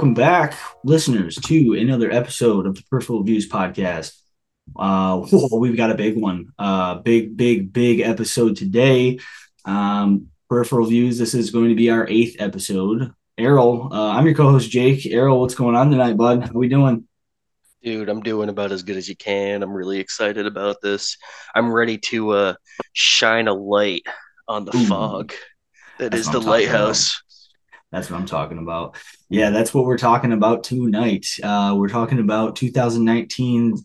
welcome back, listeners, to another episode of the Peripheral Views podcast. Uh, whoa, we've got a big one, uh, big, big, big episode today. Um, Peripheral Views. This is going to be our eighth episode. Errol, uh, I'm your co-host Jake. Errol, what's going on tonight, bud? How we doing? Dude, I'm doing about as good as you can. I'm really excited about this. I'm ready to uh, shine a light on the Ooh, fog that is the lighthouse. That's what I'm talking about. Yeah, that's what we're talking about tonight. Uh, we're talking about 2019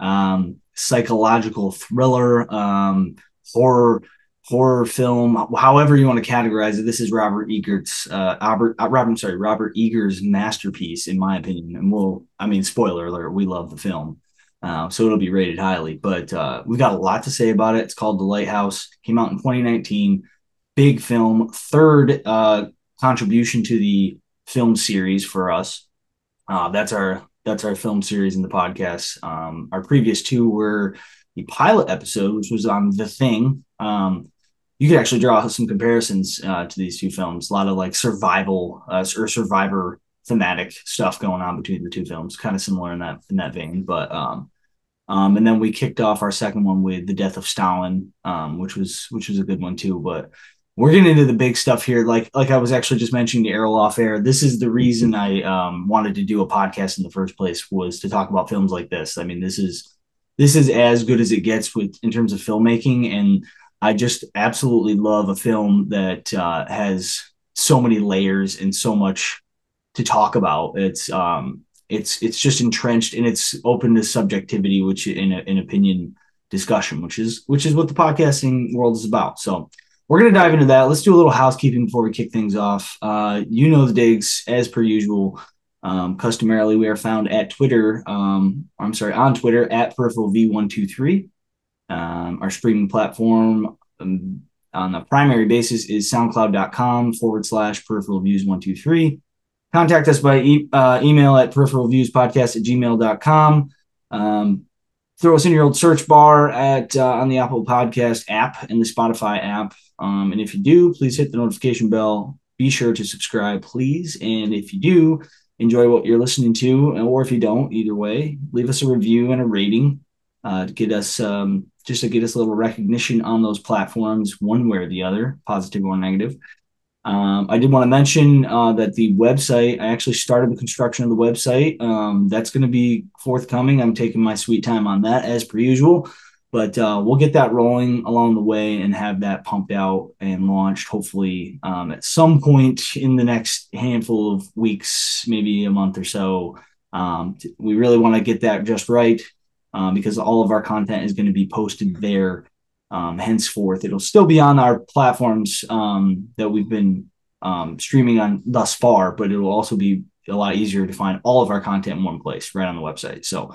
um, psychological thriller, um, horror, horror film, however you want to categorize it. This is Robert Egert's, uh, Robert, uh, Robert, I'm sorry, Robert Eggers' masterpiece, in my opinion. And we'll, I mean, spoiler alert, we love the film. Uh, so it'll be rated highly, but uh, we've got a lot to say about it. It's called The Lighthouse. Came out in 2019. Big film, third uh, contribution to the film series for us. Uh, that's our that's our film series in the podcast. Um, our previous two were the pilot episode, which was on The Thing. Um, you could actually draw some comparisons uh, to these two films. A lot of like survival uh, or survivor thematic stuff going on between the two films, kind of similar in that in that vein. But um, um, and then we kicked off our second one with the death of Stalin, um, which was which was a good one too. But we're getting into the big stuff here. Like like I was actually just mentioning the Errol off air. This is the reason I um, wanted to do a podcast in the first place was to talk about films like this. I mean, this is this is as good as it gets with in terms of filmmaking, and I just absolutely love a film that uh, has so many layers and so much to talk about. It's um it's it's just entrenched and it's open to subjectivity, which in an opinion discussion, which is which is what the podcasting world is about. So we're going to dive into that. Let's do a little housekeeping before we kick things off. Uh, you know the digs as per usual. Um, customarily, we are found at Twitter. Um, I'm sorry, on Twitter at peripheral v123. Um, our streaming platform um, on a primary basis is soundcloud.com forward slash peripheral views 123. Contact us by e- uh, email at peripheral views podcast at gmail.com. Um, throw us in your old search bar at uh, on the Apple Podcast app and the Spotify app. Um, and if you do, please hit the notification bell. Be sure to subscribe, please. And if you do enjoy what you're listening to, or if you don't, either way, leave us a review and a rating uh, to get us um, just to get us a little recognition on those platforms, one way or the other, positive or negative. Um, I did want to mention uh, that the website, I actually started the construction of the website. Um, that's going to be forthcoming. I'm taking my sweet time on that as per usual. But uh, we'll get that rolling along the way and have that pumped out and launched hopefully um, at some point in the next handful of weeks, maybe a month or so. Um, we really want to get that just right um, because all of our content is going to be posted there um, henceforth. It'll still be on our platforms um, that we've been um, streaming on thus far, but it will also be a lot easier to find all of our content in one place right on the website. So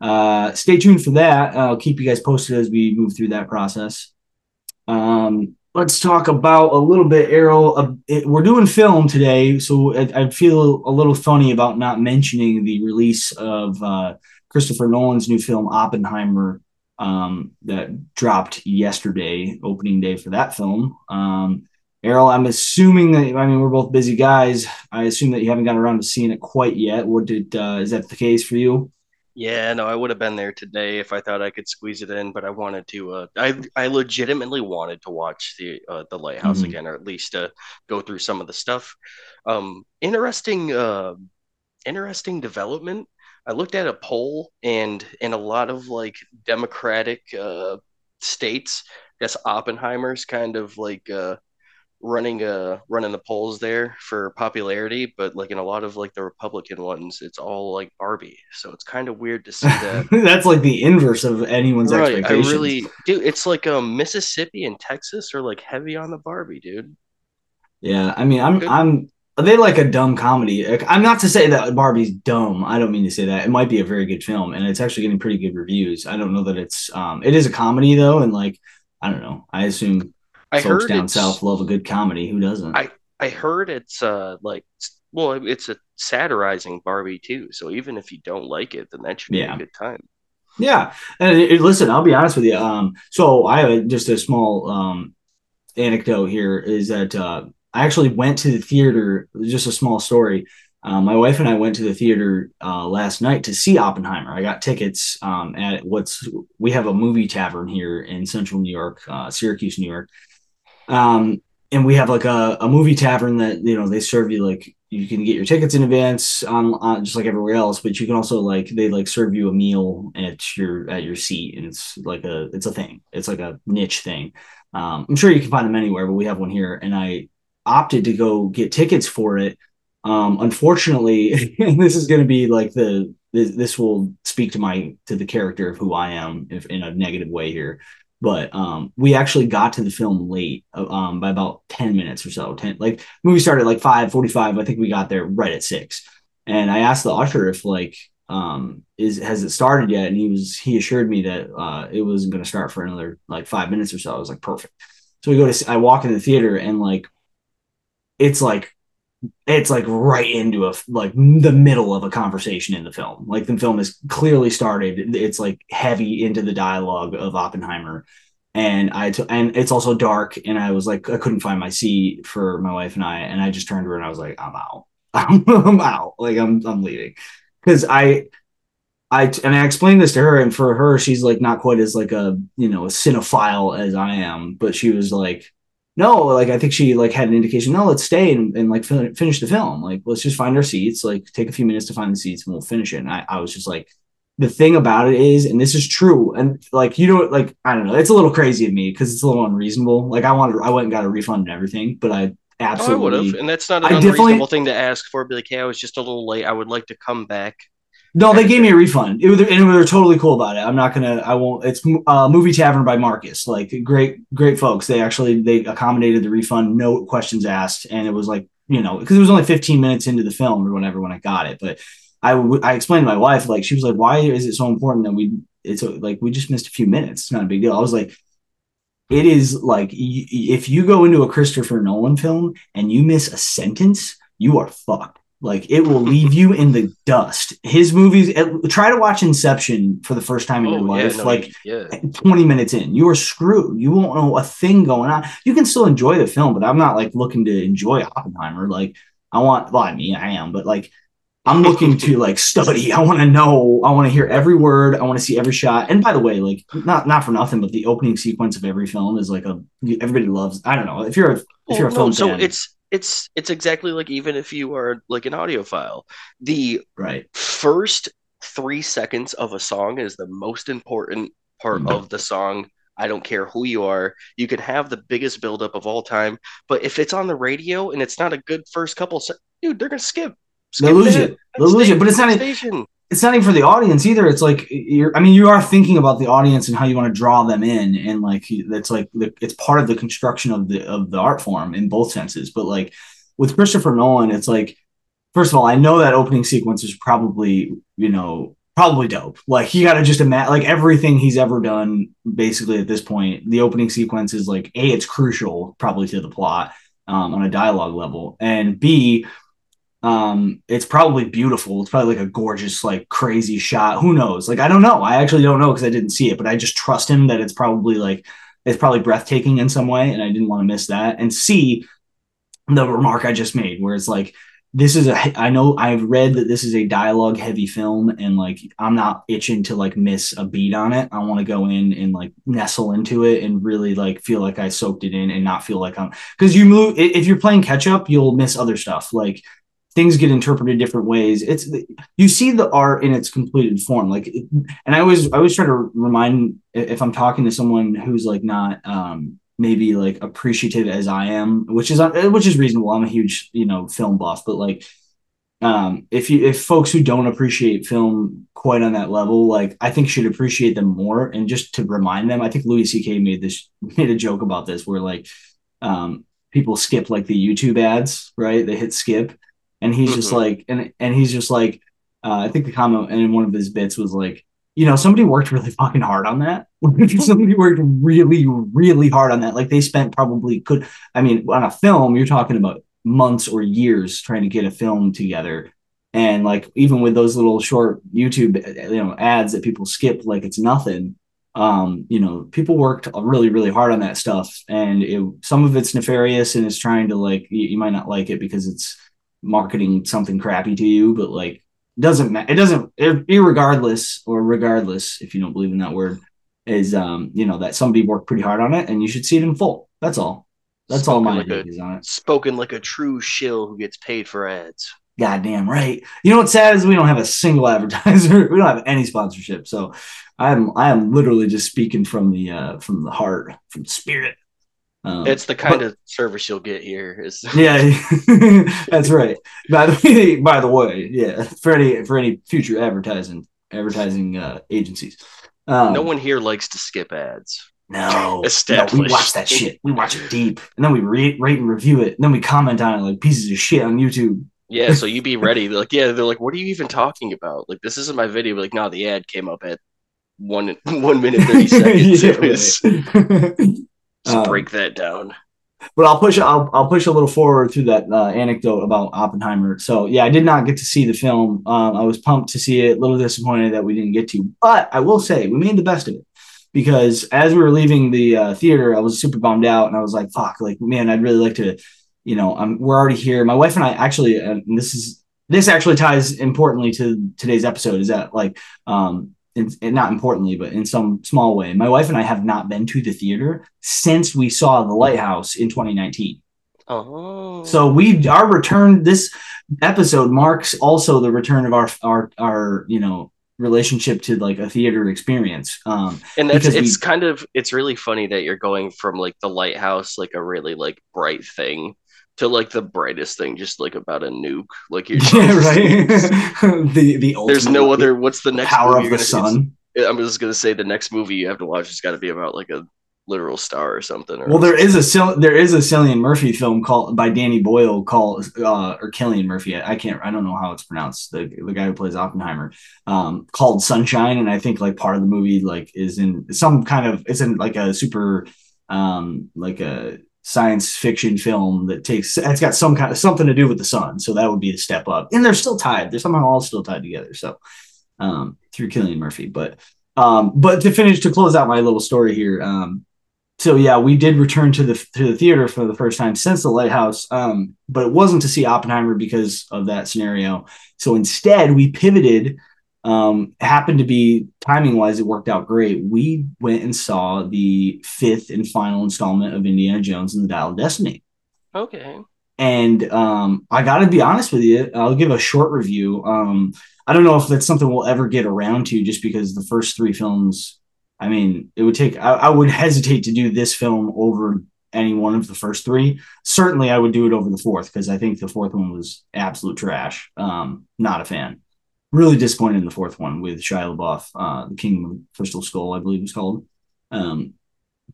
uh, stay tuned for that. I'll keep you guys posted as we move through that process. Um, let's talk about a little bit, Errol. Uh, it, we're doing film today, so I, I, feel a little funny about not mentioning the release of uh, Christopher Nolan's new film Oppenheimer um, that dropped yesterday, opening day for that film. Um, Errol, I'm assuming that I mean we're both busy guys. I assume that you haven't gotten around to seeing it quite yet. What did uh, is that the case for you? Yeah, no, I would have been there today if I thought I could squeeze it in, but I wanted to. Uh, I I legitimately wanted to watch the uh, the lighthouse mm-hmm. again, or at least uh, go through some of the stuff. Um, interesting, uh, interesting development. I looked at a poll, and in a lot of like Democratic uh, states, I guess Oppenheimer's kind of like uh, running uh running the polls there for popularity, but like in a lot of like the Republican ones, it's all like Barbie. So it's kind of weird to see that. That's like the inverse of anyone's right, expectations. I really, dude. It's like um Mississippi and Texas are like heavy on the Barbie, dude. Yeah, I mean, I'm Good. I'm they like a dumb comedy. I'm not to say that Barbie's dumb. I don't mean to say that. It might be a very good film, and it's actually getting pretty good reviews. I don't know that it's um it is a comedy though, and like I don't know. I assume I folks down south love a good comedy. Who doesn't? I I heard it's uh like well, it's a satirizing Barbie too. So even if you don't like it, then that should be yeah. a good time. Yeah, and it, listen, I'll be honest with you. Um, so I have just a small um anecdote here is that uh, I actually went to the theater. Just a small story. Um, my wife and I went to the theater uh, last night to see Oppenheimer. I got tickets um, at what's we have a movie tavern here in Central New York, uh, Syracuse, New York, um, and we have like a, a movie tavern that you know they serve you like you can get your tickets in advance on, on just like everywhere else, but you can also like they like serve you a meal at your at your seat, and it's like a it's a thing. It's like a niche thing. Um, I'm sure you can find them anywhere, but we have one here, and I opted to go get tickets for it um, unfortunately, this is going to be like the this, this, will speak to my to the character of who I am if in a negative way here. But um, we actually got to the film late uh, um, by about ten minutes or so. Ten like movie started like five forty five. I think we got there right at six. And I asked the usher if like um is has it started yet and he was he assured me that uh it wasn't going to start for another like five minutes or so i was like perfect so we go to i walk in the theater and like it's like it's like right into a like the middle of a conversation in the film. Like the film is clearly started. It's like heavy into the dialogue of Oppenheimer, and I t- and it's also dark. And I was like, I couldn't find my seat for my wife and I, and I just turned to her and I was like, I'm out. I'm out. Like I'm I'm leaving because I. I and I explained this to her, and for her, she's like not quite as like a you know a cinephile as I am, but she was like, no, like I think she like had an indication. No, let's stay and, and like fin- finish the film. Like let's just find our seats. Like take a few minutes to find the seats and we'll finish it. And I, I was just like, the thing about it is, and this is true, and like you know, like I don't know, it's a little crazy of me because it's a little unreasonable. Like I wanted, I went and got a refund and everything, but I absolutely oh, I would have, and that's not an I unreasonable thing to ask for. Be like, hey, I was just a little late. I would like to come back no, they gave me a refund. It was, and they were totally cool about it. I'm not gonna. I won't. It's uh, movie tavern by Marcus. Like great, great folks. They actually they accommodated the refund, no questions asked, and it was like you know because it was only 15 minutes into the film or whatever when I got it. But I I explained to my wife like she was like, why is it so important that we? It's like we just missed a few minutes. It's not a big deal. I was like, it is like if you go into a Christopher Nolan film and you miss a sentence, you are fucked like it will leave you in the dust. His movies. Try to watch Inception for the first time in oh, your life. Yeah, no, like yeah. twenty minutes in, you are screwed. You won't know a thing going on. You can still enjoy the film, but I'm not like looking to enjoy Oppenheimer. Like I want. Well, I mean, I am, but like I'm looking to like study. I want to know. I want to hear every word. I want to see every shot. And by the way, like not not for nothing, but the opening sequence of every film is like a everybody loves. I don't know if you're a if you're a film no, so fan, it's it's it's exactly like even if you are like an audiophile the right. first three seconds of a song is the most important part mm-hmm. of the song. I don't care who you are. You can have the biggest buildup of all time but if it's on the radio and it's not a good first couple se- dude they're gonna skip, skip they'll lose it. They'll lose it but it's not station it's not even for the audience either. It's like you're. I mean, you are thinking about the audience and how you want to draw them in, and like that's like the, it's part of the construction of the of the art form in both senses. But like with Christopher Nolan, it's like first of all, I know that opening sequence is probably you know probably dope. Like you got to just imagine like everything he's ever done basically at this point. The opening sequence is like a it's crucial probably to the plot um, on a dialogue level, and b um it's probably beautiful. It's probably like a gorgeous like crazy shot. Who knows? Like i don't know. I actually don't know because i didn't see it but i just trust him that it's probably like it's probably breathtaking in some way and i didn't want to miss that. And see the remark i just made where it's like this is a i know i've read that this is a dialogue heavy film and like i'm not itching to like miss a beat on it. I want to go in and like nestle into it and really like feel like i soaked it in and not feel like i'm because you move if you're playing catch up you'll miss other stuff. Like things get interpreted different ways. It's you see the art in its completed form. Like, and I always I always try to remind if I'm talking to someone who's like not um, maybe like appreciative as I am, which is which is reasonable. I'm a huge you know film buff, but like um, if you if folks who don't appreciate film quite on that level, like I think should appreciate them more. And just to remind them, I think Louis C.K. made this made a joke about this where like um, people skip like the YouTube ads, right? They hit skip and he's mm-hmm. just like and and he's just like uh, I think the comment and in one of his bits was like you know somebody worked really fucking hard on that. Somebody worked really really hard on that? Like they spent probably could I mean on a film you're talking about months or years trying to get a film together. And like even with those little short YouTube you know ads that people skip like it's nothing um, you know, people worked really, really hard on that stuff, and it, some of it's nefarious and it's trying to like you, you, might not like it because it's marketing something crappy to you, but like doesn't matter. It doesn't, irregardless or regardless, if you don't believe in that word, is um, you know, that somebody worked pretty hard on it and you should see it in full. That's all. That's spoken all my like is on it. Spoken like a true shill who gets paid for ads. Goddamn right. You know what's sad is we don't have a single advertiser. we don't have any sponsorship. So I'm I am literally just speaking from the uh from the heart, from the spirit. Um, it's the kind but, of service you'll get here. Is yeah, that's right. By the way, by the way, yeah, for any for any future advertising advertising uh, agencies. Um, no one here likes to skip ads. No, no, we watch that shit. We watch it deep, and then we rate, rate and review it, and then we comment on it like pieces of shit on YouTube. Yeah, so you be ready. They're like, yeah, they're like, what are you even talking about? Like, this isn't my video. But like, no, the ad came up at one one minute thirty seconds. yeah, it was um, break that down. But I'll push. I'll I'll push a little forward through that uh, anecdote about Oppenheimer. So yeah, I did not get to see the film. Um, I was pumped to see it. A little disappointed that we didn't get to, but I will say we made the best of it because as we were leaving the uh, theater, I was super bummed out, and I was like, "Fuck!" Like, man, I'd really like to. You know, I'm, we're already here. My wife and I actually, and this is this actually ties importantly to today's episode. Is that like um, and not importantly, but in some small way, my wife and I have not been to the theater since we saw The Lighthouse in 2019. Oh. So we our return this episode marks also the return of our our our you know relationship to like a theater experience. Um and that's it's we, kind of it's really funny that you're going from like the lighthouse like a really like bright thing to like the brightest thing, just like about a nuke. Like you're yeah, right. the the there's no other. What's the next power of the sun? I'm just gonna say the next movie you have to watch has got to be about like a literal star or something. Or well, there is a there is a Cillian Murphy film called by Danny Boyle called uh, or Killian Murphy. I can't I don't know how it's pronounced. The the guy who plays Oppenheimer um, called Sunshine, and I think like part of the movie like is in some kind of it's in like a super um like a science fiction film that takes it's got some kind of something to do with the sun. So that would be a step up. And they're still tied. They're somehow all still tied together. So um through Cillian Murphy. But um but to finish to close out my little story here. Um so yeah, we did return to the to the theater for the first time since the lighthouse. Um, but it wasn't to see Oppenheimer because of that scenario. So instead we pivoted um, happened to be timing wise, it worked out great. We went and saw the fifth and final installment of Indiana Jones and the Dial of Destiny. Okay. And um, I got to be honest with you, I'll give a short review. Um, I don't know if that's something we'll ever get around to, just because the first three films. I mean, it would take. I, I would hesitate to do this film over any one of the first three. Certainly, I would do it over the fourth because I think the fourth one was absolute trash. Um, not a fan really disappointed in the fourth one with Shia LaBeouf, uh, the King of Crystal Skull, I believe it's called. Um,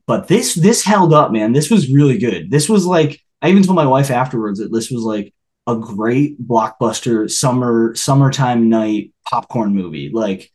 but this this held up, man. This was really good. This was like I even told my wife afterwards that this was like a great blockbuster summer summertime night popcorn movie. Like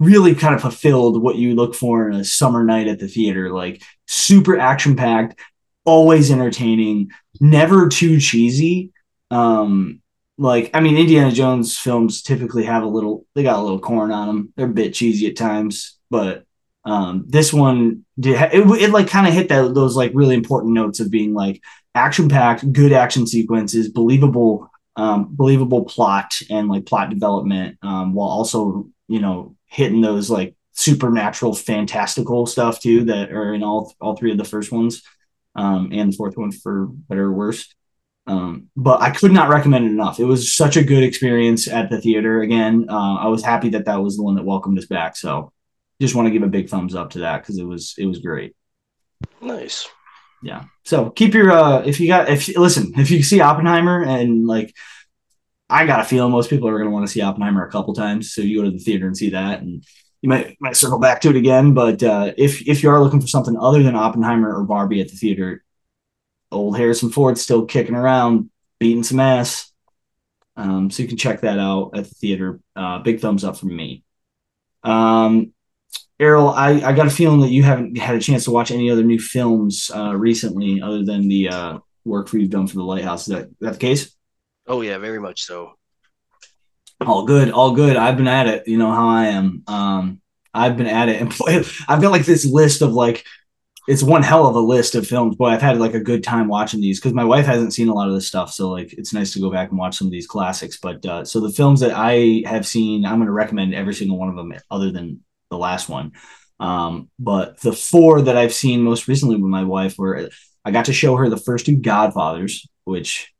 really kind of fulfilled what you look for in a summer night at the theater. Like super action packed, always entertaining, never too cheesy. Um, like I mean, Indiana Jones films typically have a little they got a little corn on them. They're a bit cheesy at times, but um, this one did it, it like kind of hit that those like really important notes of being like action packed, good action sequences, believable, um, believable plot and like plot development, um, while also you know hitting those like supernatural, fantastical stuff too that are in all all three of the first ones, um, and the fourth one for better or worse. Um, but I could not recommend it enough. It was such a good experience at the theater. Again, uh, I was happy that that was the one that welcomed us back. So, just want to give a big thumbs up to that because it was it was great. Nice. Yeah. So keep your uh if you got if listen if you see Oppenheimer and like I got a feeling most people are going to want to see Oppenheimer a couple times. So you go to the theater and see that, and you might might circle back to it again. But uh, if if you are looking for something other than Oppenheimer or Barbie at the theater, old Harrison Ford still kicking around, beating some ass. Um, so you can check that out at the theater. Uh, big thumbs up from me. Um, Errol, I, I got a feeling that you haven't had a chance to watch any other new films uh, recently, other than the uh, work you've done for the Lighthouse. Is that, is that the case? Oh yeah, very much so. All good, all good. I've been at it. You know how I am. Um, I've been at it, and I've got like this list of like it's one hell of a list of films. Boy, I've had like a good time watching these because my wife hasn't seen a lot of this stuff, so like it's nice to go back and watch some of these classics. But uh, so the films that I have seen, I'm going to recommend every single one of them, other than the last one. Um, but the four that I've seen most recently with my wife were I got to show her the first two Godfathers, which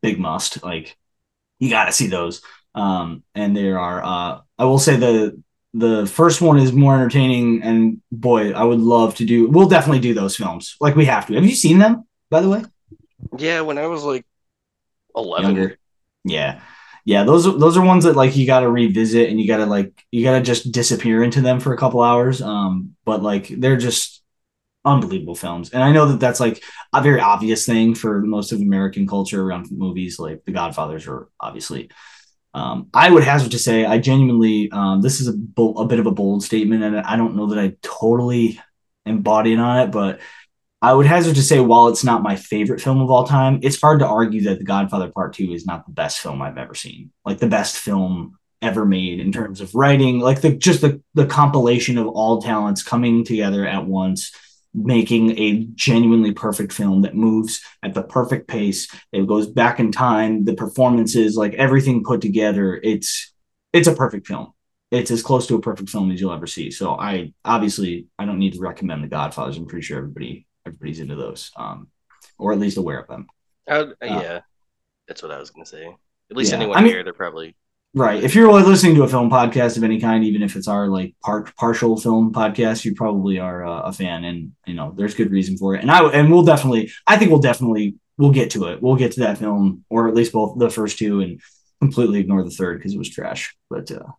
big must. Like you got to see those. Um, and there are uh, I will say the the first one is more entertaining and boy i would love to do we'll definitely do those films. Like we have to. Have you seen them by the way? Yeah when i was like 11 Younger. yeah. Yeah those are those are ones that like you got to revisit and you got to like you got to just disappear into them for a couple hours um but like they're just unbelievable films. And i know that that's like a very obvious thing for most of american culture around movies like the godfathers are obviously um, I would hazard to say I genuinely um, this is a, a bit of a bold statement, and I don't know that I totally embody it on it, but I would hazard to say while it's not my favorite film of all time, it's hard to argue that The Godfather Part Two is not the best film I've ever seen, like the best film ever made in terms of writing, like the just the the compilation of all talents coming together at once making a genuinely perfect film that moves at the perfect pace. It goes back in time. The performances, like everything put together, it's it's a perfect film. It's as close to a perfect film as you'll ever see. So I obviously I don't need to recommend The Godfathers. I'm pretty sure everybody everybody's into those, um, or at least aware of them. Uh, yeah, that's what I was gonna say. At least yeah. anyone I mean, here, they're probably Right. If you're listening to a film podcast of any kind, even if it's our like part partial film podcast, you probably are uh, a fan, and you know there's good reason for it. And I and we'll definitely, I think we'll definitely we'll get to it. We'll get to that film, or at least both the first two, and completely ignore the third because it was trash. But uh,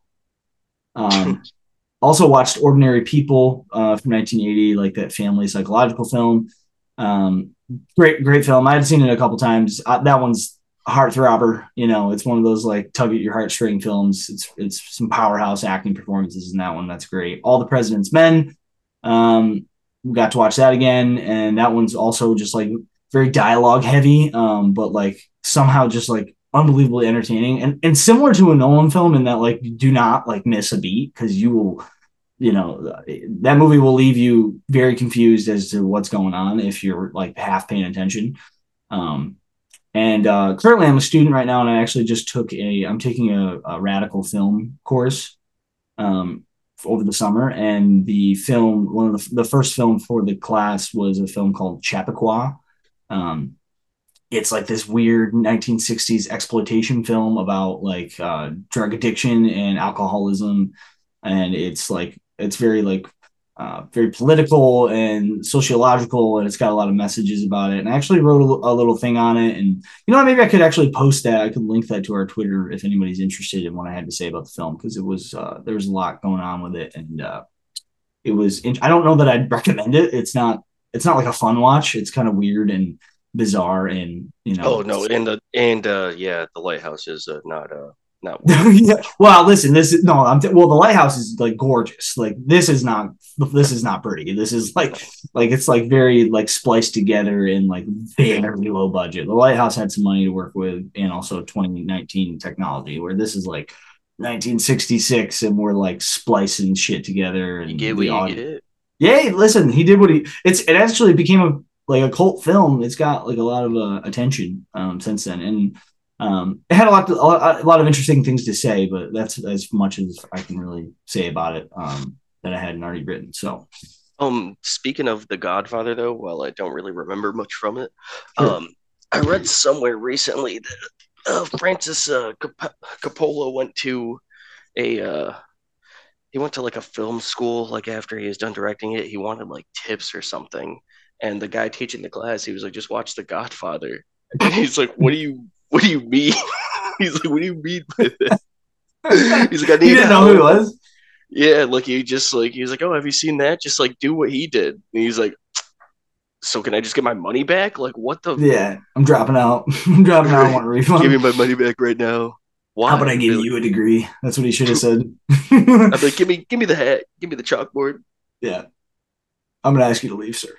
um, also watched Ordinary People uh, from 1980, like that family psychological film. Um, great, great film. I've seen it a couple times. Uh, that one's heartthrobber. You know, it's one of those like tug at your heartstring films. It's it's some powerhouse acting performances in that one. That's great. All the President's Men. Um, we got to watch that again, and that one's also just like very dialogue heavy, um, but like somehow just like unbelievably entertaining and and similar to a Nolan film in that like do not like miss a beat because you will. You know that movie will leave you very confused as to what's going on if you're like half paying attention. Um, and uh, currently, I'm a student right now, and I actually just took a. I'm taking a, a radical film course um, over the summer, and the film, one of the, the first film for the class was a film called Chappaqua. Um, it's like this weird 1960s exploitation film about like uh, drug addiction and alcoholism, and it's like it's very like uh, very political and sociological, and it's got a lot of messages about it. And I actually wrote a, a, little thing on it, and you know, maybe I could actually post that. I could link that to our Twitter if anybody's interested in what I had to say about the film because it was uh, there was a lot going on with it, and uh, it was. I don't know that I'd recommend it. It's not. It's not like a fun watch. It's kind of weird and bizarre, and you know. Oh no, and the and uh, yeah, the lighthouse is uh, not uh not yeah. Well, listen, this is no. I'm t- well. The lighthouse is like gorgeous. Like this is not. This is not pretty. This is like like it's like very like spliced together in like very low budget. The lighthouse had some money to work with, and also 2019 technology. Where this is like 1966, and we're like splicing shit together. And you get what you get. Yeah, listen, he did what he. It's it actually became a like a cult film. It's got like a lot of uh, attention um, since then, and um, it had a lot, to, a lot of interesting things to say, but that's as much as I can really say about it um, that I hadn't already written. So, um, speaking of The Godfather, though, while I don't really remember much from it, sure. um, I read somewhere recently that uh, Francis uh, Cap- Coppola went to a uh, he went to like a film school like after he was done directing it he wanted like tips or something and the guy teaching the class he was like just watch the godfather and he's like what do you what do you mean? He's like, what do you mean by this?" He's like, I need. You didn't know who he was. Yeah, like he just like he's like, oh, have you seen that? Just like do what he did. And he's like, so can I just get my money back? Like what the? Yeah, I'm dropping out. I'm dropping out. I want a refund. Give me my money back right now. Why? How about I give you a degree? That's what he should have said. I'm like, give me, give me the hat, give me the chalkboard. Yeah, I'm gonna ask you to leave, sir.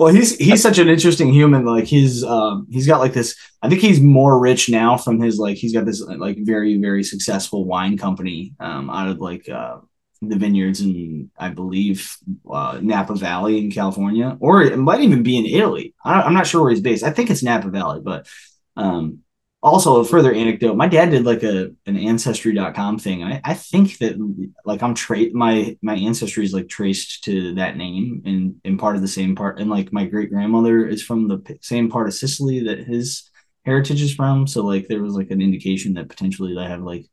Well, he's he's such an interesting human. Like he's um he's got like this. I think he's more rich now from his like he's got this like very very successful wine company um out of like uh the vineyards in, I believe, uh, Napa Valley in California, or it might even be in Italy. I, am not sure where he's based. I think it's Napa Valley, but um, also a further anecdote my dad did like a an ancestry.com thing I, I think that like i'm tra- my my ancestry is like traced to that name and in part of the same part and like my great grandmother is from the same part of sicily that his heritage is from so like there was like an indication that potentially i have like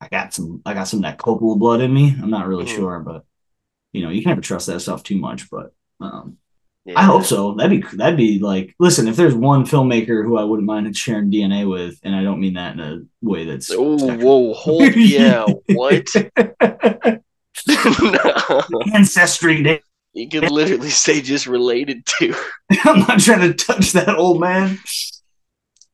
i got some i got some of that Coppola blood in me i'm not really mm-hmm. sure but you know you can never trust that stuff too much but um yeah. I hope so. That'd be that'd be like listen, if there's one filmmaker who I wouldn't mind sharing DNA with, and I don't mean that in a way that's oh whoa hold yeah what ancestry. You could literally say just related to. I'm not trying to touch that old man.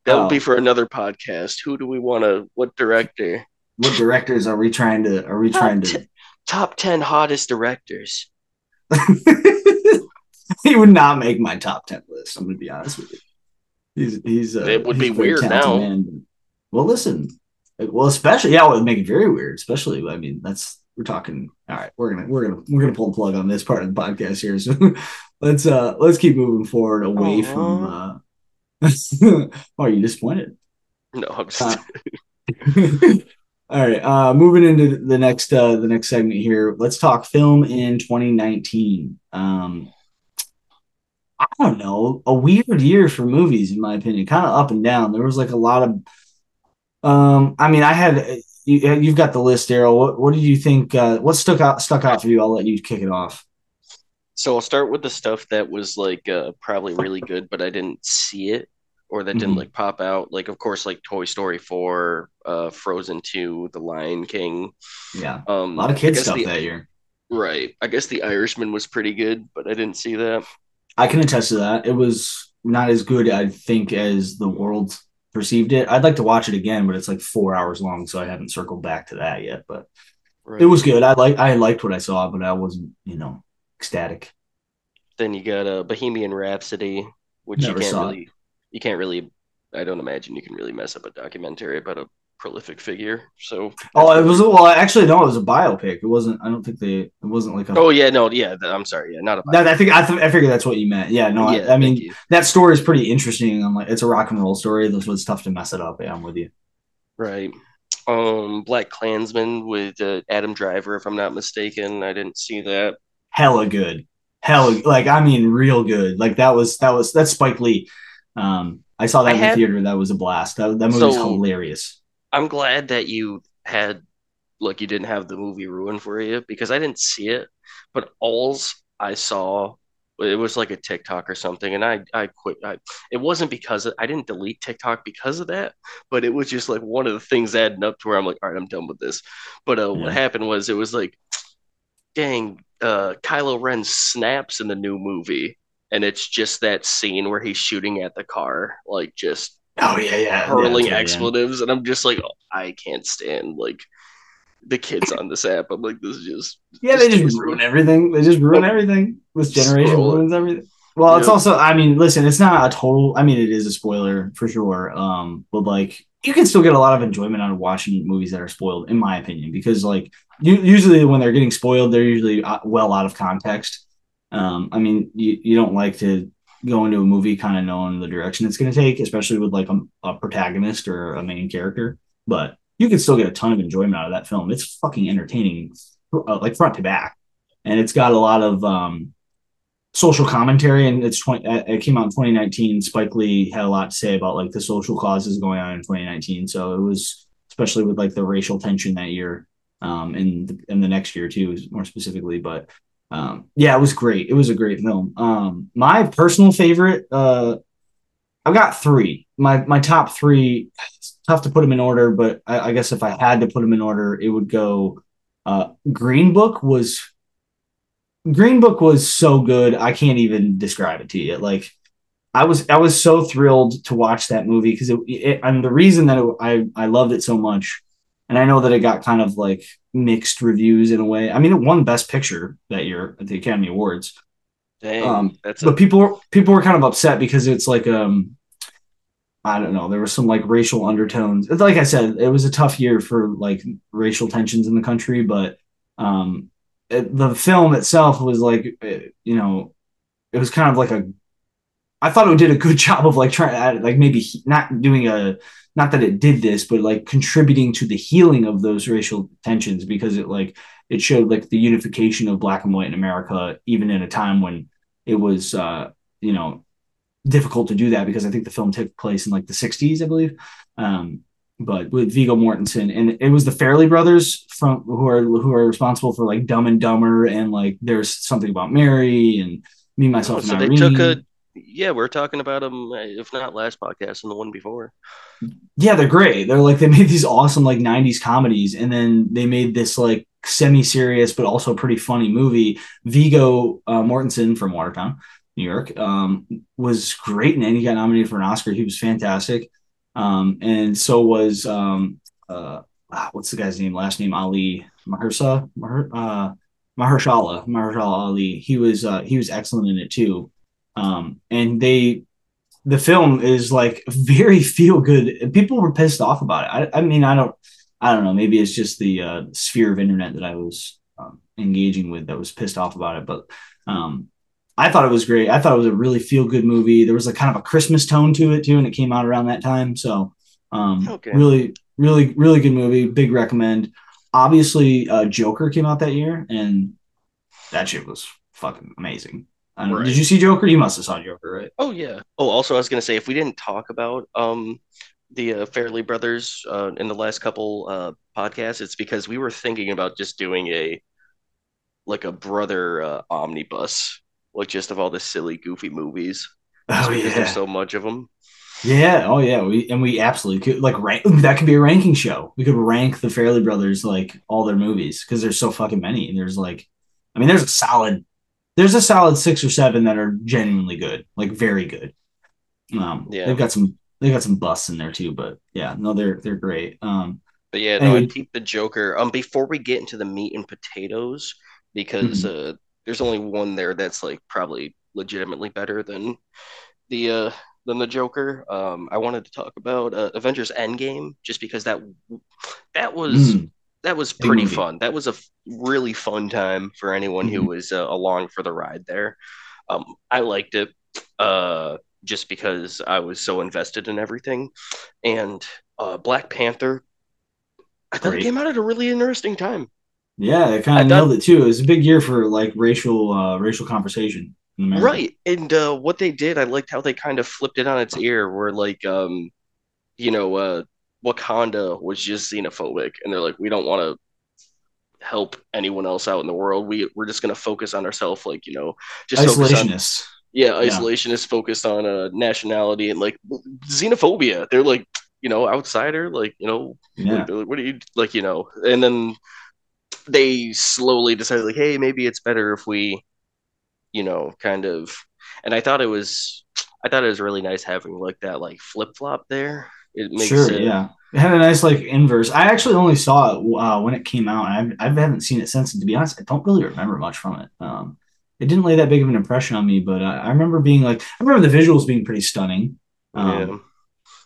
That would oh. be for another podcast. Who do we want to? What director? What directors are we trying to? Are we top trying to? T- top ten hottest directors. he would not make my top ten list. I'm going to be honest with you. He's he's uh, it would be weird now. Man. Well, listen. Well, especially yeah, it would make it very weird. Especially, I mean, that's we're talking. All right, we're gonna we're gonna we're gonna pull the plug on this part of the podcast here. So let's uh let's keep moving forward away Aww. from. uh oh, are you disappointed? No, I'm just. Uh, all right, uh, moving into the next uh, the next segment here. Let's talk film in 2019. Um, don't know, a weird year for movies, in my opinion, kind of up and down. There was like a lot of, um, I mean, I had you, you've got the list, Daryl. What what did you think? Uh, what stuck out stuck out for you? I'll let you kick it off. So I'll start with the stuff that was like uh, probably really good, but I didn't see it or that mm-hmm. didn't like pop out. Like of course, like Toy Story four, uh, Frozen two, The Lion King. Yeah, um, a lot of kids stuff the, that year. Right. I guess The Irishman was pretty good, but I didn't see that. I can attest to that. It was not as good, I think, as the world perceived it. I'd like to watch it again, but it's like four hours long, so I haven't circled back to that yet. But right. it was good. I like I liked what I saw, but I wasn't, you know, ecstatic. Then you got a uh, Bohemian Rhapsody, which Never you can't really, it. you can't really. I don't imagine you can really mess up a documentary about a prolific figure. So oh, it was well. Actually, no, it was a biopic. It wasn't. I don't think they. It wasn't like a. Oh yeah, no, yeah. I'm sorry. Yeah, not a. That, I think I, th- I figured that's what you meant. Yeah, no. Yeah, I, I mean, that story is pretty interesting. I'm like, it's a rock and roll story. This was tough to mess it up. Yeah, I'm with you. Right. Um, Black Klansman with uh, Adam Driver, if I'm not mistaken. I didn't see that. Hella good. Hella like I mean, real good. Like that was that was that's Spike Lee. Um, I saw that I in had, the theater. That was a blast. That that movie was so, hilarious I'm glad that you had like you didn't have the movie ruined for you because I didn't see it, but alls I saw it was like a TikTok or something, and I I quit. I, it wasn't because of, I didn't delete TikTok because of that, but it was just like one of the things adding up to where I'm like, all right, I'm done with this. But uh, yeah. what happened was it was like, dang, uh, Kylo Ren snaps in the new movie, and it's just that scene where he's shooting at the car, like just Oh yeah, yeah, hurling yeah, expletives, yeah. and I'm just like, oh, I can't stand like the kids on this app. I'm like, this is just yeah, just they just ruin everything. They just ruin everything. This generation ruins everything. Well, it's also, I mean, listen, it's not a total. I mean, it is a spoiler for sure. Um, but like, you can still get a lot of enjoyment out of watching movies that are spoiled, in my opinion, because like, you, usually when they're getting spoiled, they're usually uh, well out of context. Um, I mean, you, you don't like to go to a movie kind of knowing the direction it's going to take, especially with like a, a, protagonist or a main character. But you can still get a ton of enjoyment out of that film. It's fucking entertaining, uh, like front to back, and it's got a lot of um, social commentary. And it's 20, uh, it came out in 2019. Spike Lee had a lot to say about like the social causes going on in 2019. So it was especially with like the racial tension that year, um, and the, and the next year too, more specifically. But um, yeah, it was great. It was a great film. Um, my personal favorite, uh, I've got three. My my top three. It's tough to put them in order, but I, I guess if I had to put them in order, it would go. Uh, Green Book was. Green Book was so good. I can't even describe it to you. Like, I was I was so thrilled to watch that movie because it, it, and the reason that it, I I loved it so much and I know that it got kind of like mixed reviews in a way. I mean, it won Best Picture that year at the Academy Awards. Dang, um, but a- people were people were kind of upset because it's like um, I don't know, there was some like racial undertones. Like I said, it was a tough year for like racial tensions in the country, but um, it, the film itself was like, uh, you know, it was kind of like a. I thought it did a good job of like trying, to add like maybe not doing a, not that it did this, but like contributing to the healing of those racial tensions because it like it showed like the unification of black and white in America, even in a time when it was, uh, you know, difficult to do that because I think the film took place in like the 60s, I believe. Um, but with Viggo Mortensen, and it was the Farrelly brothers from who are who are responsible for like Dumb and Dumber and like there's something about Mary and me myself. Oh, so they took a yeah, we're talking about them if not last podcast and the one before. Yeah, they're great. They're like they made these awesome like '90s comedies, and then they made this like semi-serious but also pretty funny movie. Viggo uh, Mortensen from Watertown, New York, um, was great and he got nominated for an Oscar. He was fantastic. Um, and so was um, uh, ah, what's the guy's name? Last name Ali Mahershala Maher, uh, Mahershala Mahershala Ali. He was uh, he was excellent in it too. Um, and they the film is like very feel good. People were pissed off about it. I, I mean, I don't I don't know. Maybe it's just the uh, sphere of internet that I was um, engaging with that was pissed off about it. But um, I thought it was great. I thought it was a really feel good movie. There was a kind of a Christmas tone to it too, and it came out around that time. So um, okay. really, really, really good movie. Big recommend. Obviously, uh, Joker came out that year, and that shit was fucking amazing. Right. Did you see Joker? You must have saw Joker, right? Oh yeah. Oh, also, I was gonna say if we didn't talk about um the uh, Farrelly brothers uh, in the last couple uh, podcasts, it's because we were thinking about just doing a like a brother uh, omnibus like just of all the silly, goofy movies. Oh yeah, there's so much of them. Yeah. Oh yeah. We and we absolutely could like rank. That could be a ranking show. We could rank the Farrelly brothers like all their movies because there's so fucking many. And there's like, I mean, there's a solid, there's a solid six or seven that are genuinely good, like very good. Um, yeah. They've got some, they've got some busts in there too. But yeah, no, they're they're great. Um, but yeah, no, anyway. I keep the Joker. Um, before we get into the meat and potatoes, because mm-hmm. uh, there's only one there that's like probably legitimately better than the uh than the Joker. Um, I wanted to talk about uh, Avengers Endgame just because that that was mm. That was pretty fun. That was a f- really fun time for anyone mm-hmm. who was uh, along for the ride there. Um, I liked it uh, just because I was so invested in everything, and uh, Black Panther. I thought Great. it came out at a really interesting time. Yeah, they kind of nailed it too. It was a big year for like racial uh, racial conversation. Right, and uh, what they did, I liked how they kind of flipped it on its ear. Where like, um, you know, uh, Wakanda was just xenophobic, and they're like, we don't want to help anyone else out in the world. We we're just gonna focus on ourselves, like you know, just isolationists. On, yeah, isolationists yeah. focused on uh, nationality and like xenophobia. They're like, you know, outsider, like you know, yeah. what, what do you like, you know, and then they slowly decided like, hey, maybe it's better if we, you know, kind of. And I thought it was, I thought it was really nice having like that like flip flop there. It makes sure, it, yeah. It had a nice like inverse. I actually only saw it uh, when it came out. I I haven't seen it since. And to be honest, I don't really remember much from it. Um, it didn't lay that big of an impression on me, but I, I remember being like, I remember the visuals being pretty stunning. Um, yeah.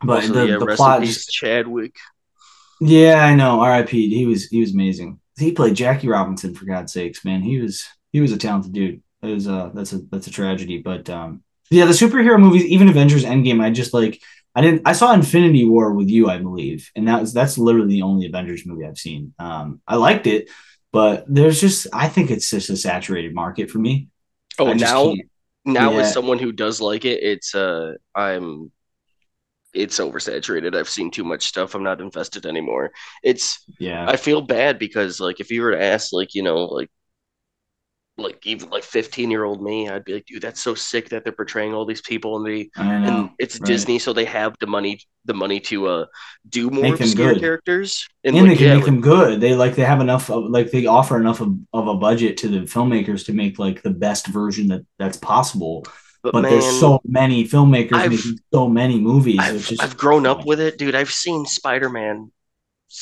But also, the, yeah, the plot, just, Chadwick. Yeah, I know. R.I.P. He was he was amazing he played Jackie Robinson for God's sakes, man. He was he was a talented dude. It was uh that's a that's a tragedy. But um yeah, the superhero movies, even Avengers Endgame, I just like I didn't I saw Infinity War with you, I believe. And that was that's literally the only Avengers movie I've seen. Um I liked it, but there's just I think it's just a saturated market for me. Oh now now yeah. as someone who does like it, it's uh I'm it's oversaturated. I've seen too much stuff. I'm not invested anymore. It's yeah. I feel bad because like if you were to ask like you know like like even like 15 year old me i'd be like dude that's so sick that they're portraying all these people and they and it's right. disney so they have the money the money to uh do more make obscure characters and, and like, they can yeah, make like, them good they like they have enough of like they offer enough of, of a budget to the filmmakers to make like the best version that that's possible but, but man, there's so many filmmakers I've, making so many movies. I've, just, I've grown up with it, dude. I've seen Spider Man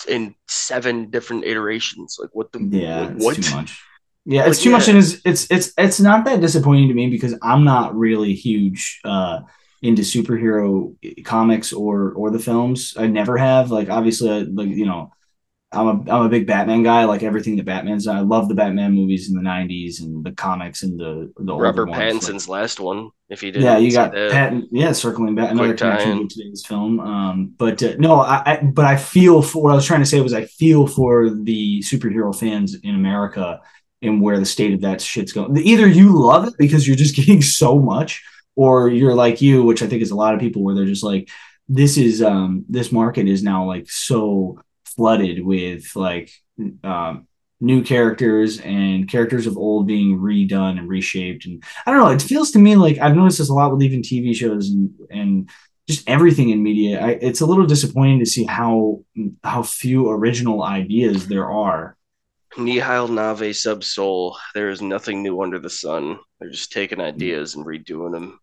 in seven different iterations. Like what the yeah, like, what? too much. Yeah, it's like, too yeah. much, and it's it's it's it's not that disappointing to me because I'm not really huge uh, into superhero comics or or the films. I never have. Like obviously, I, like you know, I'm a I'm a big Batman guy. I like everything that Batman's. I love the Batman movies in the '90s and the comics and the the Robert Pattinson's like, last one. If you did, yeah, you got Patton. Yeah, circling back another connection to today's film. Um, but uh, no, I, I but I feel for what I was trying to say was I feel for the superhero fans in America and where the state of that shit's going. Either you love it because you're just getting so much, or you're like you, which I think is a lot of people where they're just like, this is um this market is now like so flooded with like um, new characters and characters of old being redone and reshaped. And I don't know, it feels to me like I've noticed this a lot with even TV shows and and just everything in media. I, it's a little disappointing to see how how few original ideas there are. Nihil Novi Sub Sole. There is nothing new under the sun. They're just taking ideas and redoing them.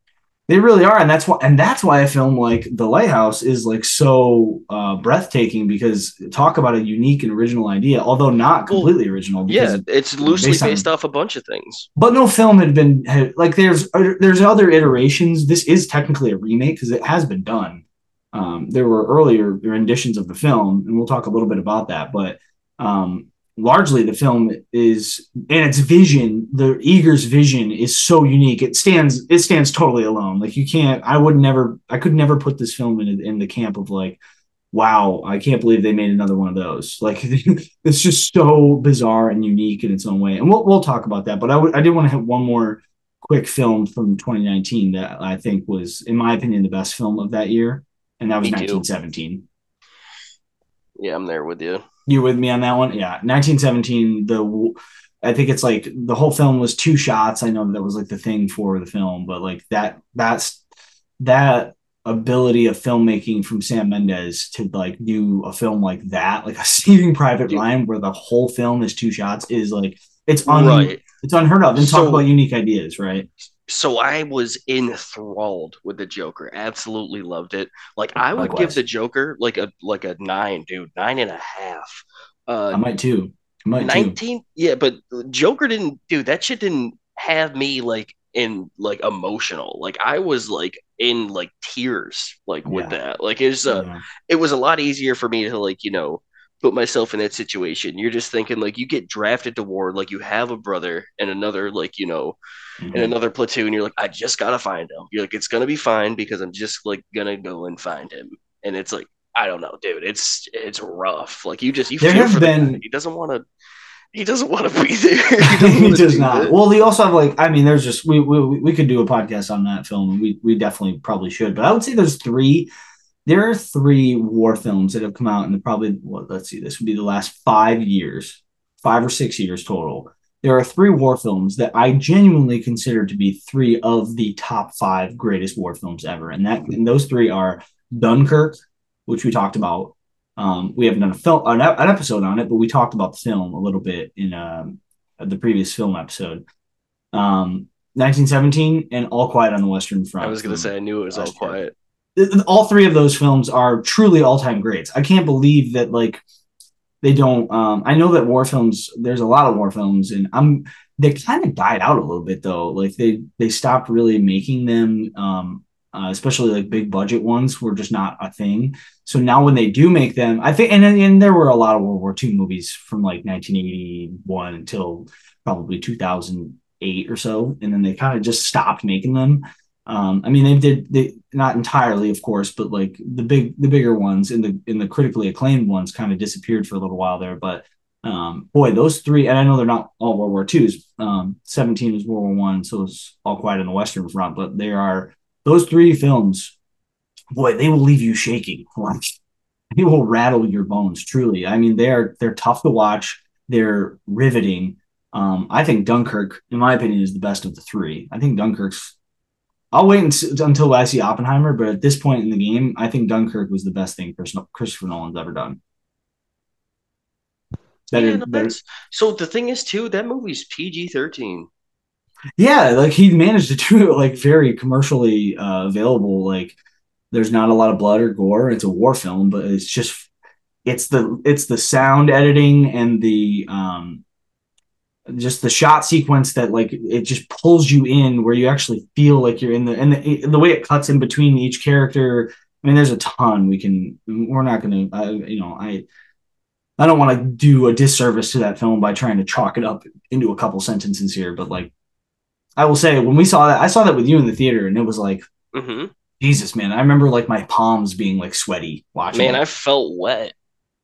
They really are, and that's why, and that's why a film like The Lighthouse is like so uh, breathtaking because talk about a unique and original idea, although not completely well, original. Yeah, it's loosely based, based on, off a bunch of things. But no film had been had, like there's there's other iterations. This is technically a remake because it has been done. Um, there were earlier renditions of the film, and we'll talk a little bit about that. But um, largely the film is and its vision the Eggers vision is so unique. It stands it stands totally alone. Like you can't i would never i could never put this film in, in the camp of like wow i can't believe they made another one of those. Like it's just so bizarre and unique in its own way. And we'll, we'll talk about that but i, w- I did want to have one more quick film from 2019 that i think was in my opinion the best film of that year and that was 1917 yeah i'm there with you you with me on that one? Yeah, 1917. The I think it's like the whole film was two shots. I know that was like the thing for the film, but like that that's that ability of filmmaking from Sam Mendes to like do a film like that, like a Saving Private Ryan, where the whole film is two shots, is like it's un- right. it's unheard of. And so, talk about unique ideas, right? So I was enthralled with the Joker. Absolutely loved it. Like I would Likewise. give the Joker like a like a nine, dude, nine and a half. Uh, I might too. I might 19, too. yeah, but Joker didn't, dude. That shit didn't have me like in like emotional. Like I was like in like tears, like yeah. with that. Like it's uh, yeah. it was a lot easier for me to like you know put myself in that situation. You're just thinking like you get drafted to war, like you have a brother and another like you know, mm-hmm. in another platoon. You're like, I just gotta find him. You're like, it's gonna be fine because I'm just like gonna go and find him. And it's like, I don't know, dude. It's it's rough. Like you just you there feel for been... He doesn't want to. He doesn't want to be there. he, he does not. It. Well, he also have like I mean, there's just we, we we could do a podcast on that film. We we definitely probably should, but I would say there's three there are three war films that have come out in the probably well, let's see, this would be the last five years, five or six years total. There are three war films that I genuinely consider to be three of the top five greatest war films ever, and that and those three are Dunkirk, which we talked about. Um, we haven't done a film an, an, episode on it, but we talked about the film a little bit in um, the previous film episode. Um, 1917 and All Quiet on the Western Front. I was going to say I knew it was All Quiet all three of those films are truly all-time greats. I can't believe that like they don't um I know that war films there's a lot of war films and I'm they kind of died out a little bit though. Like they they stopped really making them um uh, especially like big budget ones were just not a thing. So now when they do make them, I think, and, and there were a lot of World War II movies from like 1981 until probably 2008 or so, and then they kind of just stopped making them. Um, I mean, they did they not entirely, of course, but like the big the bigger ones in the in the critically acclaimed ones kind of disappeared for a little while there. But um, boy, those three, and I know they're not all World War Twos. Um, Seventeen is World War One, so it's all quiet on the Western Front. But there are those three films. Boy, they will leave you shaking. Like they will rattle your bones. Truly, I mean, they're they're tough to watch. They're riveting. Um, I think Dunkirk, in my opinion, is the best of the three. I think Dunkirk's I'll wait until I see Oppenheimer, but at this point in the game, I think Dunkirk was the best thing Christopher Nolan's ever done. Better, yeah, no, better. So the thing is, too, that movie's PG thirteen. Yeah, like he managed to do it like very commercially uh, available. Like there's not a lot of blood or gore. It's a war film, but it's just it's the it's the sound editing and the um just the shot sequence that like it just pulls you in where you actually feel like you're in the and the, the way it cuts in between each character i mean there's a ton we can we're not gonna uh, you know i I don't want to do a disservice to that film by trying to chalk it up into a couple sentences here, but like I will say when we saw that, I saw that with you in the theater, and it was like, hmm Jesus, man. I remember like my palms being like sweaty watching. Man, it. I felt wet.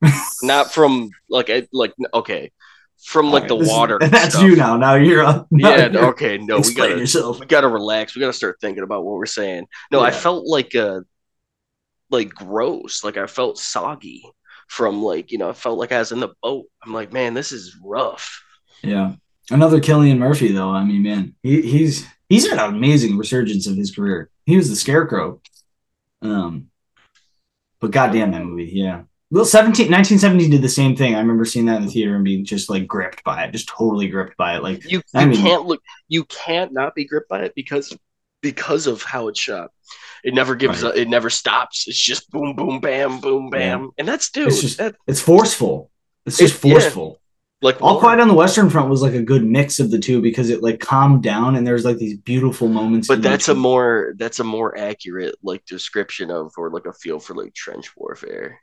Not from like I like okay, from like the This is- water. and that's stuff. you now. Now you're up. Yeah. Okay. No, we gotta yourself. we gotta relax. We gotta start thinking about what we're saying. No, I felt like uh like gross. Like I felt soggy from like you know I felt like I was in the boat. I'm like, man, this is rough. Yeah. Another Cillian Murphy, though. I mean, man, he, he's he's had an amazing resurgence of his career. He was the Scarecrow. Um, but goddamn that movie, yeah. Well, 17, 1917 did the same thing. I remember seeing that in the theater and being just like gripped by it, just totally gripped by it. Like, You you I mean- can't look. You can't not be gripped by it because because of how it's shot. It never gives. Right. It never stops. It's just boom, boom, bam, boom, bam, and that's dude. It's just- that, it's forceful. It's just It- yeah. forceful. like All. Quiet on the Western Front was like a good mix of the two because it like calmed down and there's like these beautiful moments. but that's a more that's a more accurate like description of or like a feel for like trench warfare.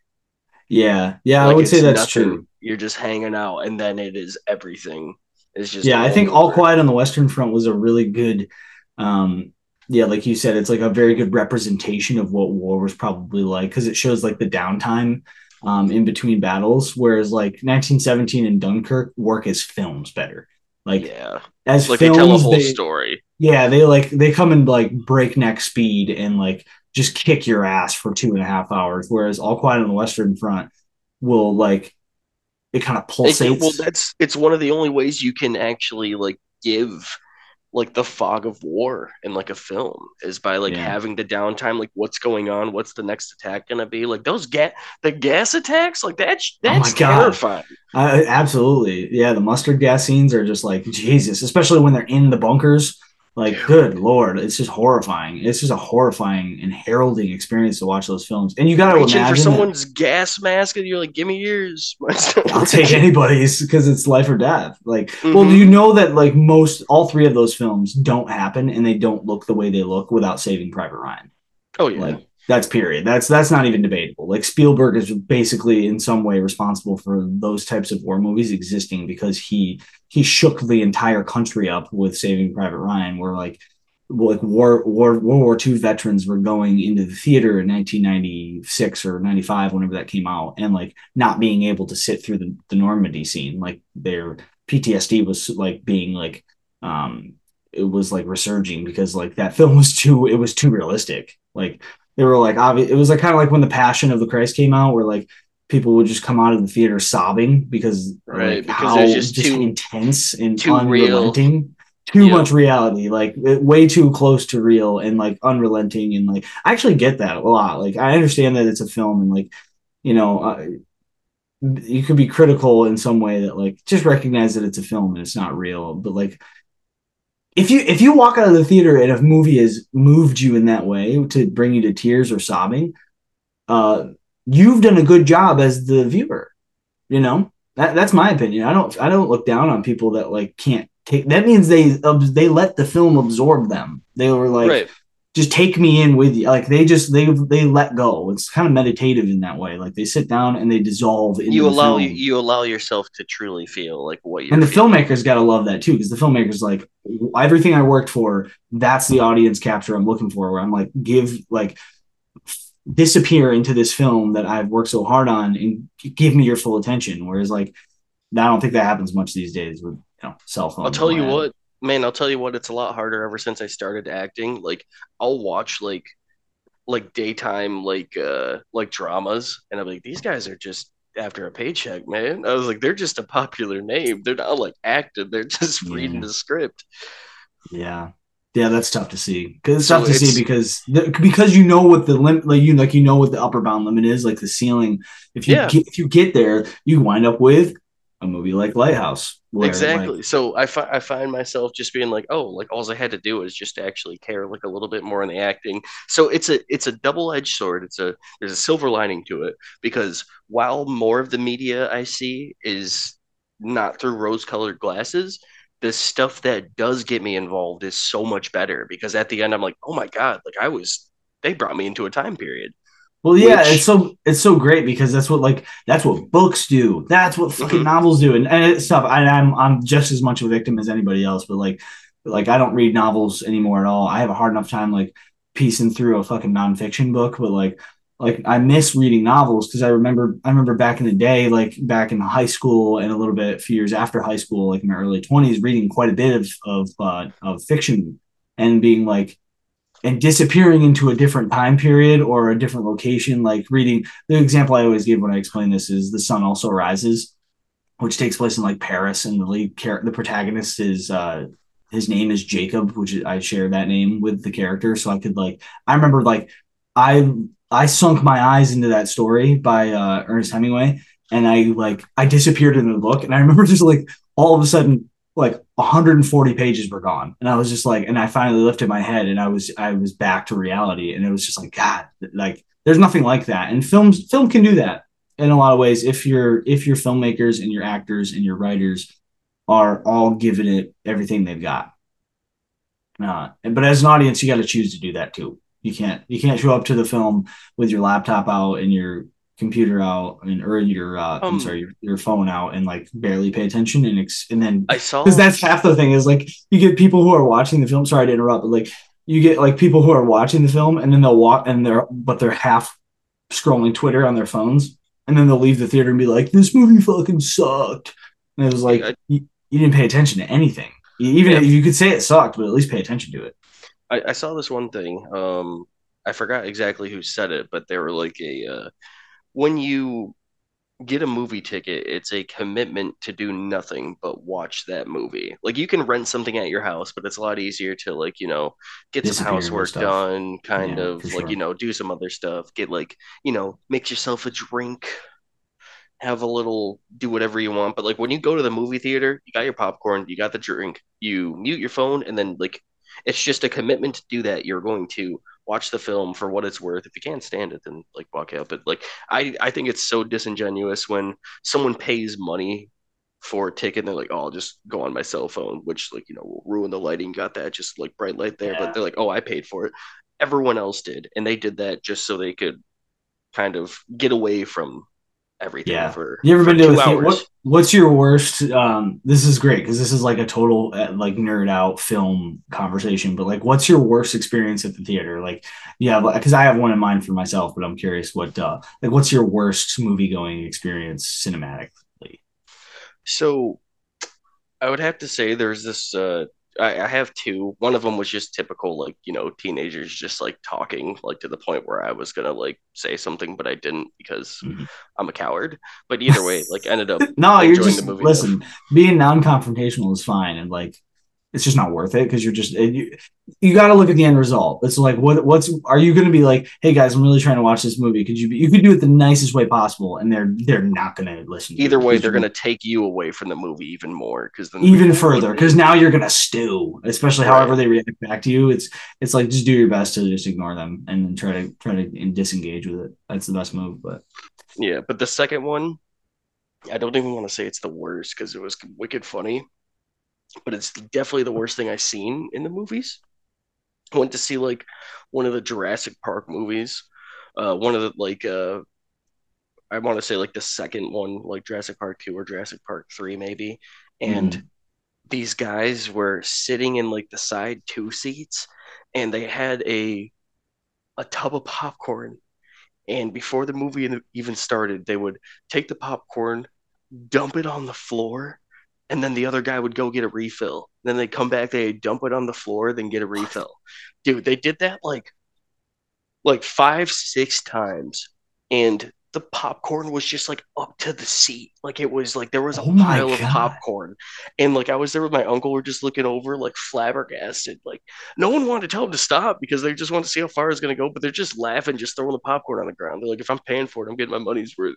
Yeah, yeah. I would say that's nothing. true. You're just hanging out, and then it is everything. It's just yeah, I think All. Quiet on the Western Front was a really good, um, yeah, like you said, it's like a very good representation of what war was probably like because it shows like the downtime um, in between battles, whereas like 1917 and Dunkirk work as films better. Like yeah, as like films, they tell a whole they- story. yeah, they like they come in like breakneck speed and like just kick your ass for two and a half hours, whereas All Quiet on the Western Front will like it kind of It- pulsates. well, that's it's one of the only ways you can actually like give like the fog of war in like a film is by like Yeah. having the downtime like what's going on what's the next attack gonna be like those gas the gas attacks like that's Oh that's God. terrifying Uh, absolutely. Yeah, the mustard gas scenes are just like Jesus, especially when they're in the bunkers. Like, Dude. good lord, it's just horrifying. It's just a horrifying and heralding experience to watch those films. And you got to reaching imagine. for that- someone's gas mask and you're like give me yours I'll take anybody's because it's life or death. Like, well, Mhm. you know that like most, all three of those films don't happen, and they don't look the way they look without Saving Private Ryan. oh yeah Like, that's period. That's that's not even debatable. Like Spielberg is basically in some way responsible for those types of war movies existing because he he shook the entire country up with Saving Private Ryan, where like like war war World War II veterans were going into the theater in 1996 or 95, whenever that came out, and like not being able to sit through the, the Normandy scene. Like their PTSD was like being like um it was like resurging because like that film was too it was too realistic. Like they were like obvious it was like kind of like when the passion of the christ came out where like people would just come out of the theater sobbing because Right, like, because how just, just too- intense and too real. unrelenting too Yeah. much reality like it- way too close to real and like unrelenting and like i actually get that a lot like i understand that it's a film and like you know uh, you could be critical in some way that like just recognize that it's a film and it's not real but like if you if you walk out of the theater and a movie has moved you in that way to bring you to tears or sobbing uh you've done a good job as the viewer you know? That, that's my opinion. I don't i don't look down on people that like can't take that means they they let the film absorb them. They were like right just take me in with you like they just they they let go it's kind of meditative in that way like they sit down and they dissolve into you allow film. you, you allow yourself to truly feel like what you're and the feeling. filmmakers got to love that too because the filmmakers like everything i worked for that's the audience capture i'm looking for where i'm like give like disappear into this film that i've worked so hard on and give me your full attention whereas like i don't think that happens much these days with you know cell phone. I'll tell you what, man, I'll tell you what, it's a lot harder ever since I started acting. Like I'll watch like like daytime like uh like dramas and I'm like, these guys are just after a paycheck, man. I was like, they're just a popular name. They're not like acting, they're just reading the script. Yeah. Yeah, that's tough to see. Because it's So tough to it's- see because the, because you know what the limit, like you like you know what the upper bound limit is, like the ceiling. If you Yeah. get, if you get there, you wind up with a movie like Lighthouse. where, like, exactly. so I fi- I find myself just being like, oh, like all I had to do is just actually care like a little bit more in the acting. So it's a it's a double edged sword. It's a there's a silver lining to it because while more of the media I see is not through rose colored glasses, the stuff that does get me involved is so much better because at the end I'm like, oh my god, like I was they brought me into a time period. Well, yeah, Which, it's so it's so great because that's what like that's what books do. That's what fucking mm-hmm. novels do, and and it's stuff. I, I'm I'm just as much a victim as anybody else, but like like I don't read novels anymore at all. I have a hard enough time like piecing through a fucking nonfiction book, but like like I miss reading novels because I remember I remember back in the day, like back in high school and a little bit a few years after high school, like in my early twenties, reading quite a bit of of uh, of fiction and being like and disappearing into a different time period or a different location. Like reading the example I always give when I explain this is The Sun Also Rises, which takes place in like Paris, and the lead character, the protagonist is uh, his name is Jacob, which I share that name with the character. So I could like I remember like I I sunk my eyes into that story by uh, Ernest Hemingway, and I like I disappeared in the book, and I remember just like all of a sudden like 140 pages were gone. And i was just like and i finally lifted my head and i was i was back to reality. And it was just like god like there's nothing like that. And films film can do that in a lot of ways if you're if your filmmakers and your actors and your writers are all giving it everything they've got. Uh, but as an audience you got to choose to do that too. You can't you can't show up to the film with your laptop out and your computer out and or your uh, um, I'm sorry your, your, phone out and like barely pay attention and ex- and then I saw because that's half the thing is like you get people who are watching the film. Sorry to interrupt, but like you get like people who are watching the film and then they'll walk and they're but they're half scrolling Twitter on their phones and then they'll leave the theater and be like, "This movie fucking sucked," and it was like I, you, you, didn't pay attention to anything. Even yeah. you could say it sucked, but at least pay attention to it. I, I saw this one thing. Um, I forgot exactly who said it, but they were like a. Uh, when you get a movie ticket, it's a commitment to do nothing but watch that movie. Like you can rent something at your house, but it's a lot easier to like, you know, get some housework done, kind yeah, of like, sure. you know, do some other stuff, get like, you know, make yourself a drink, have a little do whatever you want. But like when you go to the movie theater, you got your popcorn, you got the drink, you mute your phone and then like it's just a commitment to do that. You're going to watch the film for what it's worth. If you can't stand it, then like walk out. But like I I think it's so disingenuous when someone pays money for a ticket and they're like, oh, I'll just go on my cell phone, which like you know will ruin the lighting. Got that just like bright light there, yeah. but they're like, oh, I paid for it. Everyone else did, and they did that just so they could kind of get away from everything yeah. for you ever for been to a hours. What, what's your worst um this is great because this is like a total uh, like nerd out film conversation but like what's your worst experience at the theater like yeah because i have one in mind for myself but i'm curious what uh like what's your worst movie going experience cinematically so i would have to say there's this uh I, I have two. One of them was just typical, like you know, teenagers just like talking, like to the point where I was gonna like say something, but I didn't because mm-hmm. I'm a coward. But either way, like ended up no, you're just listen. Being non-confrontational is fine, and like it's just not worth it because you're just you, you got to look at the end result. It's like what what's are you going to be like? Hey guys, I'm really trying to watch this movie. Could you be, you could do it the nicest way possible, and they're they're not going to listen. Either way, they're going to take you away from the movie even more because then even further because now you're going to stew, especially right. however they react back to you. It's it's like just do your best to just ignore them and then try to try to and disengage with it. That's the best move. But yeah, but the second one, I don't even want to say it's the worst because it was wicked funny but it's definitely the worst thing I've seen in the movies. I went to see like one of the Jurassic Park movies, uh, one of the like uh, I want to say like the second one, like Jurassic Park two or Jurassic Park three maybe, and mm. these guys were sitting in like the side two seats, and they had a a tub of popcorn, and before the movie even started, they would take the popcorn, dump it on the floor, and then the other guy would go get a refill. Then they come back, they dump it on the floor, then get a refill. Dude, they did that like like five, six times, and the popcorn was just like up to the seat. Like it was like there was a oh pile of popcorn. And like I was there with my uncle, we're just looking over, like flabbergasted. Like no one wanted to tell him to stop because they just want to see how far it's gonna go, but they're just laughing, just throwing the popcorn on the ground. They're like, if I'm paying for it, I'm getting my money's worth.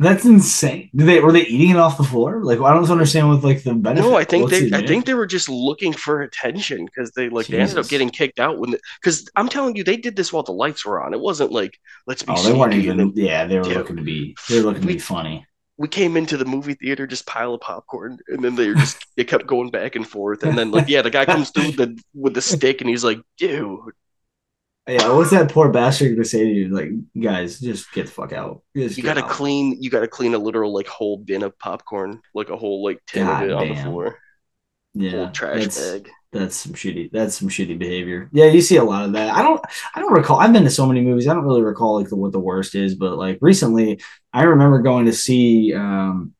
That's insane. Did they were they eating it off the floor? Like I don't understand what like the benefit. No, I think What's they I think they were just looking for attention because they like Jesus. they ended up getting kicked out when because I'm telling you they did this while the lights were on. It wasn't like let's be. Oh, they weren't even. Then, yeah, they were looking to be. They were looking we, to be funny. We came into the movie theater just pile of popcorn, and then they just they kept going back and forth, and then like yeah, the guy comes through with the with the stick, and he's like, dude, Yeah, what's that poor bastard gonna say to you? Like, guys, just get the fuck out. Just You gotta out. clean. You gotta clean a literal like whole bin of popcorn, like a whole like tin of it on the floor, Yeah, whole trash that's, bag. That's some shitty. That's some shitty behavior. Yeah, you see a lot of that. I don't. I don't recall. I've been to so many movies. I don't really recall like the, what the worst is. But like recently, I remember going to see. um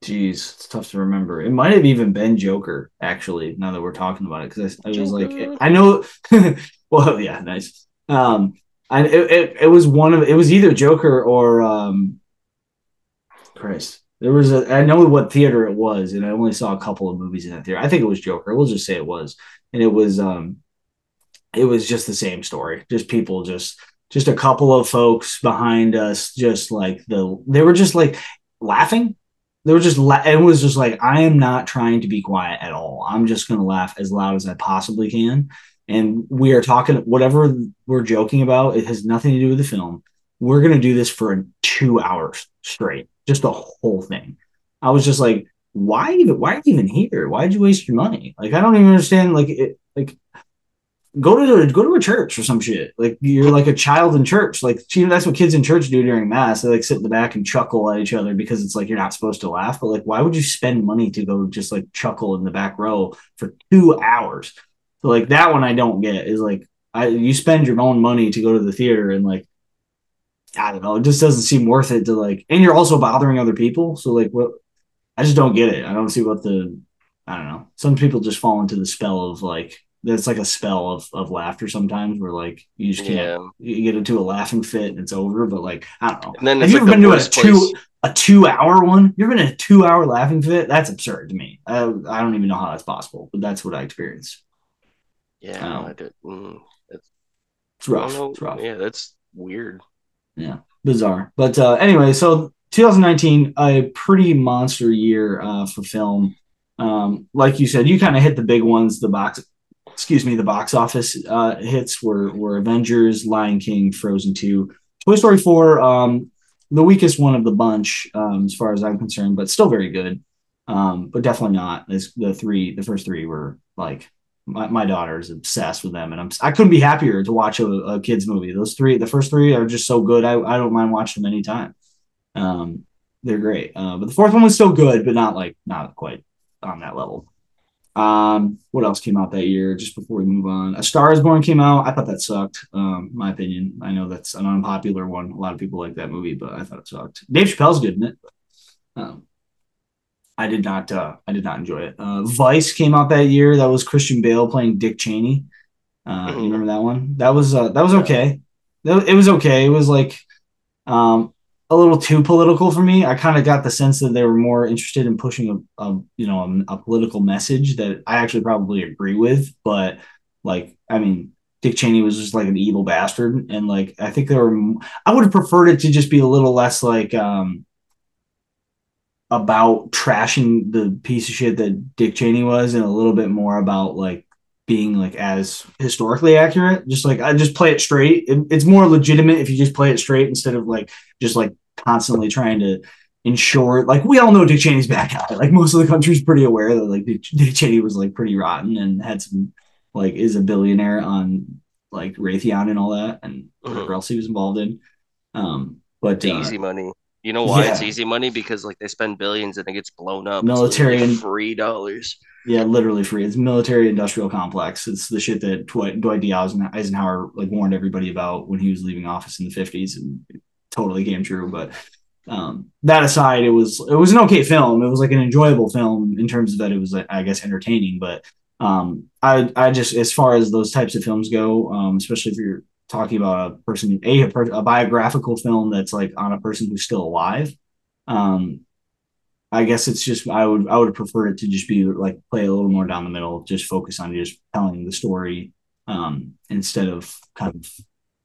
Geez, it's tough to remember. It might have even been Joker. Actually, now that we're talking about it, because I, I was like, I know. well, yeah, nice. Um, I it, it, it was one of it was either Joker or um, Christ. There was a I know what theater it was, and I only saw a couple of movies in that theater. I think it was Joker. We'll just say it was, and it was um, it was just the same story. Just people, just just a couple of folks behind us, just like the they were just like laughing. They were just la- it was just like I am not trying to be quiet at all. I'm just gonna laugh as loud as I possibly can. And we are talking whatever we're joking about. It has nothing to do with the film. We're gonna do this for two hours straight, just the whole thing. I was just like, why even? Why are you even here? why did you waste your money? Like, I don't even understand. Like, it, like go to go to a church or some shit. Like you're like a child in church. Like you know, that's what kids in church do during mass. They like sit in the back and chuckle at each other because it's like you're not supposed to laugh. But like, why would you spend money to go just like chuckle in the back row for two hours? So like that one I don't get is like I you spend your own money to go to the theater and like I don't know, it just doesn't seem worth it to like and you're also bothering other people. So like what I just don't get it. I don't see what the I don't know. Some people just fall into the spell of like that's like a spell of, of laughter sometimes where like you just can't Yeah. you get into a laughing fit and it's over. But like I don't know. And then Have you like ever been to a two place. a two hour one? You've been in a two hour laughing fit? That's absurd to me. I, I don't even know how that's possible, but that's what I experienced. Yeah, did. Mm, It's I rough. It's rough. Yeah, that's weird. Yeah, bizarre. But uh, anyway, so 2019, a pretty monster year uh, for film. Um, like you said, you kind of hit the big ones. The box, excuse me, the box office uh, hits were were Avengers, Lion King, Frozen Two, Toy Story Four. Um, the weakest one of the bunch, um, as far as I'm concerned, but still very good. Um, but definitely not as the three. The first three were like my, my daughter is obsessed with them, and I'm I couldn't be happier to watch a, a kids movie. Those three, the first three, are just so good. I, I don't mind watching them anytime. Um, they're great. Uh, but the fourth one was still good, but not like not quite on that level. Um, what else came out that year? Just before we move on, A Star Is Born came out. I thought that sucked. Um, my opinion. I know that's an unpopular one. A lot of people like that movie, but I thought it sucked. Dave Chappelle's good in it. Um, I did not. Uh, I did not enjoy it. Uh, Vice came out that year. That was Christian Bale playing Dick Cheney. Uh. You remember that one? That was uh, that was okay. It was okay. It was like um, a little too political for me. I kind of got the sense that they were more interested in pushing a, a you know a, a political message that I actually probably agree with. But like, I mean, Dick Cheney was just like an evil bastard, and like I think there were. I would have preferred it to just be a little less like um, about trashing the piece of shit that Dick Cheney was, and a little bit more about like being like as historically accurate. Just like I just play it straight. It, it's more legitimate if you just play it straight instead of like just like constantly trying to ensure. Like we all know Dick Cheney's bad guy. Like most of the country's pretty aware that like Dick, Dick Cheney was like pretty rotten and had some like is a billionaire on like Raytheon and all that and whatever Mhm. else he was involved in. Um, but uh, easy money. You know why it's easy money? Because like they spend billions and it gets blown up. Military and- free dollars. Yeah, literally free. It's military industrial complex. It's the shit that Dwight, Dwight D. Eisenhower like warned everybody about when he was leaving office in the fifties, and it totally came true. But um, that aside, it was it was an okay film. It was like an enjoyable film in terms of that it was I guess entertaining. But um, I I just as far as those types of films go, um, especially if you're talking about a person a, a, a biographical film that's like on a person who's still alive. Um, I guess it's just I would I would prefer it to just be like play a little more down the middle, just focus on just telling the story um, instead of kind of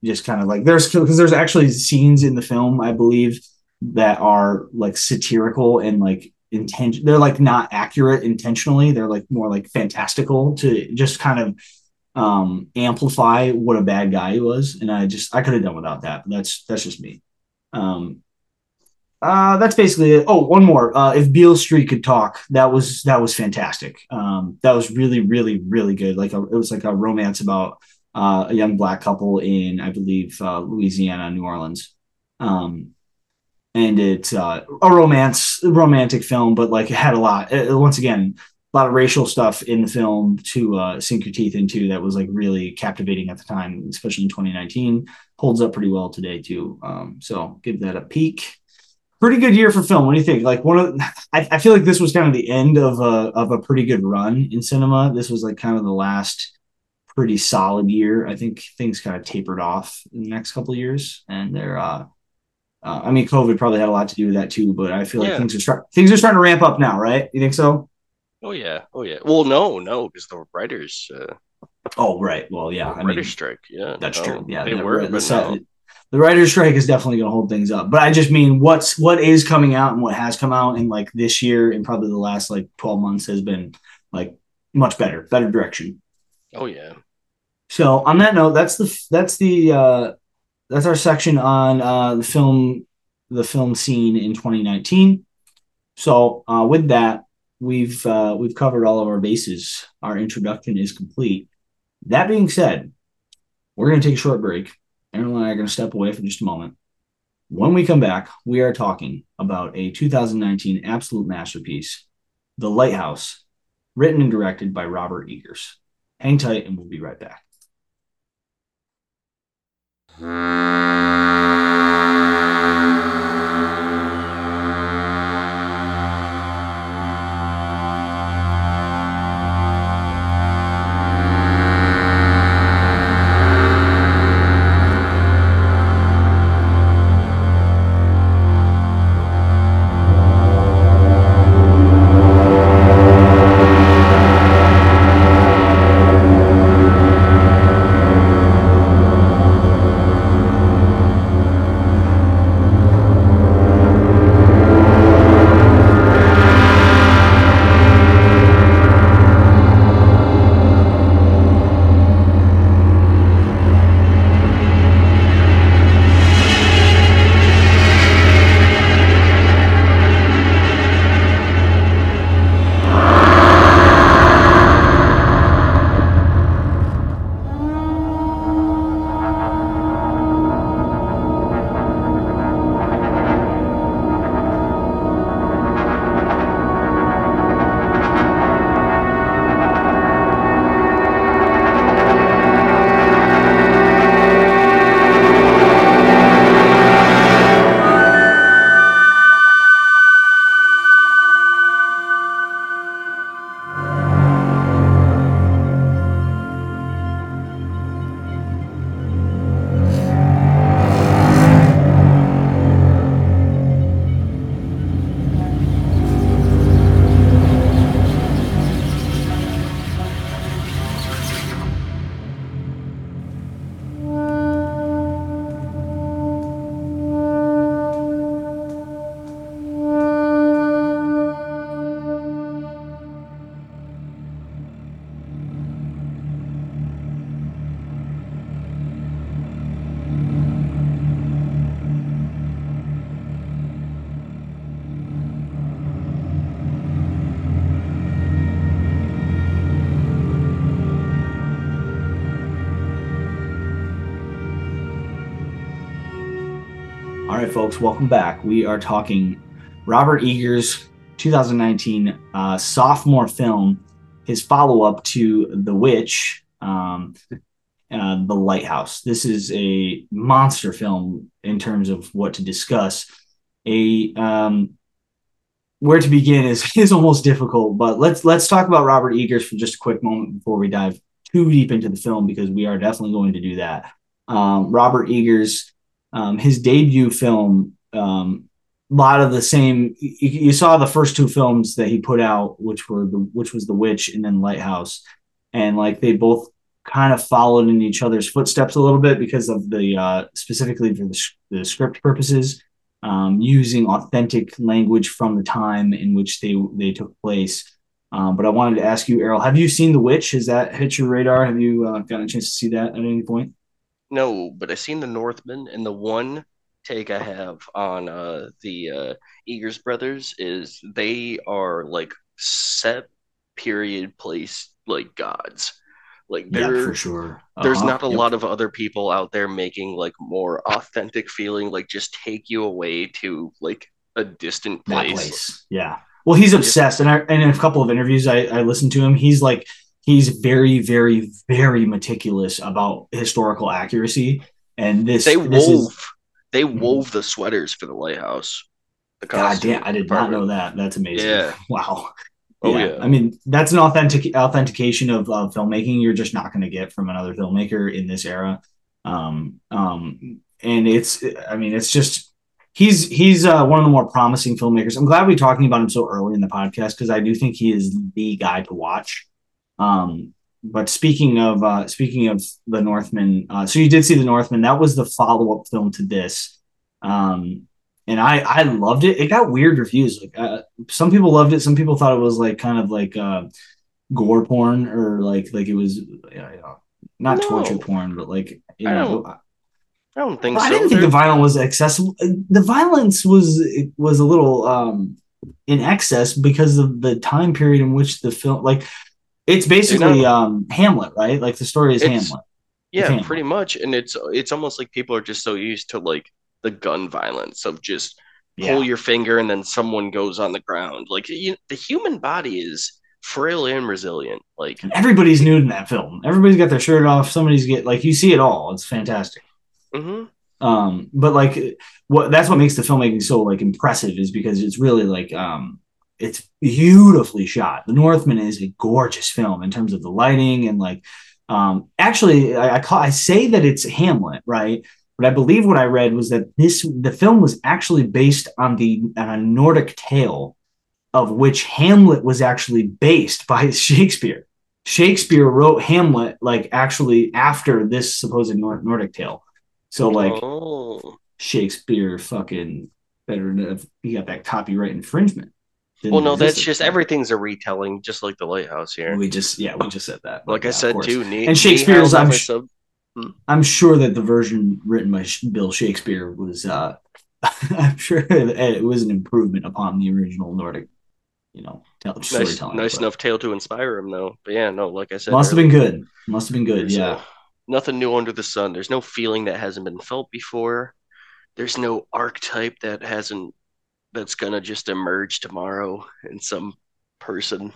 just kind of like there's because there's actually scenes in the film I believe that are like satirical and like intention they're like not accurate intentionally they're like more like fantastical to just kind of um amplify what a bad guy he was and I just I could have done without that that's that's just me um uh, that's basically it. Oh, one more. Uh, if Beale Street could talk, that was that was fantastic. Um, that was really, really, really good. Like a, it was like a romance about uh, a young black couple in, I believe, uh, Louisiana, New Orleans. Um, and it's uh, a romance, romantic film, but like it had a lot. Uh, once again, a lot of racial stuff in the film to uh, sink your teeth into that was like really captivating at the time, especially in 2019. Holds up pretty well today too. Um, so give that a peek. Pretty good year for film. What do you think? Like one of, I, I feel like this was kind of the end of a of a pretty good run in cinema. This was like kind of the last pretty solid year. I think things kind of tapered off in the next couple of years, and they're. Uh, uh, I mean, COVID probably had a lot to do with that too, but I feel like yeah. things are start things are starting to ramp up now, right? You think so? Oh yeah, oh yeah. Well, no, no, because the writers. Uh, oh right, well yeah, I writers strike. Yeah, that's no, true. Yeah, they were. The, the, the writers strike is definitely going to hold things up, but I just mean what's what is coming out and what has come out in like this year and probably the last like twelve months has been like much better, better direction. Oh yeah. So on that note, that's the that's the uh, that's our section on uh, the film the film scene in 2019. So uh, with that, we've uh, we've covered all of our bases. Our introduction is complete. That being said, we're going to take a short break. Aaron and I are going to step away for just a moment. When we come back, we are talking about a 2019 absolute masterpiece, The Lighthouse, written and directed by Robert Eggers. Hang tight, and we'll be right back. Folks. Welcome back. We are talking Robert Eggers' 2019 uh, sophomore film, his follow up to The Witch, um, uh, The Lighthouse. This is a monster film in terms of what to discuss. A um, where to begin is is almost difficult, but let's let's talk about Robert Eggers for just a quick moment before we dive too deep into the film because we are definitely going to do that. Um, Robert Eggers um, his debut film, um, a lot of the same. You, you, saw the first two films that he put out, which were the which was The Witch and then Lighthouse, and like they both kind of followed in each other's footsteps a little bit because of the uh, specifically for the, the script purposes, um, using authentic language from the time in which they they took place. Um, but I wanted to ask you, Erroll, have you seen The Witch? Has that hit your radar? Have you uh, gotten a chance to see that at any point? No, but I seen the Northman, and the one take I have on uh, the uh, Eggers brothers is they are like set period place like gods. Like Yeah, for sure. there's Uh-huh. not a Yep. lot of other people out there making like more authentic feeling, like just take you away to like a distant place. place. Yeah. Well, he's obsessed, and I, and in a couple of interviews I, I listened to him, he's like he's very, very, very meticulous about historical accuracy. And this, They this wove, is they Mhm. wove the sweaters for the lighthouse. The God damn, I did not know that. That's amazing. Yeah. Wow. Oh yeah. I mean, that's an authentic authentication of uh, filmmaking you're just not going to get from another filmmaker in this era. Um, um, and it's, I mean, it's just he's he's uh, one of the more promising filmmakers. I'm glad we're talking about him so early in the podcast because I do think he is the guy to watch. Um, but speaking of uh, speaking of the Northman, uh, so you did see the Northman. That was the follow up film to this. Um, and I I loved it. It got weird reviews. Like uh, some people loved it. Some people thought it was like kind of like uh, gore porn or like like it was yeah, yeah, not No. torture porn, but like you I know. don't I don't think I so. didn't think the violence was accessible. The violence was it was a little um in excess because of the time period in which the film like it's basically not- um Hamlet, right? Like the story is Hamlet. yeah, family. pretty much. And it's it's almost like people are just so used to like the gun violence of just Yeah. pull your finger and then someone goes on the ground. Like you, the human body is frail and resilient. Like And everybody's nude in that film. Everybody's got their shirt off. Somebody's get like you see it all. It's fantastic. mhm. um but like what that's what makes the filmmaking so like impressive is because it's really like um it's beautifully shot the northman is a gorgeous film in terms of the lighting and like um actually i i, call, I say that it's hamlet right but i believe what i read was that this the film was actually based on the on a nordic tale of which hamlet was actually based by shakespeare shakespeare wrote hamlet like actually after this supposed Nor- nordic tale so like oh. Shakespeare fucking better than he got that copyright infringement. Well, no, that's just time. everything's a retelling, just like the lighthouse here. We just yeah, we just said that. Like Yeah, I said too, Ne- And Shakespeare's, I'm sh- sub- I'm sure that the version written by Bill Shakespeare was uh I'm sure it was an improvement upon the original Nordic, you know, tell, nice, storytelling. nice enough tale to inspire him, though. But yeah, no, like I said, Must have been good. Must have been good. Yeah. uh, nothing new under the sun. There's no feeling that hasn't been felt before. There's no archetype that hasn't that's gonna just emerge tomorrow in some person.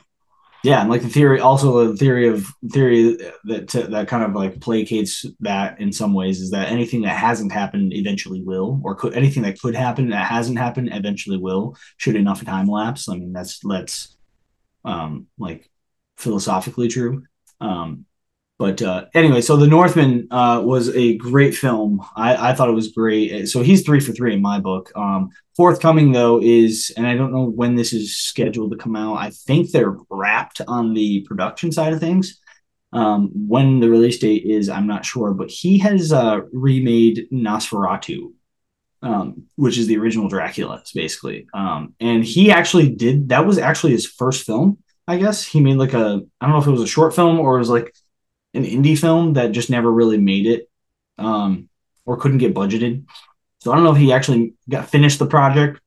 Yeah, and like the theory, also the theory of theory that that kind of like placates that in some ways is that anything that hasn't happened eventually will, or could anything that could happen that hasn't happened eventually will, should enough time lapse. I mean, that's that's um like philosophically true. Um, but uh, anyway, so the Northman uh, was a great film. I, I thought it was great. So he's three for three in my book. Um, forthcoming though is, and I don't know when this is scheduled to come out. I think they're wrapped on the production side of things. Um, when the release date is, I'm not sure, but he has uh, remade Nosferatu, um, which is the original Dracula, basically. Um, and he actually did that was actually his first film. I guess he made like a I don't know if it was a short film or it was like an indie film that just never really made it um, or couldn't get budgeted. So I don't know if he actually got finished the project,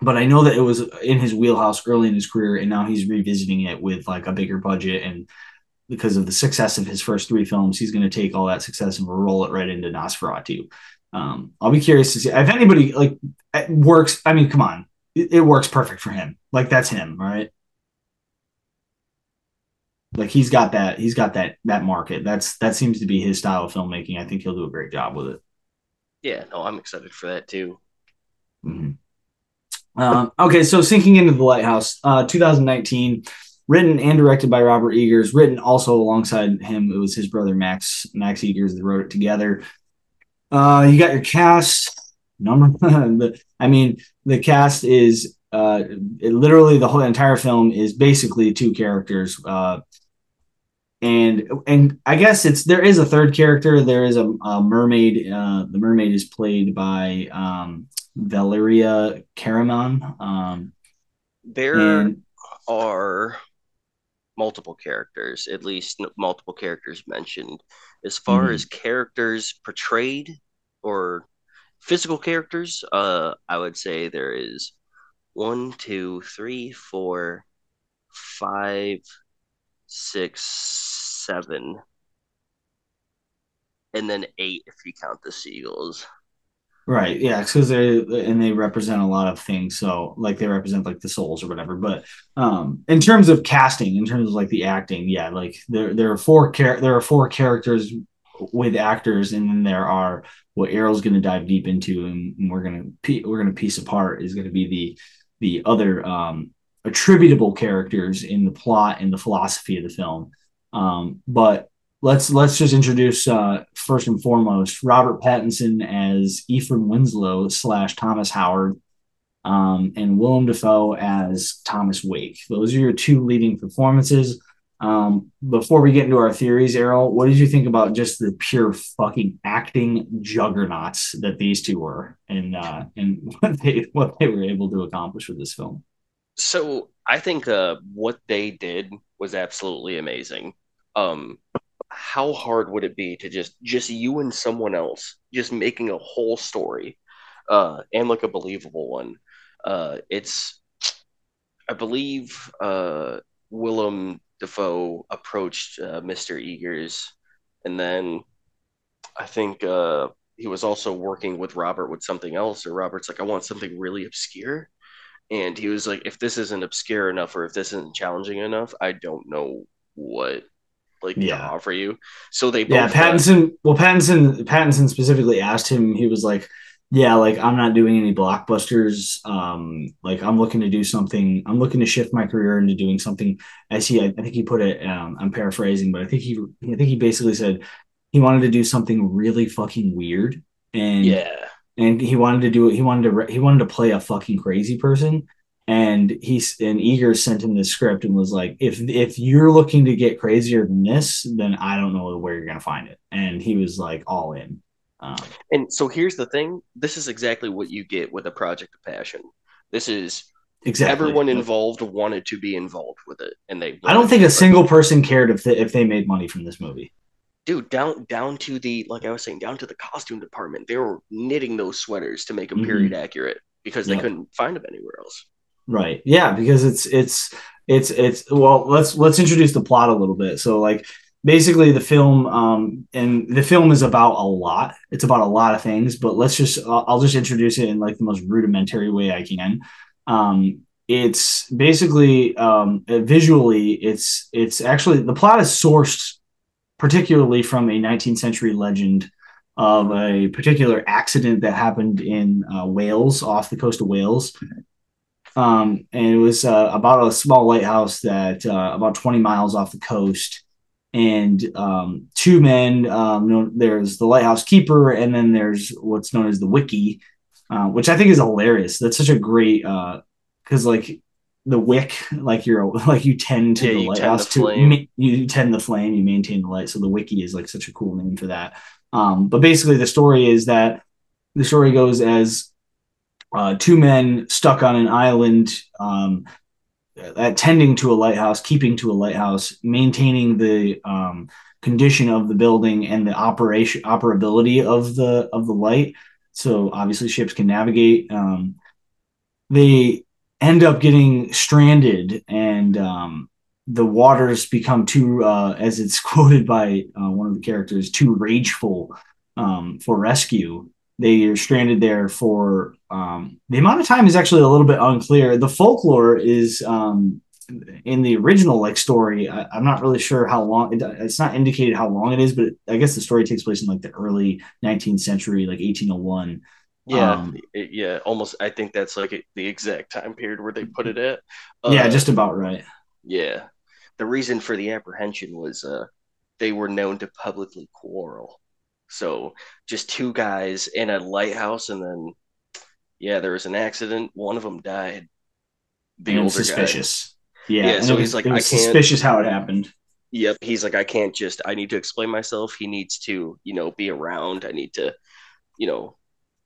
but I know that it was in his wheelhouse early in his career, and now he's revisiting it with like a bigger budget and because of the success of his first three films, he's going to take all that success and roll it right into Nosferatu. Um, I'll be curious to see if anybody like works. I mean, come on, it, it works perfect for him. Like that's him, right? Like he's got that. He's got that that market. That's that seems to be his style of filmmaking. I think he'll do a great job with it. Yeah, no, I'm excited for that too. Mhm. Um, okay, so sinking into the lighthouse, uh, 2019, written and directed by Robert Eggers, written also alongside him. It was his brother Max Max Eggers that wrote it together. Uh, you got your cast number. the, I mean, the cast is uh, it, literally the whole entire film is basically two characters. Uh, and and I guess it's there is a third character. There is a, a mermaid. Uh, the mermaid is played by um, Valeriia Karaman. Um, There and are multiple characters, at least multiple characters mentioned. As far Mhm. as characters portrayed or physical characters, uh, I would say there is one, two, three, four, five, six, seven, and then eight if you count the seagulls. Right. Yeah, because they and they represent a lot of things. So like they represent like the souls or whatever. But um in terms of casting, in terms of like the acting, yeah, like there there are four char- there are four characters with actors, and then there are what Erroll's going to dive deep into, and, we're gonna we're gonna piece apart is going to be the the other um attributable characters in the plot and the philosophy of the film. Um, but let's let's just introduce uh, first and foremost Robert Pattinson as Ephraim Winslow slash Thomas Howard, um, and Willem Dafoe as Thomas Wake. Those are your two leading performances. Um, before we get into our theories, Erroll, what did you think about just the pure fucking acting juggernauts that these two were, and uh, and what they what they were able to accomplish with this film? So I think uh, what they did was absolutely amazing. Um, how hard would it be to just just you and someone else just making a whole story uh and like a believable one uh it's i believe uh willem dafoe approached uh, mr eggers and then i think uh he was also working with robert with something else or robert's like i want something really obscure and he was like if this isn't obscure enough or if this isn't challenging enough i don't know what like yeah. to offer you. So they yeah Pattinson. Got... well, Pattinson Pattinson specifically asked him. He was like, "Yeah, like I'm not doing any blockbusters. Um, like I'm looking to do something. I'm looking to shift my career into doing something." As he, I, I think he put it. Um, I'm paraphrasing, but I think he, I think he basically said he wanted to do something really fucking weird. And yeah, and he wanted to do it. He wanted to. He wanted to play a fucking crazy person and he's and Eggers sent him the script and was like, if if you're looking to get crazier than this, then I don't know where you're gonna find it. And he was like all in. Um, and so here's the thing: this is exactly what you get with a project of passion. This is exactly everyone involved wanted to be involved with it, and they. I don't think a single person cared if they, if they made money from this movie. Dude, down down to the like I was saying, down to the costume department, they were knitting those sweaters to make them mm-hmm. period accurate because they yep. couldn't find them anywhere else. Right. Yeah, because it's it's it's it's well, let's let's introduce the plot a little bit. So like basically the film um and the film is about a lot. It's about a lot of things, but let's just I'll just introduce it in like the most rudimentary way I can. Um it's basically um visually it's it's actually the plot is sourced particularly from a 19th century legend of a particular accident that happened in uh, Wales, off the coast of Wales, um, and it was uh, about a small lighthouse that uh, about 20 miles off the coast. And um, two men, um, there's the lighthouse keeper, and then there's what's known as the wickie, uh, which I think is hilarious. That's such a great because uh, like the wick, like you're like you tend to yeah, the lighthouse to ma- you tend the flame, you maintain the light. So the wickie is like such a cool name for that. Um, but basically, the story is that the story goes as uh, two men stuck on an island um, attending to a lighthouse, keeping to a lighthouse, maintaining the um, condition of the building and the operation operability of the of the light. So obviously ships can navigate. Um, they end up getting stranded and um, the waters become too, uh, as it's quoted by uh, one of the characters, too rageful um, for rescue they are stranded there for um, the amount of time is actually a little bit unclear. The folklore is um, in the original like story. I, am not really sure how long. It, it's not indicated how long it is, but I guess the story takes place in like the early 19th century, like 1801. Yeah, um, it, yeah, almost. I think that's like the exact time period where they put it at. Uh, yeah, just about right. Yeah, the reason for the apprehension was uh, they were known to publicly quarrel. So just two guys in a lighthouse, and then yeah, there was an accident. One of them died. The older suspicious. Guy. Yeah, yeah. So he's like, I can't. Suspicious how it happened. Yep, he's like, I can't just. I need to explain myself. He needs to, you know, be around. I need to, you know,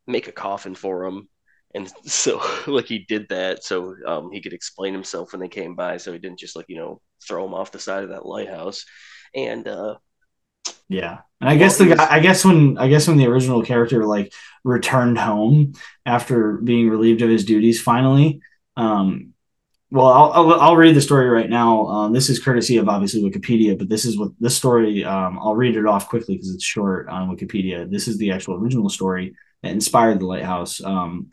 make a coffin for him. And so, like, he did that so um, he could explain himself when they came by. So he didn't just like, you know, throw him off the side of that lighthouse. And uh, yeah. And I guess the guy, I guess when I guess when the original character like returned home after being relieved of his duties finally, um, well, I'll, I'll, I'll, read the story right now. Um, this is courtesy of obviously Wikipedia, but this is what this story. Um, I'll read it off quickly because it's short on Wikipedia. This is the actual original story that inspired the lighthouse. Um,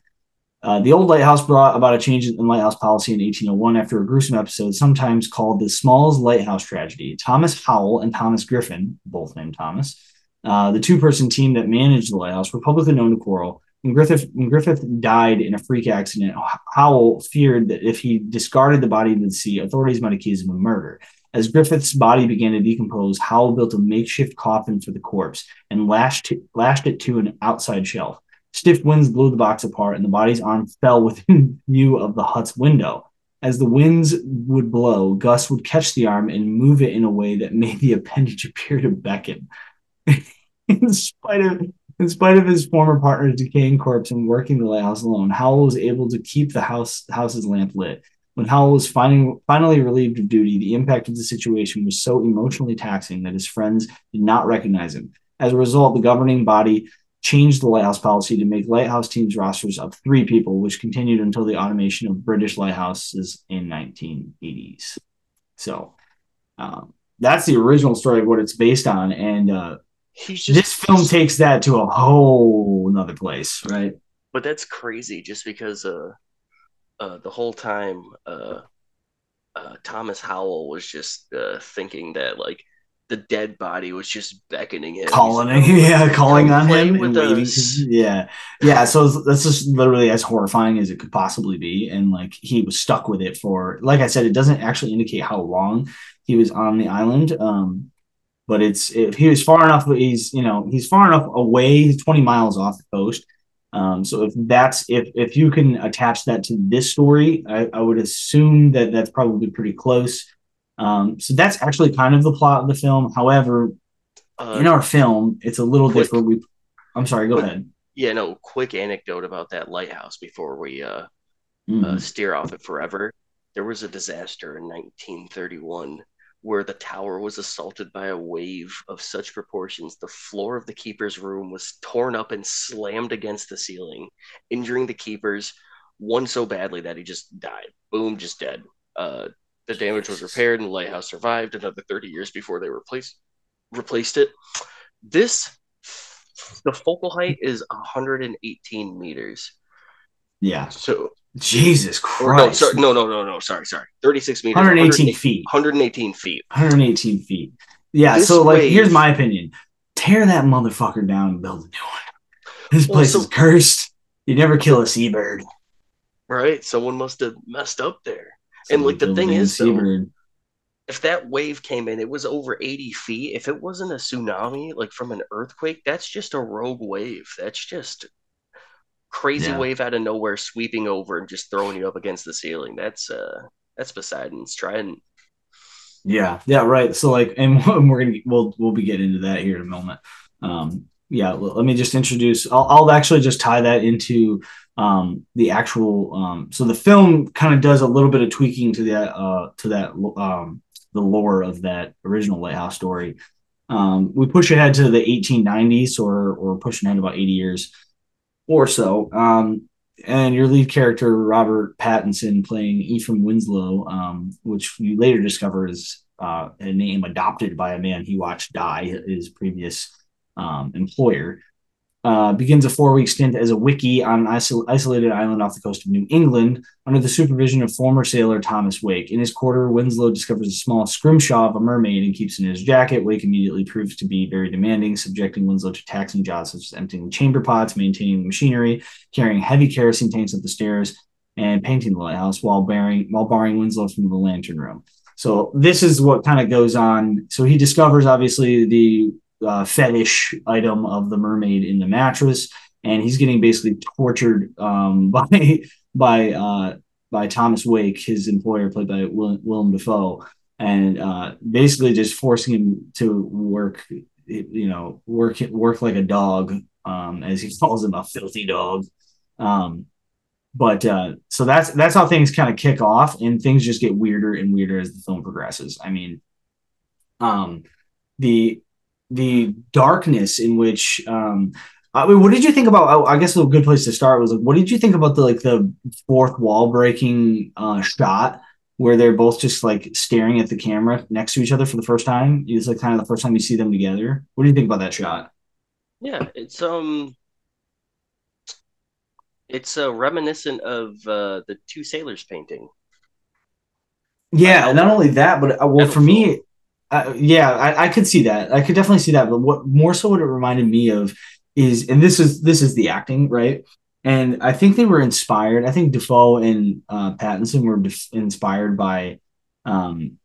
uh, the old lighthouse brought about a change in lighthouse policy in 1801 after a gruesome episode, sometimes called the Smalls Lighthouse Tragedy. Thomas Howell and Thomas Griffin, both named Thomas, uh, the two person team that managed the lighthouse, were publicly known to quarrel. When Griffith, when Griffith died in a freak accident, Howell feared that if he discarded the body into the sea, authorities might accuse him of murder. As Griffith's body began to decompose, Howell built a makeshift coffin for the corpse and lashed, lashed it to an outside shelf. Stiff winds blew the box apart, and the body's arm fell within view of the hut's window. As the winds would blow, Gus would catch the arm and move it in a way that made the appendage appear to beckon. in spite of in spite of his former partner's decaying corpse and working the lighthouse alone, Howell was able to keep the house house's lamp lit. When Howell was finding, finally relieved of duty, the impact of the situation was so emotionally taxing that his friends did not recognize him. As a result, the governing body changed the lighthouse policy to make lighthouse teams rosters of three people, which continued until the automation of British lighthouses in 1980s. So um, that's the original story of what it's based on, and uh, just, this film takes that to a whole another place, right? But that's crazy, just because uh, uh, the whole time uh, uh, Thomas Howell was just uh, thinking that like the dead body was just beckoning him, calling him, yeah, calling on him, and waving. yeah, yeah. So that's just literally as horrifying as it could possibly be, and like he was stuck with it for, like I said, it doesn't actually indicate how long he was on the island. Um, but it's if he was far enough, he's you know he's far enough away, twenty miles off the coast. Um, so if that's if if you can attach that to this story, I, I would assume that that's probably pretty close. Um, so that's actually kind of the plot of the film. However, uh, in our film, it's a little quick, different. We, I'm sorry, go quick, ahead. Yeah, no, quick anecdote about that lighthouse before we uh, mm-hmm. uh, steer off it forever. There was a disaster in 1931 where the tower was assaulted by a wave of such proportions the floor of the keeper's room was torn up and slammed against the ceiling, injuring the keepers, one so badly that he just died. Boom, just dead. Uh, the damage was repaired and the lighthouse survived another 30 years before they replaced replaced it. This the focal height is 118 meters. Yeah. So Jesus Christ. No, no, no, no, no. Sorry, sorry. 36 meters. 118 feet. 118 feet. 118 feet. Yeah. This so, like, wave, here's my opinion tear that motherfucker down and build a new one. This well, place so, is cursed. You never kill a seabird. Right. Someone must have messed up there. Someone and, like, the thing is, though, if that wave came in, it was over 80 feet. If it wasn't a tsunami, like from an earthquake, that's just a rogue wave. That's just crazy yeah. wave out of nowhere sweeping over and just throwing you up against the ceiling. That's uh that's Poseidon's trident. Yeah, yeah, right. So like, and we're gonna we'll we'll be getting into that here in a moment. Um, yeah, let me just introduce. I'll, I'll actually just tie that into um, the actual. Um, so the film kind of does a little bit of tweaking to that uh, to that um, the lore of that original lighthouse story. Um, we push ahead to the 1890s, or or pushing ahead about 80 years or so. Um, and your lead character, Robert Pattinson, playing Ephraim Winslow, um, which you later discover is uh, a name adopted by a man he watched die, his previous um, employer uh, begins a four week stint as a wickie on an isol- isolated island off the coast of New England under the supervision of former sailor Thomas Wake. In his quarter, Winslow discovers a small scrimshaw of a mermaid and keeps it in his jacket. Wake immediately proves to be very demanding, subjecting Winslow to taxing jobs such as emptying chamber pots, maintaining machinery, carrying heavy kerosene tanks up the stairs, and painting the lighthouse while bearing while barring Winslow from the lantern room. So this is what kind of goes on. So he discovers obviously the uh, fetish item of the mermaid in the mattress, and he's getting basically tortured um, by by uh, by Thomas Wake, his employer, played by Willem, Willem Dafoe, and uh, basically just forcing him to work, you know, work work like a dog, um, as he calls him, a filthy dog. Um, but uh, so that's that's how things kind of kick off, and things just get weirder and weirder as the film progresses. I mean, um, the the darkness in which um, I mean, what did you think about? I guess a good place to start was like, what did you think about the like the fourth wall breaking uh, shot where they're both just like staring at the camera next to each other for the first time? It's like kind of the first time you see them together. What do you think about that shot? Yeah, it's um, it's uh, reminiscent of uh, the two sailors painting. Yeah, not only that, but uh, well, for me, uh, yeah, I, I could see that. I could definitely see that. But what more so what it reminded me of is, and this is this is the acting, right? And I think they were inspired. I think Dafoe and uh, Pattinson were def- inspired by. Um,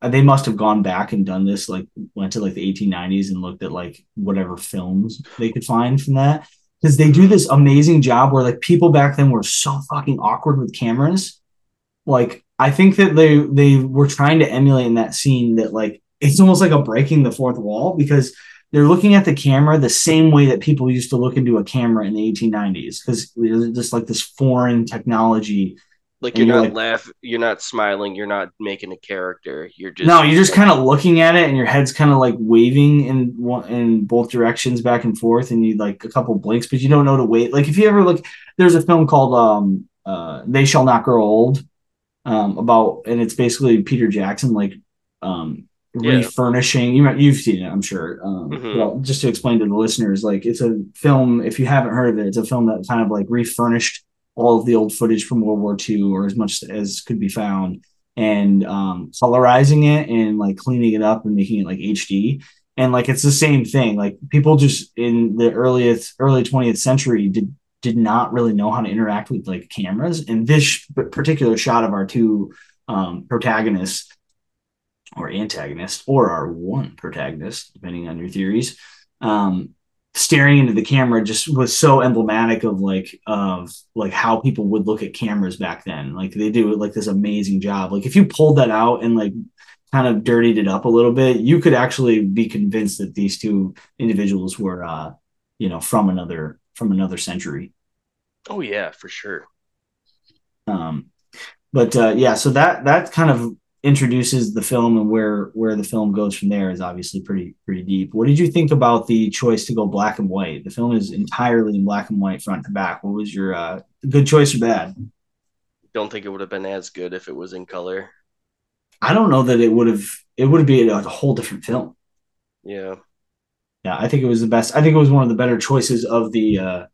they must have gone back and done this, like went to like the 1890s and looked at like whatever films they could find from that, because they do this amazing job where like people back then were so fucking awkward with cameras. Like I think that they they were trying to emulate in that scene that like it's almost like a breaking the fourth wall because they're looking at the camera the same way that people used to look into a camera in the 1890s because just like this foreign technology. Like you're, you're not like, laugh you're not smiling you're not making a character you're just no you're just kind of looking at it and your head's kind of like waving in one in both directions back and forth and you like a couple blinks but you don't know to wait. Like if you ever look there's a film called um uh they shall not grow old um about and it's basically peter jackson like um yeah. refurnishing. You you've seen it, I'm sure. Um, mm-hmm. Well, just to explain to the listeners, like it's a film. If you haven't heard of it, it's a film that kind of like refurnished all of the old footage from World War II, or as much as could be found, and um, colorizing it and like cleaning it up and making it like HD. And like it's the same thing. Like people just in the earliest early 20th century did did not really know how to interact with like cameras. And this particular shot of our two um, protagonists or antagonists, or our one protagonist, depending on your theories, um, staring into the camera just was so emblematic of like of like how people would look at cameras back then. Like they do like this amazing job. Like if you pulled that out and like kind of dirtied it up a little bit, you could actually be convinced that these two individuals were uh, you know, from another from another century. Oh yeah, for sure. Um but uh yeah, so that that kind of introduces the film and where where the film goes from there is obviously pretty pretty deep. What did you think about the choice to go black and white? The film is entirely in black and white front to back. What was your uh, good choice or bad? Don't think it would have been as good if it was in color. I don't know that it would have. It would be a whole different film. Yeah. Yeah, I think it was the best. I think it was one of the better choices of the uh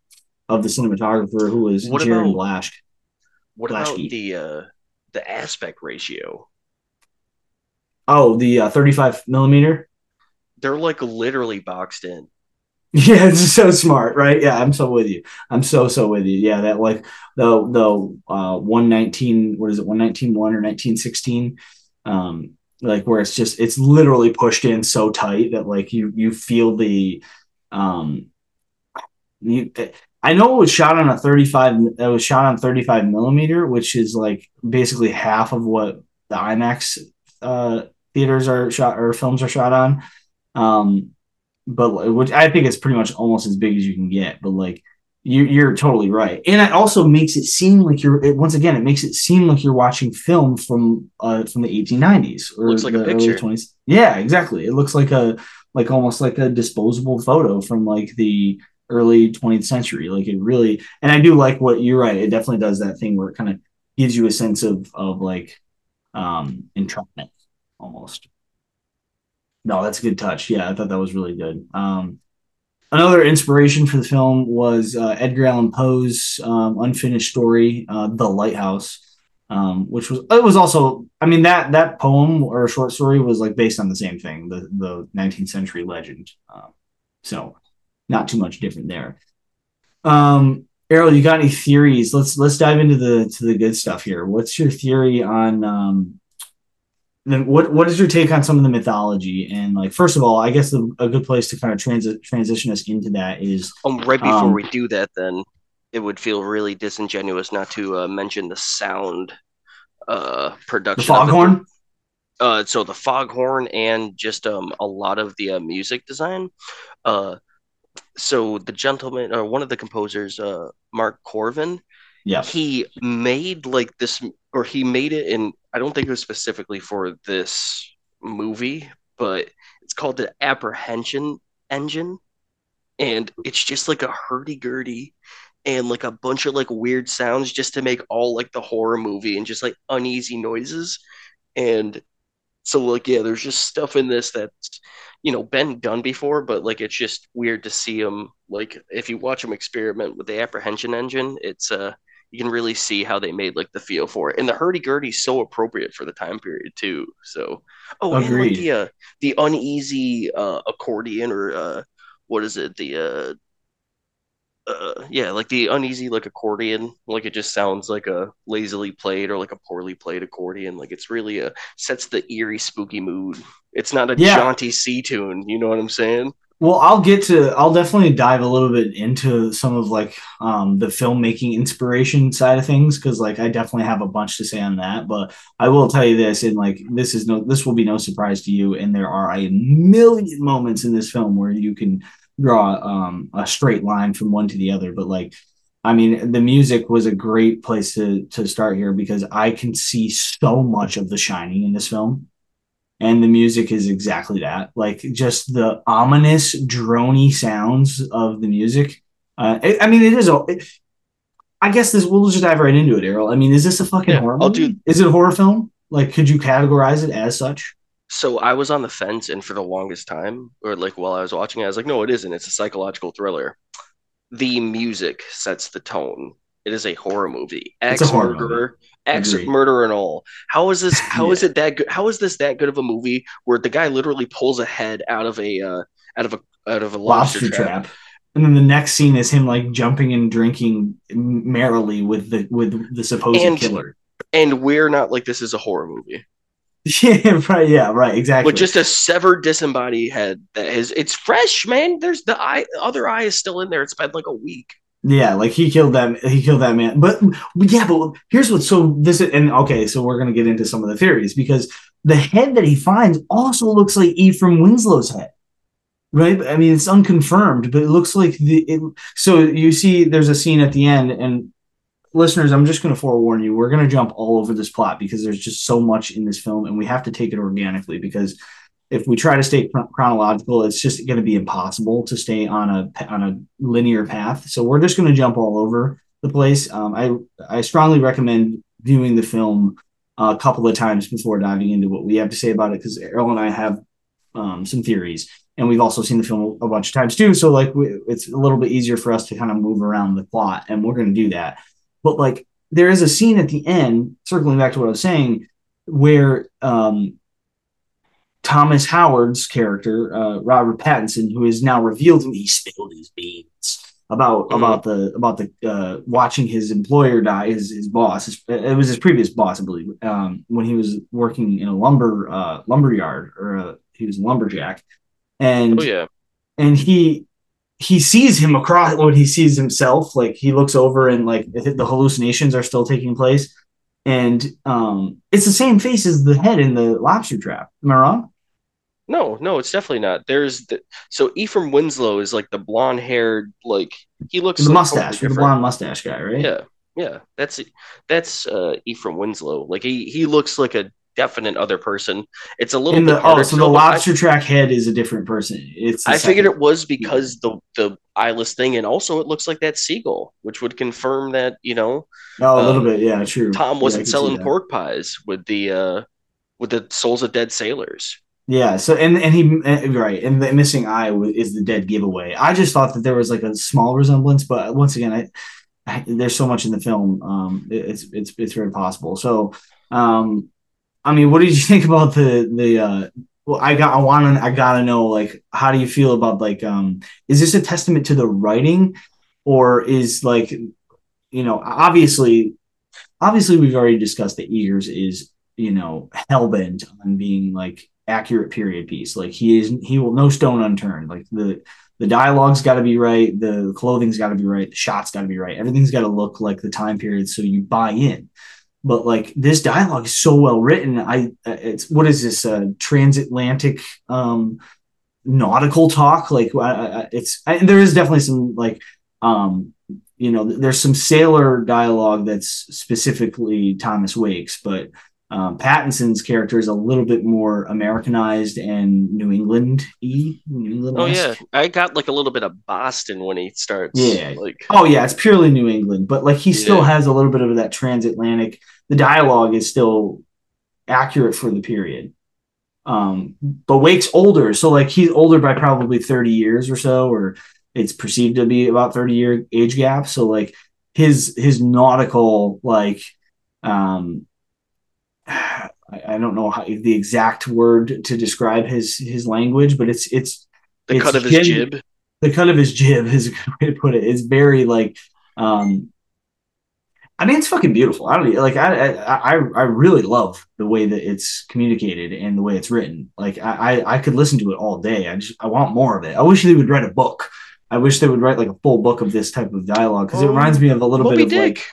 of the cinematographer who was what Jared Blasch. What about the uh the aspect ratio? Oh, the uh, 35 millimeter. They're like literally boxed in. Yeah, it's so smart, right? Yeah, I'm so with you. I'm so so with you. Yeah, that like the the uh 119, what is it, 119 1 or 1916? Um, like where it's just it's literally pushed in so tight that like you you feel the um you I know it was shot on a 35 it was shot on 35 millimeter, which is like basically half of what the IMAX uh theaters are shot or films are shot on. Um, but which I think is pretty much almost as big as you can get. But like you, you're totally right, and it also makes it seem like you're. It, once again, it makes it seem like you're watching film from uh from the 1890s or looks like the a picture. early 20s. Yeah, exactly. It looks like a like almost like a disposable photo from like the early 20th century. Like it really, and I do like what you're right. It definitely does that thing where it kind of gives you a sense of of like um entrapment almost. No, that's a good touch. Yeah, I thought that was really good. Um, another inspiration for the film was uh, Edgar Allan Poe's um, unfinished story, uh, "The Lighthouse," um, which was it was also. I mean that that poem or short story was like based on the same thing, the the 19th century legend. Um, so, not too much different there. Um, Erroll, you got any theories? Let's let's dive into the to the good stuff here. What's your theory on um, then what what is your take on some of the mythology? And like first of all i guess the, a good place to kind of transit transition us into that is um right before um, we do that then it would feel really disingenuous not to uh, mention the sound uh production the foghorn? Uh so the foghorn and just um a lot of the uh, music design. Uh so the gentleman or one of the composers uh Mark Korven yeah. he made like this or he made it in I don't think it was specifically for this movie, but it's called the apprehension engine. and it's just like a hurdy-gurdy and like a bunch of like weird sounds just to make all like the horror movie and just like uneasy noises and so like yeah there's just stuff in this that's you know been done before but like it's just weird to see them like if you watch them experiment with the apprehension engine it's uh you can really see how they made like the feel for it and the hurdy-gurdy is so appropriate for the time period too so oh Agreed. and like the uh, the uneasy uh accordion or uh what is it the uh uh, yeah, like the uneasy like accordion, like it just sounds like a lazily played or like a poorly played accordion. Like it's really a sets the eerie, spooky mood. It's not a yeah. jaunty C tune. You know what I'm saying? Well, I'll get to. I'll definitely dive a little bit into some of like um, the filmmaking inspiration side of things because, like, I definitely have a bunch to say on that. But I will tell you this, and like, this is no, this will be no surprise to you. And there are a million moments in this film where you can draw um, a straight line from one to the other, but like I mean, the music was a great place to to start here because I can see so much of The Shining in this film, and the music is exactly that. Like just the ominous, drony sounds of the music. Uh, it, I mean, it is a. It, I guess this. We'll just dive right into it, Erroll. I mean, is this a fucking yeah, horror? I'll movie? do. Is it a horror film? Like, could you categorize it as such? so I was on the fence, and for the longest time, or like while I was watching it, I was like, no, it isn't. It's a psychological thriller. The music sets the tone. It is a horror movie. Ex murderer, ex murderer, and all. How is this? How yeah. is it that good? How is this that good of a movie where the guy literally pulls a head out of a uh, out of a out of a lobster, lobster trap. trap. And then the next scene is him like jumping and drinking merrily with the with the supposed and, killer. And we're not like this is a horror movie. Yeah, right. Yeah, right. Exactly. With just a severed, disembodied head that is, it's fresh, man. There's the eye, other eye is still in there. It's been like a week. Yeah, like he killed that. He killed that man. But yeah, but here's what. So this is, and okay, so we're gonna get into some of the theories because the head that he finds also looks like Ephraim Winslow's head, right? I mean, it's unconfirmed, but it looks like the. It, so you see, there's a scene at the end, and listeners, I'm just to forewarn you. We're to jump all over this plot because there's just so much in this film, and we have to take it organically because if we try to stay chronological, it's just going to be impossible to stay on a on a linear path. So we're just going to jump all over the place. Um, I I strongly recommend viewing the film a couple of times before diving into what we have to say about it because Erroll and I have um, some theories, and we've also seen the film a bunch of times too. So like we, it's a little bit easier for us to kind of move around the plot, and we're going to do that. But like there is a scene at the end, circling back to what I was saying, where um, Thomas Howard's character, uh, Robert Pattinson, who is now revealed to me, he spilled his beans about mm-hmm. about the about the uh, watching his employer die, his his boss. His, it was his previous boss, I believe, um, when he was working in a lumber uh, lumber yard or a, he was a lumberjack, and oh, yeah, and he he sees him across when he sees himself like he looks over and like the hallucinations are still taking place and um it's the same face as the head in the lobster trap am i wrong no no it's definitely not there's the so ephraim winslow is like the blonde haired like he looks the like mustache the blonde mustache guy right yeah yeah that's that's uh ephraim winslow like he he looks like a definite other person. It's a little In bit the, oh, so the lobster I, track head is a different person. It's I figured it was because the the eyeless thing, and also it looks like that seagull, which would confirm that you know. Oh, a little um, bit, yeah, true. Tom wasn't yeah, selling pork pies with the uh with the souls of dead sailors. Yeah. So and and he right and the missing eye is the dead giveaway. I just thought that there was like a small resemblance, but once again, I, I there's so much in the film. Um, it's it's it's very possible. So um I mean, what did you think about the the? Uh, well, I got I want to I gotta know like how do you feel about like um is this a testament to the writing or is like you know obviously obviously we've already discussed that Eggers is you know hell bent on being like accurate period piece. Like he is he will no stone unturned. Like the the dialogue's got to be right the clothing's got to be right the shots got to be right. Everything's got to look like the time period so you buy in. But like this dialogue is so well written. I it's what is this uh transatlantic um nautical talk? Like I, it's I, there is definitely some like um you know there's some sailor dialogue that's specifically thomas wake's but Um, Pattinson's character is a little bit more Americanized and New England y. New England. Oh yeah, I got like a little bit of Boston when he starts. Yeah. like Oh yeah, it's purely New England, but like he still has a little bit of that transatlantic. The dialogue is still accurate for the period. Um, but Wake's older, so like he's older by probably 30 years or so, or it's perceived to be about 30 year age gap. So like his his nautical like um I, I don't know how the exact word to describe his his language, but it's it's the it's cut of his jib. the cut of his jib is a good way to put it. It's very like, um, I mean, it's fucking beautiful. I don't like. I I I really love the way that it's communicated and the way it's written. Like I I, I could listen to it all day. I just I want more of it. I wish they would write a book. I wish they would write like a full book of this type of dialogue because it reminds me of a little Moby bit of Dick. like.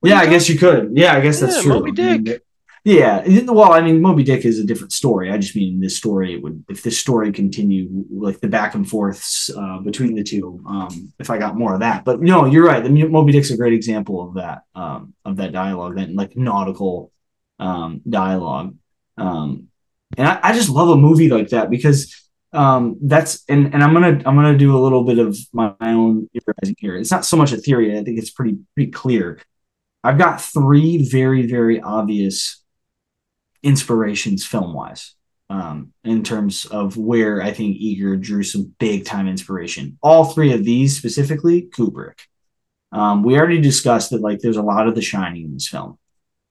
What Yeah, I guess you could. Yeah, I guess that's Yeah, true. Moby Dick. Yeah, well, I mean, Moby Dick is a different story. I just mean this story, it would if this story continued, like the back and forths uh, between the two. Um, if I got more of that, but no, you're right. The Mo- Moby Dick's a great example of that, um, of that dialogue, that like nautical um, dialogue. Um, and I, I just love a movie like that because um, that's and and I'm gonna I'm gonna do a little bit of my, my own theorizing here. It's not so much a theory. I think it's pretty pretty clear. I've got three very very obvious inspirations film wise um, in terms of where I think Eager drew some big time inspiration. All three of these specifically, Kubrick. Um, we already discussed that like there's a lot of The Shining in this film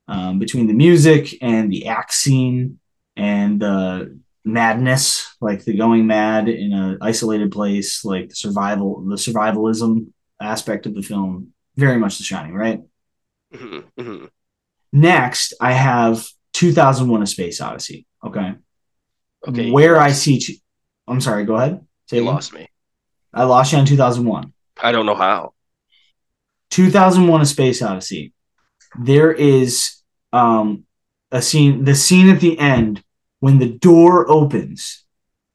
um, between the music and the act scene and the madness, like the going mad in an isolated place, like the survival, the survivalism aspect of the film. Very much The Shining, right? Mhm, mhm. Next, I have 2001: A Space Odyssey. Okay, Okay, where I see, I'm sorry. Go ahead. Say you again. lost me. I lost you on 2001. I don't know how. 2001: A Space Odyssey. There is um a scene. The scene at the end when the door opens,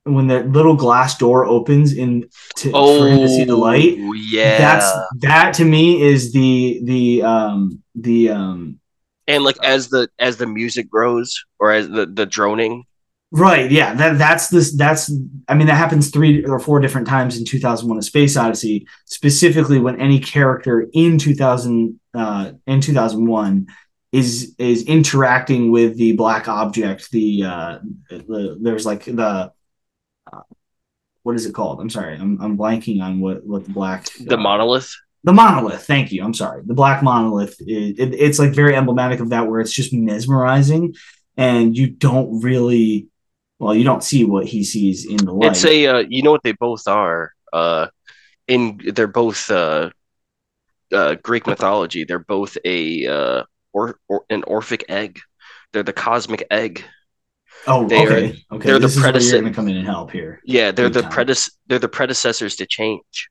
when the little glass door opens in to, for him to see the light. Oh, yeah. That's that to me is the the um the um and like as the as the music grows or as the the droning. Right. Yeah. That that's this. That's. I mean, that happens three or four different times in 2001: A Space Odyssey. Specifically, when any character in 2000 uh, in 2001 is is interacting with the black object. The uh, the there's like the. Uh, what is it called? I'm sorry. I'm, I'm blanking on what what the black The uh, monolith. The monolith thank you i'm sorry the black monolith it, it, it's like very emblematic of that where it's just mesmerizing and you don't really well you don't see what he sees in the light It's a uh, you know what they both are. Uh, in they're both uh, uh, Greek mythology. They're both a uh, or, or an Orphic egg. They're the cosmic egg. oh they are- okay okay they're the this is where predece- you're gonna come in and help here Yeah, they're Big the predes- They're the predecessors to change.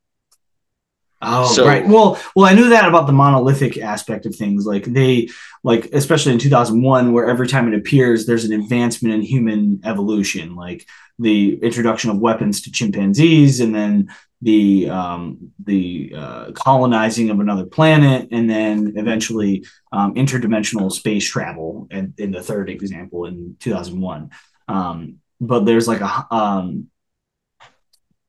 Oh, So- right. Well, well, I knew that about the monolithic aspect of things. Like they, like especially in 2001, where every time it appears, there's an advancement in human evolution, like the introduction of weapons to chimpanzees, and then the um, the uh, colonizing of another planet, and then eventually um, interdimensional space travel. And in the third example in 2001, um, but there's like a um,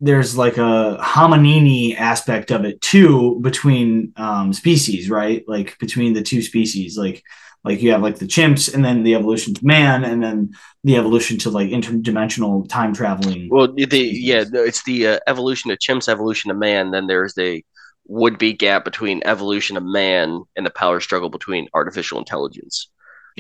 there's like a hominini aspect of it too between um, species, right? Like between the two species, like like you have like the chimps and then the evolution to man and then the evolution to like interdimensional time traveling. Well, the yeah, it's the uh, evolution of chimps, evolution of man. Then there's the would be gap between evolution of man and the power struggle between artificial intelligence.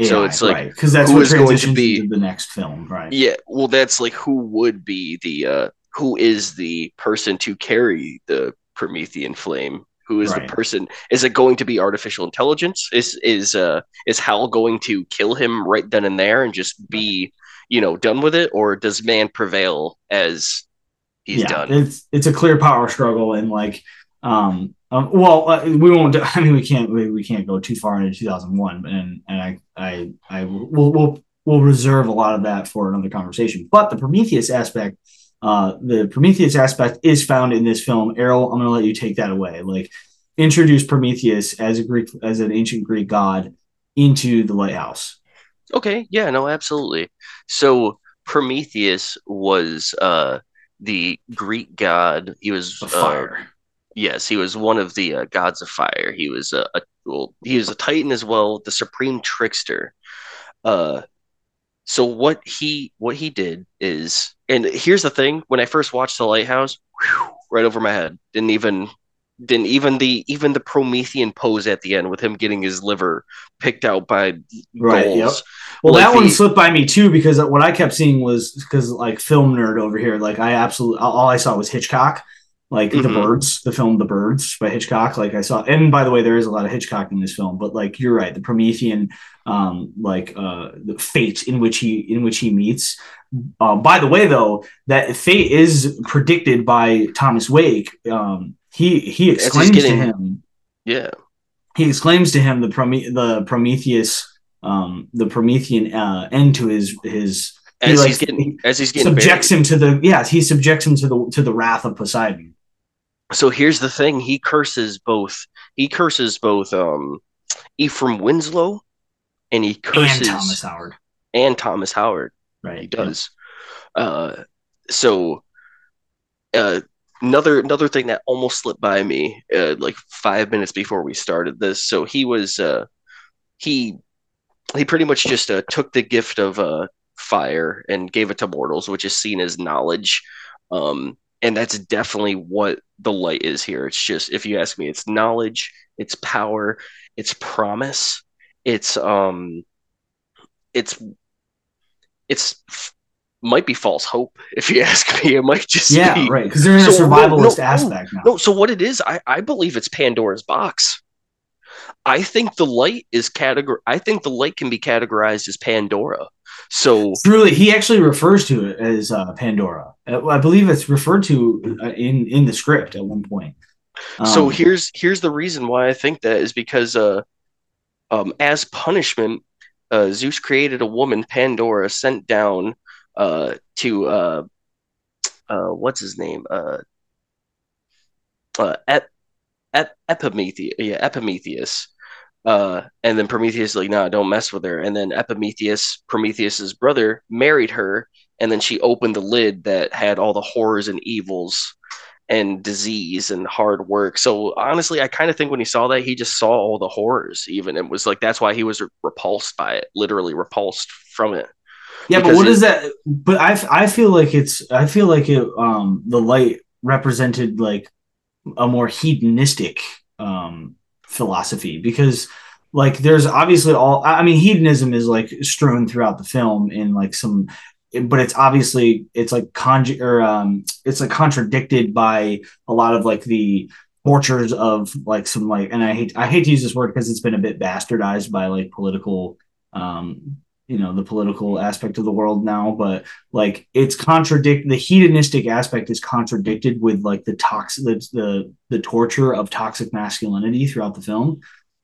so it's like, because that's who what is going to be- the next film, right? Yeah, well, that's like who would be the uh, who is the person to carry the Promethean flame? Who is Right. the person? Is it going to be artificial intelligence? Is is uh is Hal going to kill him right then and there and just be you know done with it, or does man prevail as he's yeah, done? It's it's a clear power struggle and like um, um well uh, we won't I mean we can't we, we can't go too far into 2001 and and I I I will we'll we'll reserve a lot of that for another conversation. But the Prometheus aspect uh the Prometheus aspect is found in this film. Erroll, I'm going to let you take that away. Like introduce Prometheus as a Greek as an ancient Greek god into the lighthouse. Okay, yeah, no, absolutely. So Prometheus was uh the Greek god. He was uh fire. yes, he was one of the uh, gods of fire. He was a, a well, he was a titan as well, the supreme trickster. Uh so what he what he did is and here's the thing, when I first watched The Lighthouse, whew, right over my head. Didn't even didn't even the even the Promethean pose at the end with him getting his liver picked out by Right. Yep. goals. Well, Like that one slipped by me too because what I kept seeing was because like film nerd over here, like I absolutely all I saw was Hitchcock, like the Mhm. birds, the film The Birds by Hitchcock. Like I saw, and by the way, there is a lot of Hitchcock in this film, but like you're right, the Promethean, um, like uh, the fate in which he in which he meets. Uh, by the way, though, that fate is predicted by Thomas Wake. Um, he he exclaims to him Yeah. he exclaims to him the Prome- the Prometheus um the Promethean uh end to his his he, As like, he's getting as he's getting subjects buried. him to the yeah he subjects him to the to the wrath of Poseidon. So here's the thing: he curses both. He curses both um, Ephraim Winslow, and he curses and Thomas Howard. and Thomas Howard. Right. He does. Uh, so uh, another another thing that almost slipped by me, uh, like five minutes before we started this. So he was uh, he he pretty much just uh, took the gift of uh, fire and gave it to mortals, which is seen as knowledge. Um, and that's definitely what the light is here. It's just, if you ask me, it's knowledge, it's power, it's promise, it's um, it's it's might be false hope. If you ask me, it might just Yeah, be right. Because they're in a So, no, survivalist no, aspect now. no, so what it is, I, I believe it's Pandora's box. I think the light is categor. I think the light can be categorized as Pandora. So Truly, he actually refers to it as uh, Pandora. Uh, I believe it's referred to uh, in in the script at one point. so Um, here's here's the reason why I think that is because uh um as punishment, uh Zeus created a woman, Pandora, sent down uh to uh uh what's his name? Uh uh Ep, Ep, Epimetheus, yeah, Epimetheus. Uh, and then Prometheus is like, nah, don't mess with her. And then Epimetheus, Prometheus's brother, married her, and then she opened the lid that had all the horrors and evils and disease and hard work. So honestly, I kind of think when he saw that, he just saw all the horrors. Even it was like that's why he was repulsed by it, literally repulsed from it. Yeah, but what is that? But I I feel like it's I feel like it um the light represented like a more hedonistic um philosophy because like there's obviously all I mean hedonism is like strewn throughout the film in like some but it's obviously it's like conju- or um it's like contradicted by a lot of like the tortures of like some like and I hate I hate to use this word because it's been a bit bastardized by like political um you know the political aspect of the world now but like it's contradict the hedonistic aspect is contradicted with like the toxic the, the the torture of toxic masculinity throughout the film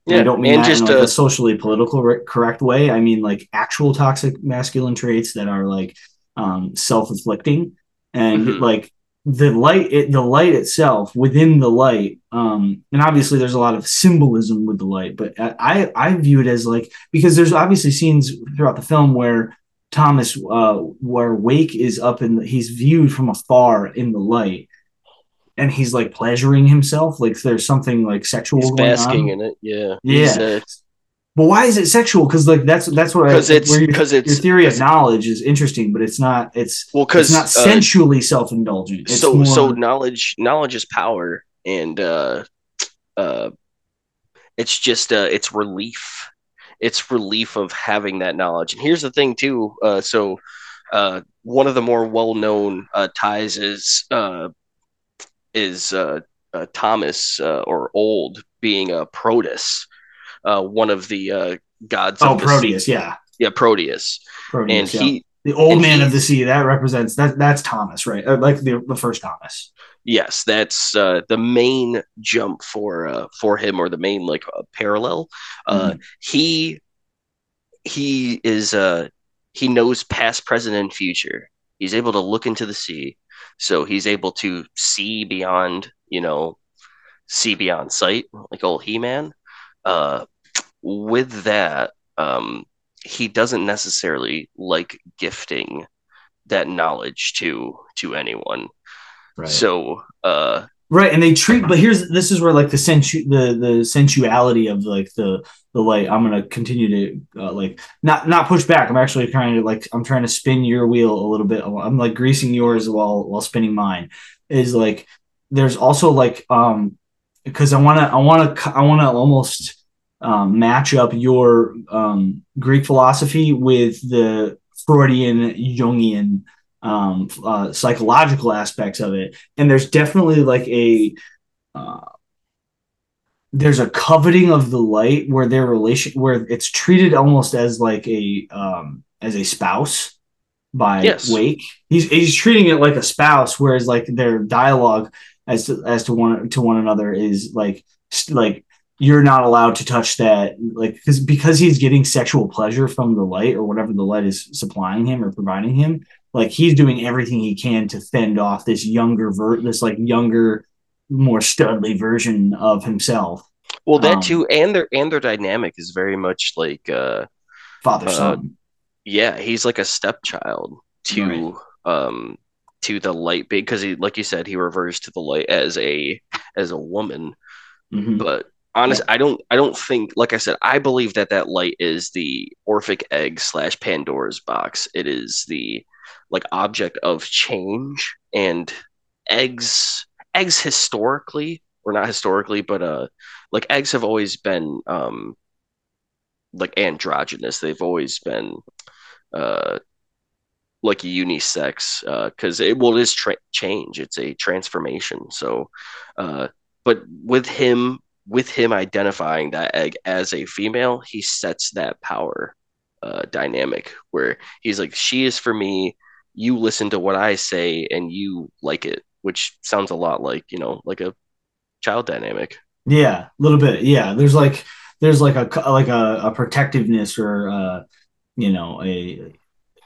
And Yeah, I don't mean and that just in like uh, a socially political re- correct way. I mean like actual toxic masculine traits that are like um, self-inflicting and Mhm. like the light it, the light itself within the light um and obviously there's a lot of symbolism with the light but i i view it as like because there's obviously scenes throughout the film where thomas uh where wake is up in the, he's viewed from afar in the light and he's like pleasuring himself like there's something like sexual He's going basking on in it. Yeah. Yeah. Uh, but why is it sexual? Because like that's that's what I, because it's where your, your theory of knowledge is interesting but it's not it's well it's because not sensually self-indulgent. It's so more, so knowledge knowledge is power and uh uh it's just uh it's relief. It's relief of having that knowledge. And here's the thing too uh so uh one of the more well-known uh ties is uh is uh, uh thomas uh, or old being a proteus uh one of the uh gods oh of the proteus sea. yeah yeah proteus proteus and yeah. he the old man he- of the sea that represents that that's thomas right Uh, like the, the first thomas Yes, that's uh, the main jump for uh, for him, or the main like uh, parallel. Uh, He he is uh, he knows past, present, and future. He's able to look into the sea, so he's able to see beyond, you know, see beyond sight, like old He Man. Uh, with that, um, he doesn't necessarily like gifting that knowledge to to anyone. Right. So uh Right, and they treat, but here's this is where like the sensu the the sensuality of like the the light. I'm gonna continue to uh, like not not push back. I'm actually trying to like I'm trying to spin your wheel a little bit. I'm like greasing yours while while spinning mine. Is like there's also like um because I wanna I wanna I wanna almost um, match up your um Greek philosophy with the Freudian Jungian um, uh, psychological aspects of it, and there's definitely like a uh, there's a coveting of the light where their relation where it's treated almost as like a um, as a spouse by yes. Wake. He's he's treating it like a spouse, whereas like their dialogue as to as to one to one another is like like you're not allowed to touch that like because because he's getting sexual pleasure from the light or whatever the light is supplying him or providing him like he's doing everything he can to fend off this younger ver- this like younger more studly version of himself well that um, too and their and their dynamic is very much like uh father son uh, yeah he's like a stepchild to right. um to the light because he like you said he refers to the light as a as a woman mm-hmm. but honest yeah. i don't i don't think like i said i believe that that light is the orphic egg slash pandora's box. It is the like object of change. And eggs eggs historically or not historically but uh like eggs have always been um like androgynous. They've always been uh like unisex because uh, it well it is tra- change. It's a transformation. So uh but with him with him identifying that egg as a female he sets that power uh dynamic where he's like she is for me you listen to what I say and you like it, which sounds a lot like, you know, like a child dynamic. Yeah, a little bit. Yeah. There's like, there's like a, like a, a protectiveness or, uh, you know, a,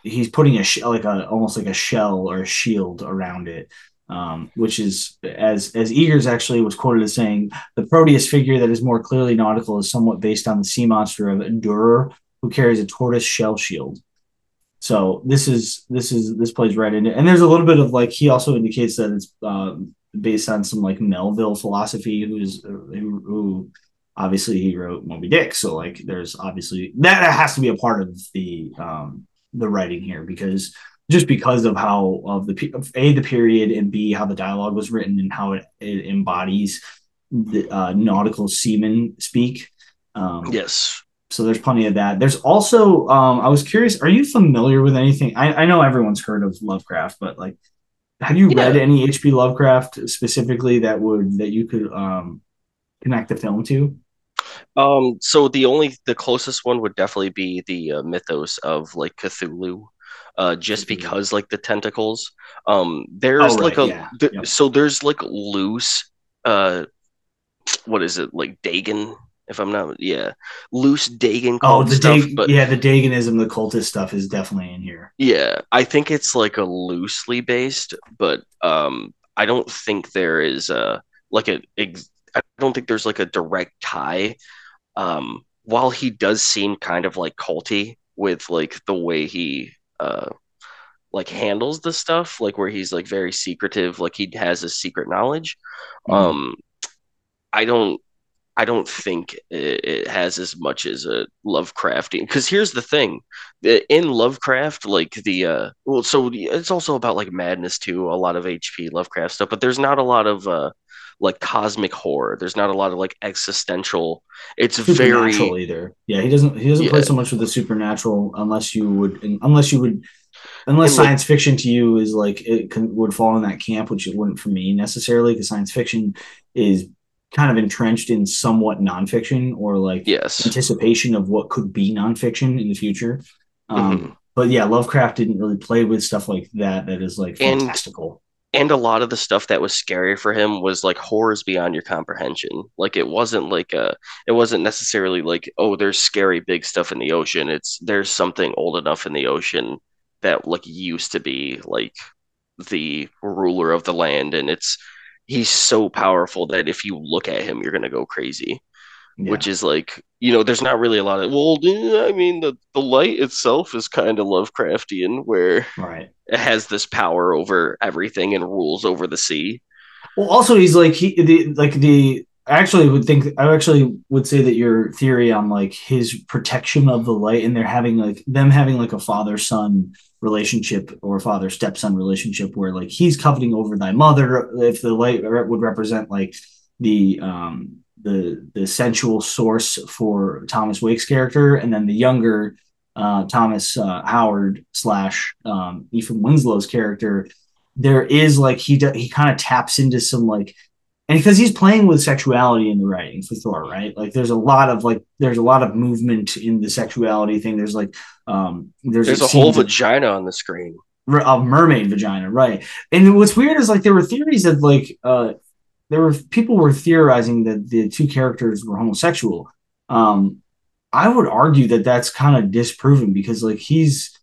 he's putting a, like a, almost like a shell or a shield around it. Um, which is as as Eggers actually was quoted as saying, the Proteus figure that is more clearly nautical is somewhat based on the sea monster of Durer, who carries a tortoise shell shield. So this is this is this plays right into, and there's a little bit of like he also indicates that it's um, based on some like Melville philosophy, who's who, who obviously he wrote Moby Dick. So like there's obviously that has to be a part of the um, the writing here because just because of how of the a the period and b how the dialogue was written and how it, it embodies the uh, nautical seaman speak. Um, yes, so there's plenty of that. There's also um, I was curious, are you familiar with anything? I, I know everyone's heard of Lovecraft, but like have you yeah. read any HP Lovecraft specifically that would that you could um, connect the film to? Um, so the only the closest one would definitely be the uh, mythos of like Cthulhu, uh, just mm-hmm. because like the tentacles. Um, there's oh, right, like a yeah. th- yep. so there's like loose, uh, what is it like Dagon if I'm not, yeah, loose Dagon oh, the stuff. Dag- but yeah, the Dagonism, the cultist stuff is definitely in here. Yeah, I think it's like a loosely based, but um, I don't think there is a like a. I don't think there's like a direct tie. Um, while he does seem kind of like culty with like the way he uh like handles the stuff, like where he's like very secretive, like he has a secret knowledge. Mm-hmm. Um, I don't I don't think it, has as much as a Lovecraftian. Because here's the thing, in Lovecraft, like the uh, well, so it's also about like madness too. A lot of HP Lovecraft stuff, but there's not a lot of uh, like cosmic horror. There's not a lot of like existential. It's very either. Yeah, he doesn't. He doesn't yeah. play so much with the supernatural unless you would, unless you would unless science fiction to you is like it can, would fall in that camp, which it wouldn't for me necessarily, because science fiction is kind of entrenched in somewhat nonfiction or like yes. anticipation of what could be nonfiction in the future. Um, mm-hmm. But yeah, Lovecraft didn't really play with stuff like that. That is like fantastical. And, and a lot of the stuff that was scary for him was like horrors beyond your comprehension. Like it wasn't like a, it wasn't necessarily like oh, there's scary big stuff in the ocean. It's there's something old enough in the ocean that like used to be like the ruler of the land, and it's he's so powerful that if you look at him, you're gonna go crazy. Yeah. which is like you know there's not really a lot of well i mean the, the light itself is kind of lovecraftian where right. it has this power over everything and rules over the sea Well, also he's like he the like the I actually would think I actually would say that your theory on like his protection of the light and they're having like them having like a father son relationship or father stepson relationship where like he's coveting over thy mother if the light would represent like the um the the sensual source for Thomas Wake's character and then the younger uh Thomas uh, Howard slash um Ethan Winslow's character there is like he do, he kind of taps into some like and because he's playing with sexuality in the writing for Thor, right? Like there's a lot of like there's a lot of movement in the sexuality thing. There's like um there's, there's a scene whole vagina on the screen a mermaid vagina, right? And what's weird is like there were theories that like uh there were people were theorizing that the two characters were homosexual. Um I would argue that that's kind of disproven because like he's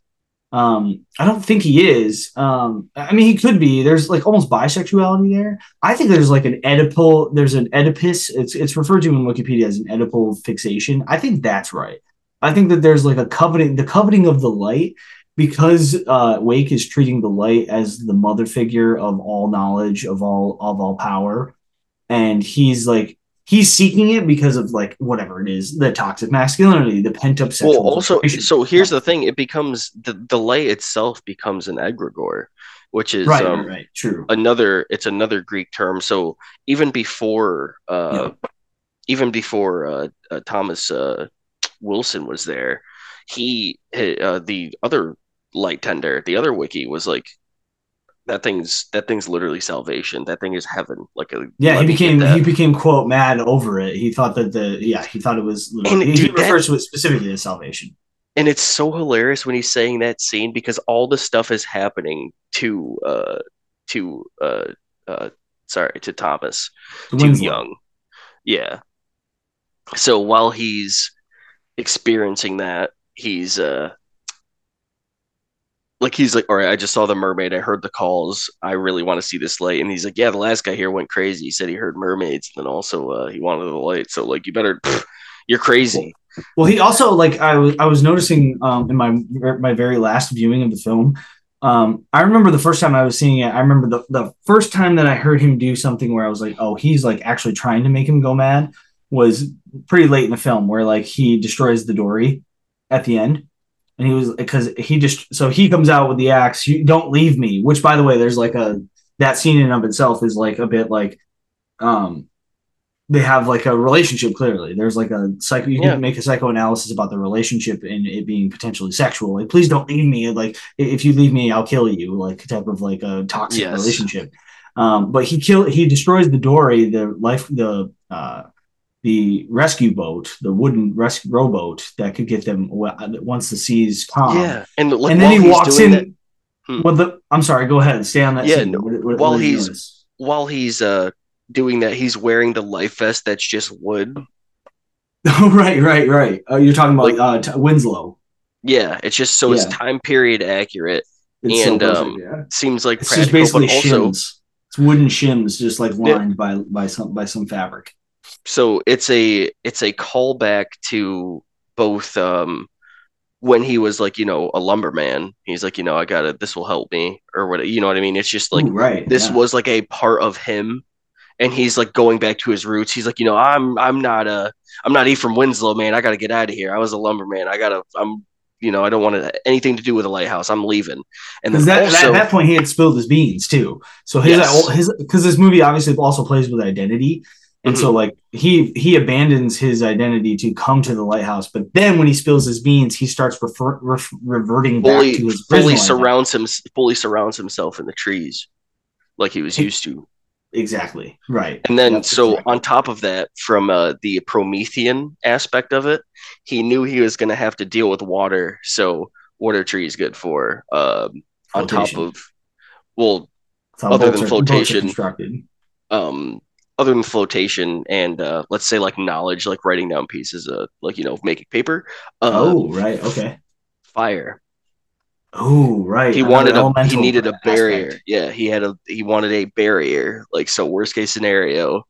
um I don't think he is. Um I mean he could be. There's like almost bisexuality there. I think there's like an Oedipal there's an Oedipus. It's it's referred to in Wikipedia as an Oedipal fixation. I think that's right. I think that there's like a coveting the coveting of the light because uh, Wake is treating the light as the mother figure of all knowledge, of all of all power, and he's like he's seeking it because of like whatever it is, the toxic masculinity, the pent up sexual. well also so here's the thing it becomes the, the light itself becomes an egregore which is right, um, right, true. another it's another greek term so even before uh even before uh, uh thomas uh wilson was there he uh, the other light tender the other wickie was like that thing's that thing's literally salvation that thing is heaven like a Yeah, he became he became quote mad over it. He thought that the yeah he thought it was And, he, he dude, that- refers to it specifically as salvation. and it's so hilarious when he's saying that scene because all the stuff is happening to uh to uh uh sorry to thomas To too young. Yeah. So while he's experiencing that, he's uh like he's like, all right, I just saw the mermaid. I heard the calls. I really want to see this light. And he's like, yeah, the last guy here went crazy. He said he heard mermaids, and then also uh, he wanted the light. So like, you better, you're crazy. Well, he also like I was I was noticing um, in my my very last viewing of the film. Um, I remember the first time I was seeing it. I remember the the first time that I heard him do something where I was like, oh, he's like actually trying to make him go mad. Was pretty late in the film where like he destroys the dory at the end, and he was because he just so he comes out with the axe. You don't leave me. Which by the way, there's like a that scene in and of itself is like a bit like um they have like a relationship clearly there's like a psycho you Yeah. can make a psychoanalysis about the relationship and it being potentially sexual like please don't leave me like if you leave me i'll kill you like type of like a toxic Yes. relationship um but he kill he destroys the dory the life the uh the rescue boat the wooden rescue rowboat that could get them wa- once the seas calm yeah, and like, and then he walks in that- Hmm. well the i'm sorry go ahead stay on that Yeah, scene. no, What- what- while what he's- notice? while he's uh doing that, he's wearing the life vest that's just wood. Oh, right, right, right. Oh, you're talking about Like- uh, t- Winslow. Yeah, it's just so it's time period accurate. It's And, perfect, um, yeah. Seems like It's just basically but also shims. It's wooden shims, just like Yeah. lined by by some by some fabric. So it's a it's a callback to both um when he was like you know a lumberman. He's like you know i gotta this will help me or what you know what i mean? It's just like Ooh, right. this yeah. was like a part of him. And he's like going back to his roots. He's like you know i'm i'm not a i'm not Ephraim winslow man. I gotta get out of here. I was a lumberman. I gotta i'm you know i don't want anything to do with the lighthouse. I'm leaving. And then that, also at that point he had spilled his beans too. So his Yes. his because this movie obviously also plays with identity, and Mm-hmm. so like he he abandons his identity to come to the lighthouse, but then when he spills his beans, he starts refer, ref, reverting back fully to his fully surrounds him fully surrounds himself in the trees like he was used to Exactly right. And then, Yep, so exactly. on top of that, from uh, the Promethean aspect of it, he knew he was going to have to deal with water. So, water tree is good for um, on top of, well, That's how other than are- are flotation, um, other than flotation and uh, let's say like knowledge, like writing down pieces of, like you know, making paper. Uh, oh, right. Okay. fire. Oh, right. He wanted a, he needed a aspect. barrier. Yeah, he had a, he wanted a barrier. Like so, worst case scenario,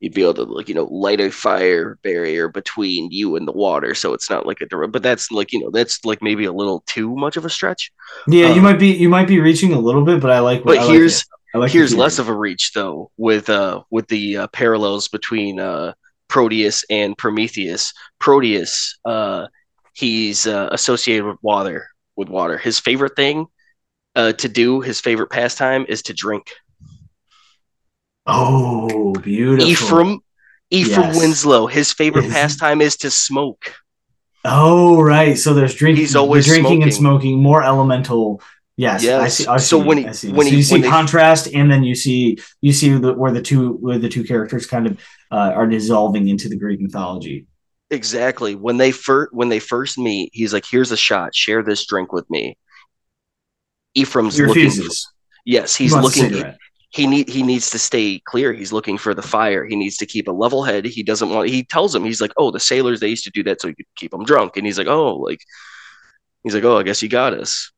you'd be able to like you know light a fire barrier between you and the water so it's not like a direct but that's like you know that's like maybe a little too much of a stretch yeah um, you might be you might be reaching a little bit but i like but I here's like here's less of a reach though with uh with the uh, parallels between uh proteus and prometheus proteus uh he's uh, associated with water with water his favorite thing uh, to do his favorite pastime is to drink Oh, beautiful. Ephraim Ephraim yes. Winslow, his favorite is pastime is to smoke. Oh, right. So there's drinking. He's always drinking smoking. and smoking. More elemental. Yes, yes. I see. I see so when he, see. when so he, you see they, contrast, and then you see you see the, where the two where the two characters kind of uh, are dissolving into the Greek mythology. Exactly. When they first when they first meet, he's like, "Here's a shot. Share this drink with me." Ephraim's he refuses. looking. For, yes, he's looking he need he needs to stay clear. He's looking for the fire. He needs to keep a level head. He doesn't want. He tells him he's like, oh, the sailors they used to do that so you could keep them drunk. And he's like, oh, like he's like, oh, I guess you got us.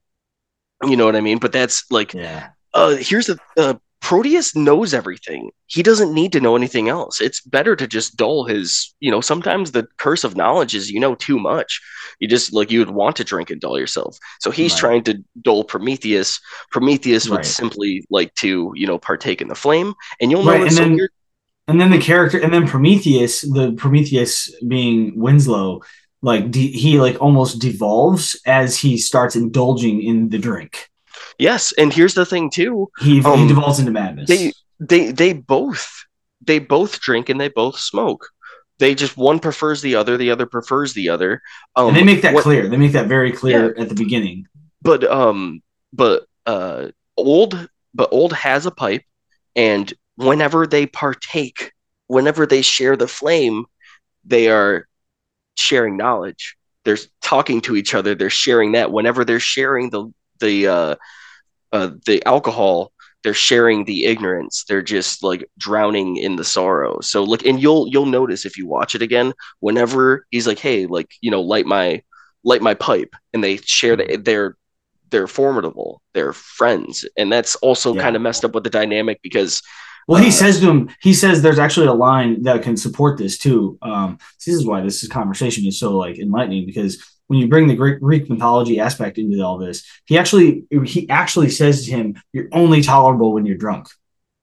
You know what I mean? But that's like, yeah. Uh, here's the uh, Proteus knows everything. He doesn't need to know anything else. It's better to just dull his, you know, sometimes the curse of knowledge is you know too much. You just like you would want to drink and dull yourself. So he's right. trying to dull Prometheus. Prometheus would right. simply like to, you know, partake in the flame. And you'll right. notice and then, and then the character and then Prometheus, the Prometheus being Winslow, like de- he like almost devolves as he starts indulging in the drink. Yes, and here's the thing too. He, um, he devolves into madness. They they they both they both drink and they both smoke. They just one prefers the other, the other prefers the other. Um, and they make that what, clear. They make that very clear yeah. at the beginning. But um, but uh, old but old has a pipe, and whenever they partake, whenever they share the flame, they are sharing knowledge. They're talking to each other. They're sharing that. Whenever they're sharing the the uh, uh, the alcohol they're sharing the ignorance they're just like drowning in the sorrow so look and you'll you'll notice if you watch it again whenever he's like hey like you know light my light my pipe and they share that they're they're formidable they're friends and that's also yeah. kind of messed up with the dynamic because well, he uh, says to him, he says there's actually a line that can support this too. Um, this is why this conversation is so like enlightening because when you bring the Greek, Greek mythology aspect into all this, he actually he actually says to him, "You're only tolerable when you're drunk,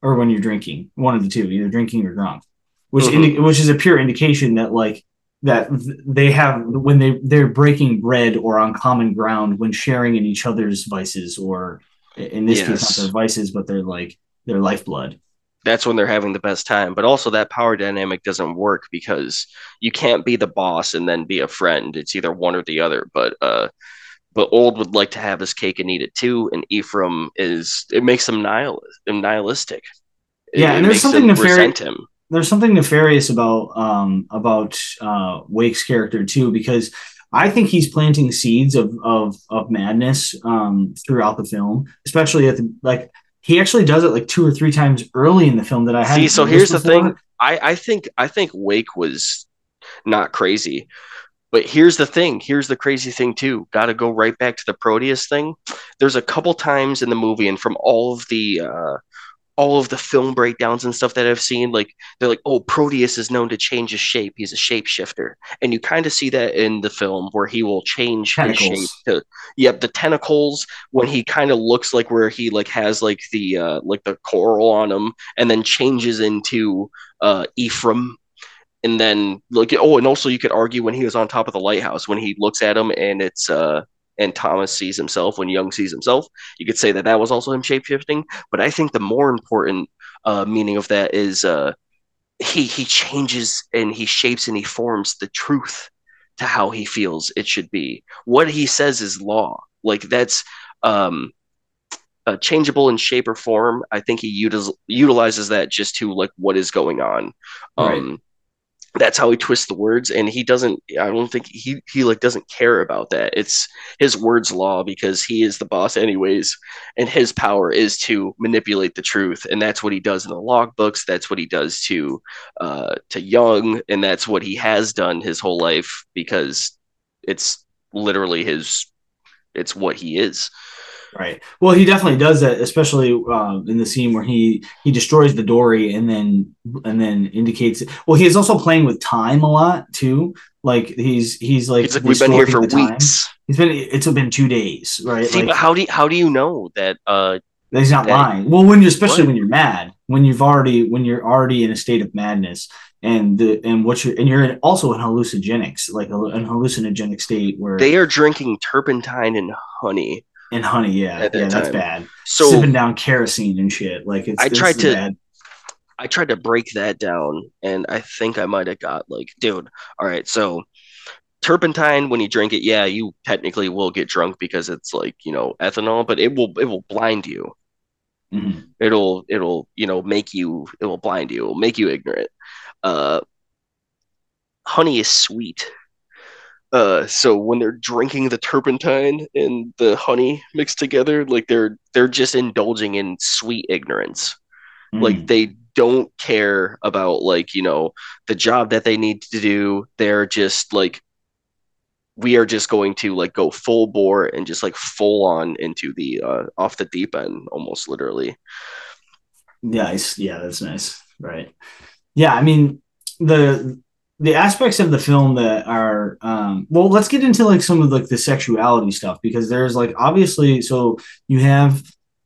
or when you're drinking. One of the two, either drinking or drunk." Which mm-hmm. indi- which is a pure indication that like that they have when they they're breaking bread or on common ground when sharing in each other's vices or in this yes. case not their vices but their like their lifeblood that's when they're having the best time. But also that power dynamic doesn't work because you can't be the boss and then be a friend. It's either one or the other. But uh but old would like to have his cake and eat it too, and Ephraim is it makes him nihil- nihilistic. Yeah, it, and there's something nefarious. There's something nefarious about um about uh Wake's character too, because I think he's planting seeds of of of madness um throughout the film, especially at the like he actually does it like two or three times early in the film that I had. See, so here's the thing. I, I think I think Wake was not crazy. But here's the thing. Here's the crazy thing too. Got to go right back to the Proteus thing. There's a couple times in the movie, and from all of the uh, all of the film breakdowns and stuff that I've seen, like they're like, oh, Proteus is known to change his shape. He's a shapeshifter. And you kind of see that in the film where he will change tentacles. his shape to yep, the tentacles when he kind of looks like where he like has like the uh like the coral on him and then changes into uh Ephraim. And then like oh, and also you could argue when he was on top of the lighthouse when he looks at him and it's uh and Thomas sees himself when Young sees himself. You could say that that was also him shapeshifting, but I think the more important uh, meaning of that is uh, he he changes and he shapes and he forms the truth to how he feels it should be. What he says is law. Like that's um, uh, changeable in shape or form. I think he util- utilizes that just to like what is going on. Um, right that's how he twists the words and he doesn't i don't think he he like doesn't care about that. It's his words law because he is the boss anyways and his power is to manipulate the truth and that's what he does in the logbooks that's what he does to uh to young and that's what he has done his whole life because it's literally his it's what he is Right. Well, he definitely does that, especially um, in the scene where he he destroys the dory and then and then indicates. Well, he is also playing with time a lot too. Like he's he's like, he's like we've been here for weeks. He's been it's been two days, right? See, like, but how do you, how do you know that? uh that he's not that, lying. Well, when you especially what? when you're mad, when you've already when you're already in a state of madness, and the and what you're and you're in, also in hallucinogenics, like a, an hallucinogenic state where they are drinking turpentine and honey and honey, yeah, yeah, time. that's bad. So sipping down kerosene and shit, like it's. I tried to. Bad. I tried to break that down, and I think I might have got like, dude. All right, so turpentine when you drink it, yeah, you technically will get drunk because it's like you know ethanol, but it will it will blind you. Mm-hmm. It'll it'll you know make you it will blind you, it will make you ignorant. Uh, honey is sweet uh, so when they're drinking the turpentine and the honey mixed together, like they're they're just indulging in sweet ignorance. Mm. Like they don't care about like you know the job that they need to do. They're just like we are just going to like go full bore and just like full on into the uh, off the deep end, almost literally. Nice, yeah, that's nice, right? Yeah, I mean the the aspects of the film that are um, well let's get into like some of like the sexuality stuff because there's like obviously so you have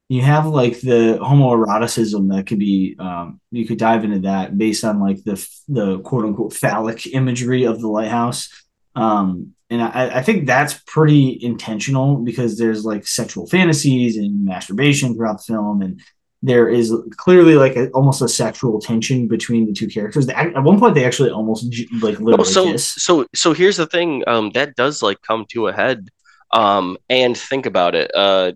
you have like the homoeroticism that could be um, you could dive into that based on like the the quote unquote phallic imagery of the lighthouse. Um, and I, I think that's pretty intentional because there's like sexual fantasies and masturbation throughout the film and there is clearly like a, almost a sexual tension between the two characters. At one point, they actually almost like literally so, kiss. So, so here's the thing. Um, that does like come to a head. Um, and think about it. Uh,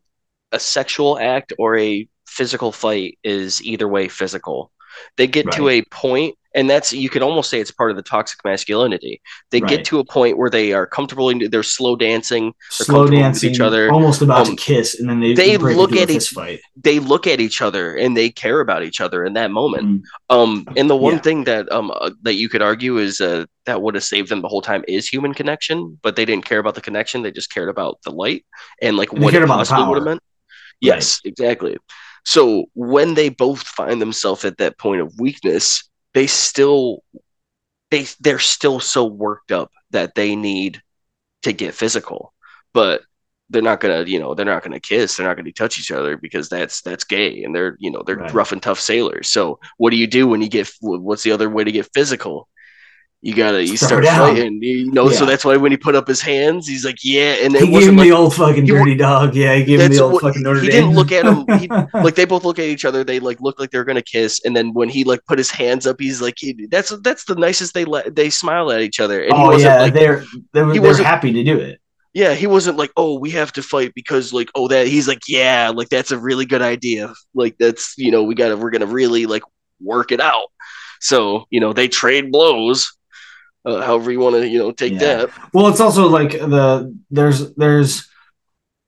a sexual act or a physical fight is either way physical. They get right. to a point and that's you could almost say it's part of the toxic masculinity. They right. get to a point where they are comfortable. In, they're slow dancing, they're slow dancing, with each other, almost about um, to kiss, and then they they look at each fight. They look at each other and they care about each other in that moment. Mm. Um, and the one yeah. thing that um uh, that you could argue is uh, that would have saved them the whole time is human connection, but they didn't care about the connection. They just cared about the light and like and what it possibly would have meant. Yes, right. exactly. So when they both find themselves at that point of weakness they still they they're still so worked up that they need to get physical but they're not gonna you know they're not gonna kiss they're not gonna touch each other because that's that's gay and they're you know they're right. rough and tough sailors so what do you do when you get what's the other way to get physical you gotta you start, start fighting, you know. Yeah. So that's why when he put up his hands, he's like, "Yeah," and he gave him like, the old fucking dirty dog. Yeah, he gave him the old what, fucking dirty. Dog. He didn't look at him. He, like they both look at each other. They like look like they're gonna kiss, and then when he like put his hands up, he's like, he, "That's that's the nicest." They let they smile at each other. And oh yeah, like, they're they were, he was happy to do it. Yeah, he wasn't like, "Oh, we have to fight because like, oh that." He's like, "Yeah, like that's a really good idea. Like that's you know we gotta we're gonna really like work it out." So you know they trade blows uh, however you want to you know take yeah. that well it's also like the there's there's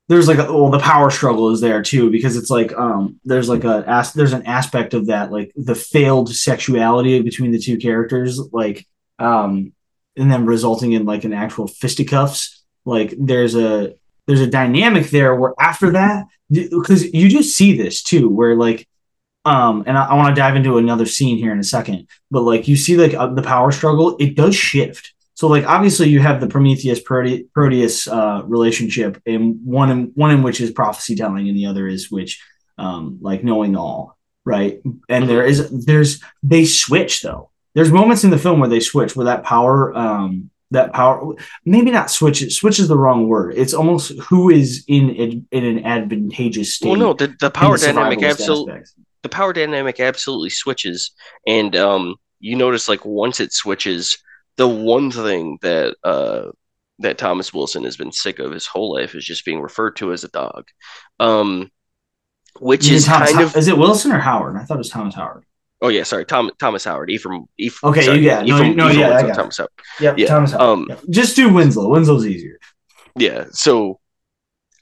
there's like a, well the power struggle is there too because it's like um there's like a as, there's an aspect of that like the failed sexuality between the two characters like um and then resulting in like an actual fisticuffs like there's a there's a dynamic there where after that because you just see this too where like um, and I, I want to dive into another scene here in a second, but like you see, like uh, the power struggle, it does shift. So like obviously you have the Prometheus Prote- Proteus uh, relationship, and one in one in which is prophecy telling, and the other is which um, like knowing all, right? And there is there's they switch though. There's moments in the film where they switch, where that power um, that power maybe not switch switch is the wrong word it's almost who is in in, in an advantageous state well no the, the power dynamic absolutely the power dynamic absolutely switches and um, you notice like once it switches the one thing that uh, that thomas wilson has been sick of his whole life is just being referred to as a dog um, which is Thomas, kind of is it wilson or howard i thought it was thomas howard Oh yeah, sorry, Tom, Thomas Howard. Ephraim. Ephraim okay, sorry, yeah, no, Ephraim, no, Ephraim yeah, Thomas Howard. Yep, yeah, Thomas Howard. Um, just do Winslow. Winslow's easier. Yeah, so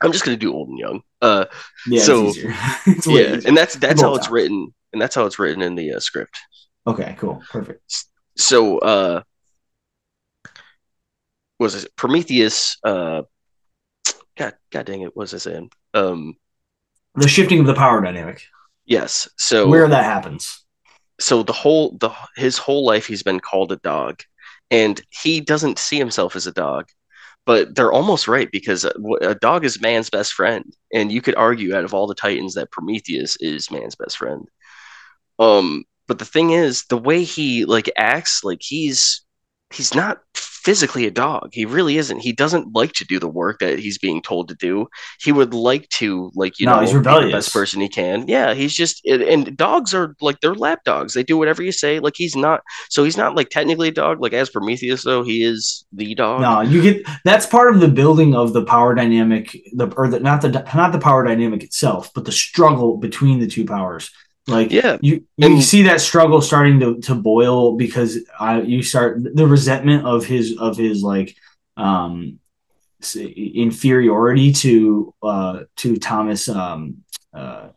I'm just gonna do old and young. Uh, yeah, so yeah, and that's that's how it's written, and that's how it's written in the uh, script. Okay, cool, perfect. So, uh, was it Prometheus? Uh, God, God dang it, what was I saying? Um, the shifting of the power dynamic. Yes. So where that happens. So the whole the his whole life he's been called a dog, and he doesn't see himself as a dog. But they're almost right because a, a dog is man's best friend, and you could argue out of all the titans that Prometheus is man's best friend. Um, but the thing is, the way he like acts, like he's he's not physically a dog. He really isn't. He doesn't like to do the work that he's being told to do. He would like to, like you no, know, he's rebellious. be the best person he can. Yeah, he's just and dogs are like they're lap dogs. They do whatever you say. Like he's not. So he's not like technically a dog. Like as Prometheus, though, he is the dog. No, you get that's part of the building of the power dynamic. The or the not the not the power dynamic itself, but the struggle between the two powers. Like yeah, you you and, see that struggle starting to, to boil because I you start the resentment of his of his like um inferiority to uh to Thomas um uh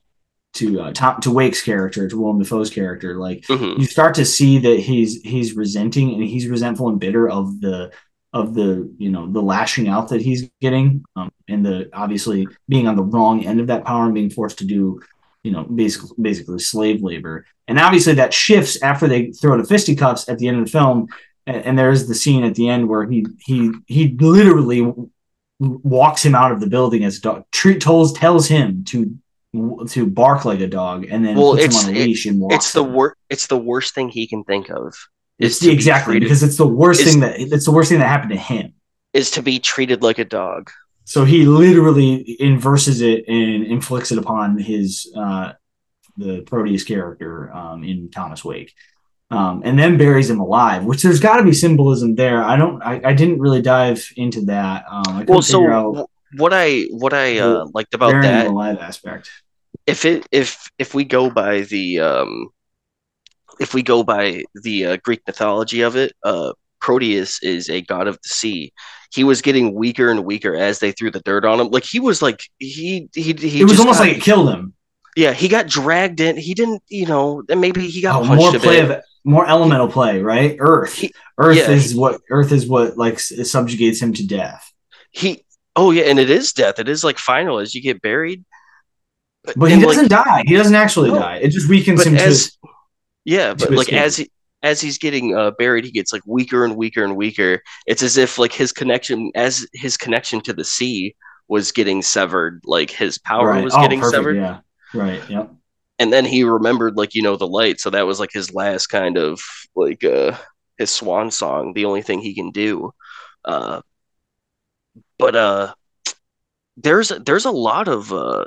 to uh, Tom, to Wake's character, to Willem Dafoe's character, like mm-hmm. you start to see that he's he's resenting and he's resentful and bitter of the of the you know the lashing out that he's getting, um, and the obviously being on the wrong end of that power and being forced to do you know, basically basically slave labor. And obviously that shifts after they throw the fisticuffs at the end of the film. And, and there's the scene at the end where he he he literally walks him out of the building as a dog. Treat tells tells him to to bark like a dog, and then well, puts him on a leash and walks. It's the worst. It's the worst thing he can think of. It's the, exactly be because it's the worst thing that it's the worst thing that happened to him. Is to be treated like a dog. So he literally inverses it and inflicts it upon his uh, the Proteus character um, in Thomas Wake, um, and then buries him alive. Which there's got to be symbolism there. I don't. I, I didn't really dive into that. Um, well, so what I what I uh, liked about that alive aspect. If it if if we go by the um, if we go by the uh, Greek mythology of it, uh, Proteus is a god of the sea. He was getting weaker and weaker as they threw the dirt on him. Like he was like he he he. It was almost got, like it killed him. Yeah, he got dragged in. He didn't, you know, maybe he got oh, more play of more elemental play, right? Earth, he, Earth yeah, is what Earth is what like subjugates him to death. He, oh yeah, and it is death. It is like final as you get buried. But and he doesn't like, die. He doesn't actually no, die. It just weakens him as, to. Yeah, but like as he as he's getting uh, buried, he gets like weaker and weaker and weaker. It's as if like his connection, as his connection to the sea was getting severed, like his power right. was oh, getting perfect, severed. Yeah, right. Yep. And then he remembered, like you know, the light. So that was like his last kind of like uh his swan song, the only thing he can do. Uh, but uh, there's there's a lot of uh,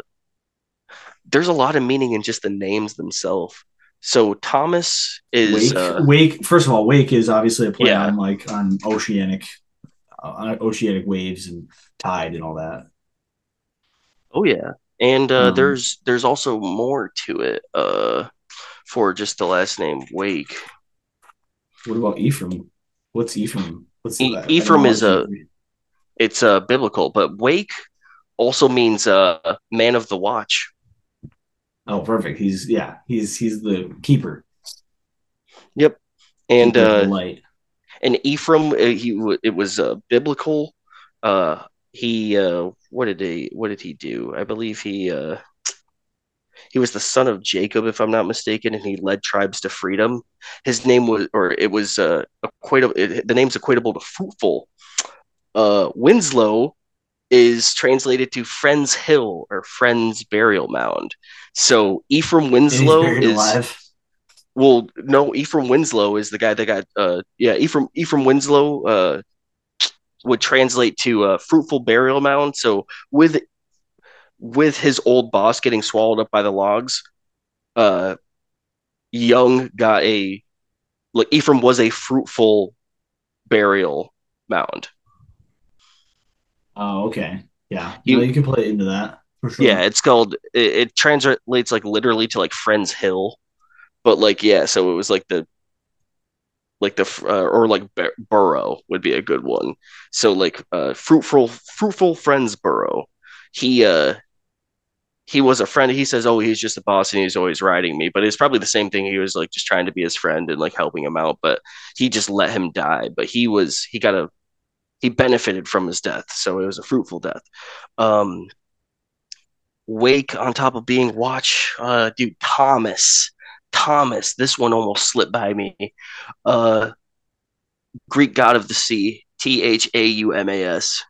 there's a lot of meaning in just the names themselves. So Thomas is Wake. Uh, Wake. First of all, Wake is obviously a play yeah. on like on oceanic, uh, oceanic waves and tide and all that. Oh yeah, and uh, um, there's there's also more to it. Uh, for just the last name Wake. What about Ephraim? What's Ephraim? What's e- Ephraim is a. It's a uh, biblical, but Wake also means uh, man of the watch. Oh, perfect. He's yeah. He's he's the keeper. Yep. And keeper uh, light. And Ephraim, uh, he it was uh, biblical. Uh, he uh, what did he what did he do? I believe he uh, he was the son of Jacob, if I'm not mistaken, and he led tribes to freedom. His name was, or it was uh, equatable. It, the name's equatable to fruitful. Uh, Winslow is translated to Friends Hill or Friends Burial Mound. So Ephraim Winslow is alive. well, no, Ephraim Winslow is the guy that got uh yeah, Ephraim Ephraim Winslow uh would translate to a fruitful burial mound. So with with his old boss getting swallowed up by the logs, uh Young got a like Ephraim was a fruitful burial mound. Oh, okay. Yeah. You, you can play into that. For sure. Yeah, it's called it, it translates like literally to like Friends Hill. But like yeah, so it was like the like the uh, or like bur- burrow would be a good one. So like uh fruitful fruitful friends burrow. He uh he was a friend. He says, "Oh, he's just a boss, and he's always riding me." But it's probably the same thing. He was like just trying to be his friend and like helping him out, but he just let him die. But he was he got a he benefited from his death, so it was a fruitful death. Um, Wake on top of being Watch. Uh, dude, Thomas. Thomas. This one almost slipped by me. Uh, Greek god of the sea. T H A U M A S.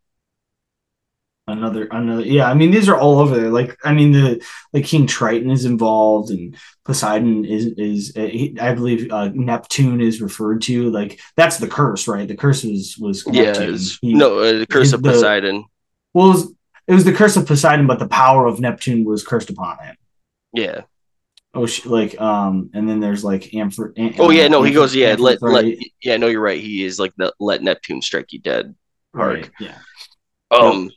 Another, another, yeah. I mean, these are all over there. Like, I mean, the like King Triton is involved, and Poseidon is is. Uh, he, I believe uh, Neptune is referred to. Like, that's the curse, right? The curse was was. Yeah, he, no, uh, the curse of the, Poseidon. Well, it was, it was the curse of Poseidon, but the power of Neptune was cursed upon him. Yeah. Oh, like um, and then there's like Ampher. Am- oh yeah, no, he goes yeah, let let yeah, no, you're right. He is like the let Neptune strike you dead. Right. Yeah. Um,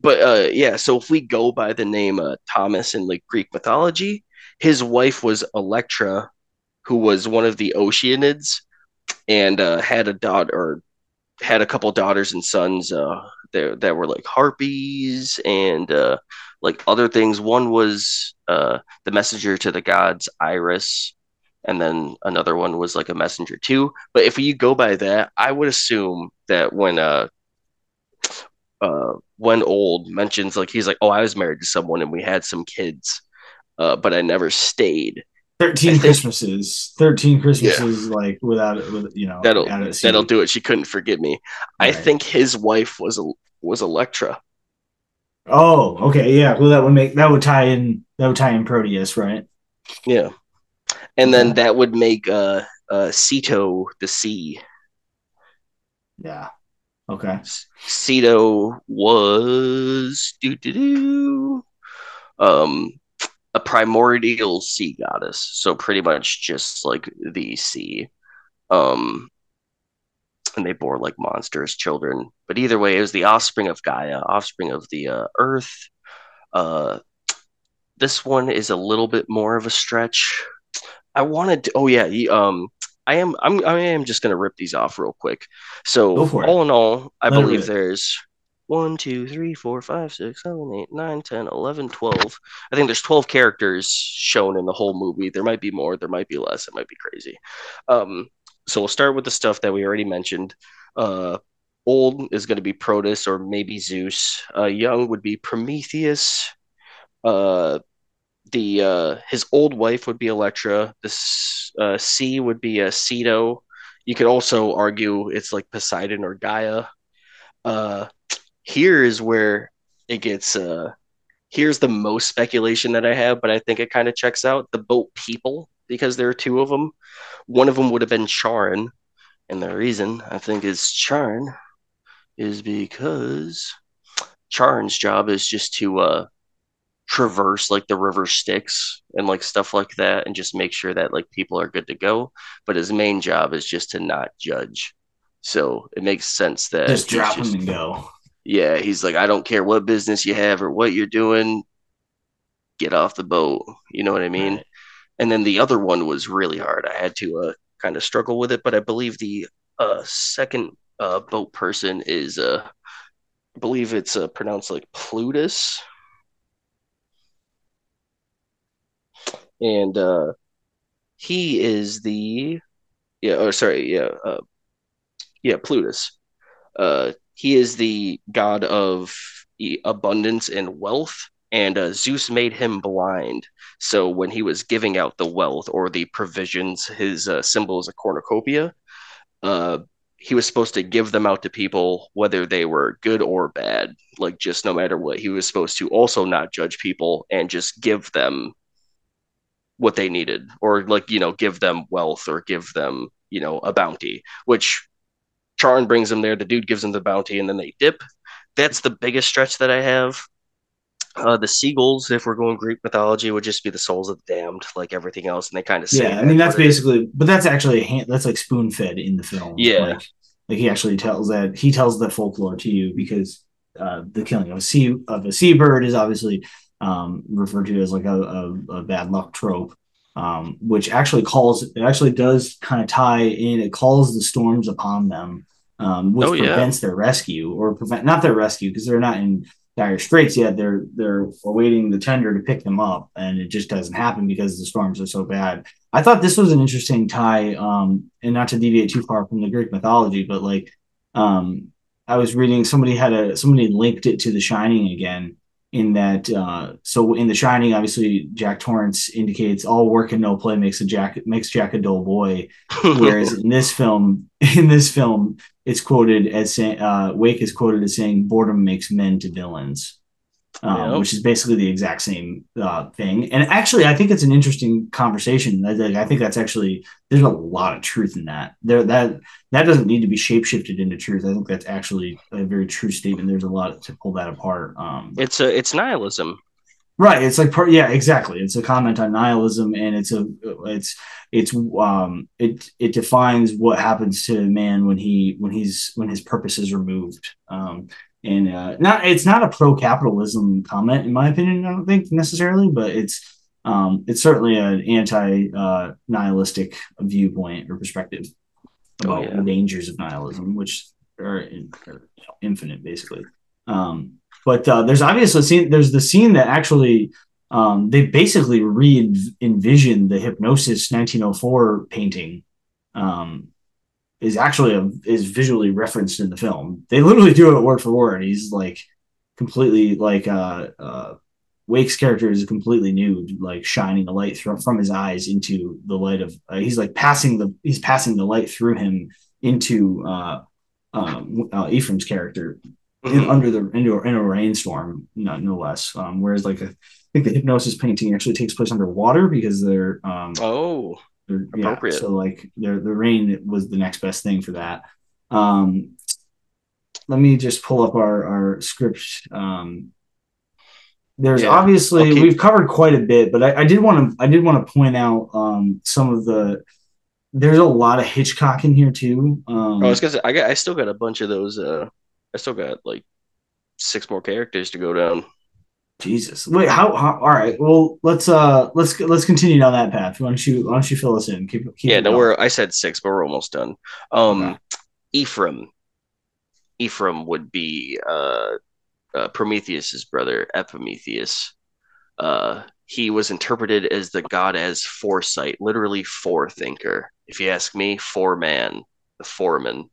but uh, yeah. So if we go by the name uh, Thomas in like Greek mythology, his wife was Electra, who was one of the Oceanids, and uh, had a daughter or had a couple daughters and sons uh, that that were like harpies and uh, like other things. One was uh, the messenger to the gods, Iris, and then another one was like a messenger too. But if you go by that, I would assume that when uh, uh, when old mentions like he's like, oh, I was married to someone and we had some kids, uh, but I never stayed. Thirteen think, Christmases, thirteen Christmases, yeah. like without it, with you know, that'll that'll do it. She couldn't forgive me. Right. I think his wife was a was Electra. Oh, okay, yeah. Well, that would make that would tie in that would tie in Proteus, right? Yeah, and then that would make uh uh Ceto the sea. Yeah. Okay. Ceto was do do do um a primordial sea goddess, so pretty much just like the sea. Um and they bore like monsters children but either way it was the offspring of gaia offspring of the uh, earth uh, this one is a little bit more of a stretch i wanted to oh yeah he, um i am i'm i am just gonna rip these off real quick so all in all i Let believe there's 1 2 3 4 5 6 7 8 9 10 11 12 i think there's 12 characters shown in the whole movie there might be more there might be less it might be crazy um so we'll start with the stuff that we already mentioned. Uh, old is going to be Proteus or maybe Zeus. Uh, young would be Prometheus. Uh, the uh, his old wife would be Electra. This uh, sea would be a Ceto. You could also argue it's like Poseidon or Gaia. Uh, here is where it gets. Uh, here's the most speculation that I have, but I think it kind of checks out. The boat people because there are two of them. One of them would have been Charon, and the reason I think is Charon is because Charon's job is just to uh, traverse like the river Styx and like stuff like that, and just make sure that like people are good to go. But his main job is just to not judge. So it makes sense that just drop just, him and go. Yeah, he's like, I don't care what business you have or what you're doing. Get off the boat. You know what I mean? Right and then the other one was really hard. I had to uh, kind of struggle with it, but I believe the uh, second uh, boat person is, uh, I believe it's uh, pronounced like Plutus, and uh, he is the yeah, or sorry, yeah, uh, yeah, Plutus. Uh, he is the god of abundance and wealth and uh, Zeus made him blind. So when he was giving out the wealth or the provisions, his uh, symbol is a cornucopia. Uh, he was supposed to give them out to people, whether they were good or bad, like just no matter what. He was supposed to also not judge people and just give them what they needed, or like you know, give them wealth or give them you know a bounty. Which Charon brings them there. The dude gives them the bounty, and then they dip. That's the biggest stretch that I have uh, the seagulls, if we're going Greek mythology, would just be the souls of the damned, like everything else, and they kind of yeah. I mean, that's basically, but that's actually a hand, that's like spoon fed in the film. Yeah, like, like, he actually tells that he tells the folklore to you because uh, the killing of a sea of a seabird is obviously um, referred to as like a, a, a bad luck trope, um, which actually calls it actually does kind of tie in. It calls the storms upon them, um, which oh, yeah. prevents their rescue or prevent not their rescue because they're not in dire straits yet. They're they're awaiting the tender to pick them up, and it just doesn't happen because the storms are so bad. I thought this was an interesting tie, um, and not to deviate too far from the Greek mythology, but like um, I was reading somebody had a somebody linked it to The Shining again, in that uh, so in the shining obviously jack torrance indicates all work and no play makes a jack makes jack a dull boy. Whereas in this film in this film it's quoted as saying uh, wake is quoted as saying boredom makes men to villains um, yep. which is basically the exact same uh, thing. And actually, I think it's an interesting conversation. I, I, think that's actually there's a lot of truth in that. There that that doesn't need to be shapeshifted into truth. I think that's actually a very true statement. There's a lot to pull that apart. Um, it's a it's nihilism. Right. It's like part. Yeah, exactly. It's a comment on nihilism, and it's a it's it's um it it defines what happens to man when he when he's when his purpose is removed. Um, and uh, not it's not a pro capitalism comment in my opinion. I don't think necessarily, but it's um, it's certainly an anti uh, nihilistic viewpoint or perspective oh, about oh, yeah. the dangers of nihilism, which are, in, are infinite basically. Um, but uh, there's obviously scene. There's the scene that actually um, they basically re envisioned the hypnosis 1904 painting um, is actually a, is visually referenced in the film. They literally do it word for word. He's like completely like uh, uh, Wake's character is completely nude, like shining the light from from his eyes into the light of. Uh, he's like passing the he's passing the light through him into uh, um, uh, Ephraim's character in, mm-hmm. under the into in a rainstorm, no, no less. Um, whereas like I think the hypnosis painting actually takes place underwater because they're um, oh appropriate. Yeah, so like the the rain was the next best thing for that. Um, let me just pull up our our script. Um, there's yeah. obviously okay. we've covered quite a bit, but I, I did want to I did want to point out um, some of the. There's a lot of Hitchcock in here too. Um, oh, I was gonna say I got I still got a bunch of those. Uh, I still got like six more characters to go down. Jesus. Wait, how, how, all right. Well, let's uh let's let's continue down that path. Why don't you why don't you fill us in? Keep, keep Yeah, no, we're I said six, but we're almost done. Um okay. Ephraim. Ephraim would be uh, uh Prometheus's brother, Epimetheus. Uh he was interpreted as the god as foresight, literally forethinker. If you ask me, foreman, the foreman.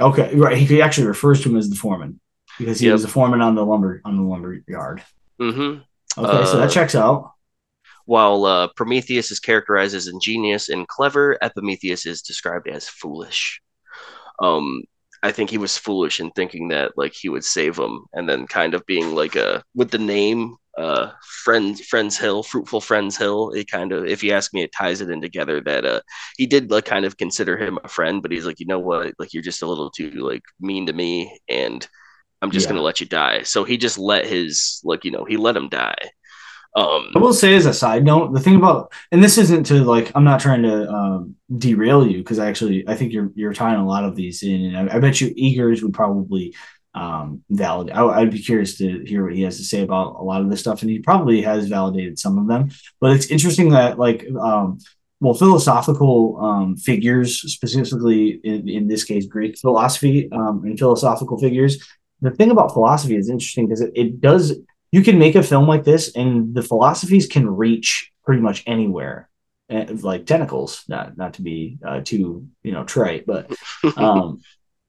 Okay, right. He actually refers to him as the foreman because he yep. was a foreman on the lumber on the lumber yard. Mm-hmm. Okay, uh, so that uh, checks out. While uh, Prometheus is characterized as ingenious and clever, Epimetheus is described as foolish. Um, I think he was foolish in thinking that like he would save him, and then kind of being like a with the name uh friends friends hill fruitful friends hill it kind of if you ask me it ties it in together that uh he did like kind of consider him a friend but he's like you know what like you're just a little too like mean to me and I'm just yeah. gonna let you die. So he just let his like you know he let him die. Um, I will say as a side note, the thing about and this isn't to like I'm not trying to um, derail you because I actually I think you're you're tying a lot of these in, and I, I bet you Eggers would probably um, validate. I, would be curious to hear what he has to say about a lot of this stuff, and he probably has validated some of them. But it's interesting that like um, well, philosophical um, figures, specifically in, in this case Greek philosophy um, and philosophical figures, the thing about philosophy is interesting because it, it does you can make a film like this and the philosophies can reach pretty much anywhere. Eh, like tentacles not not to be uh, too you know trite but um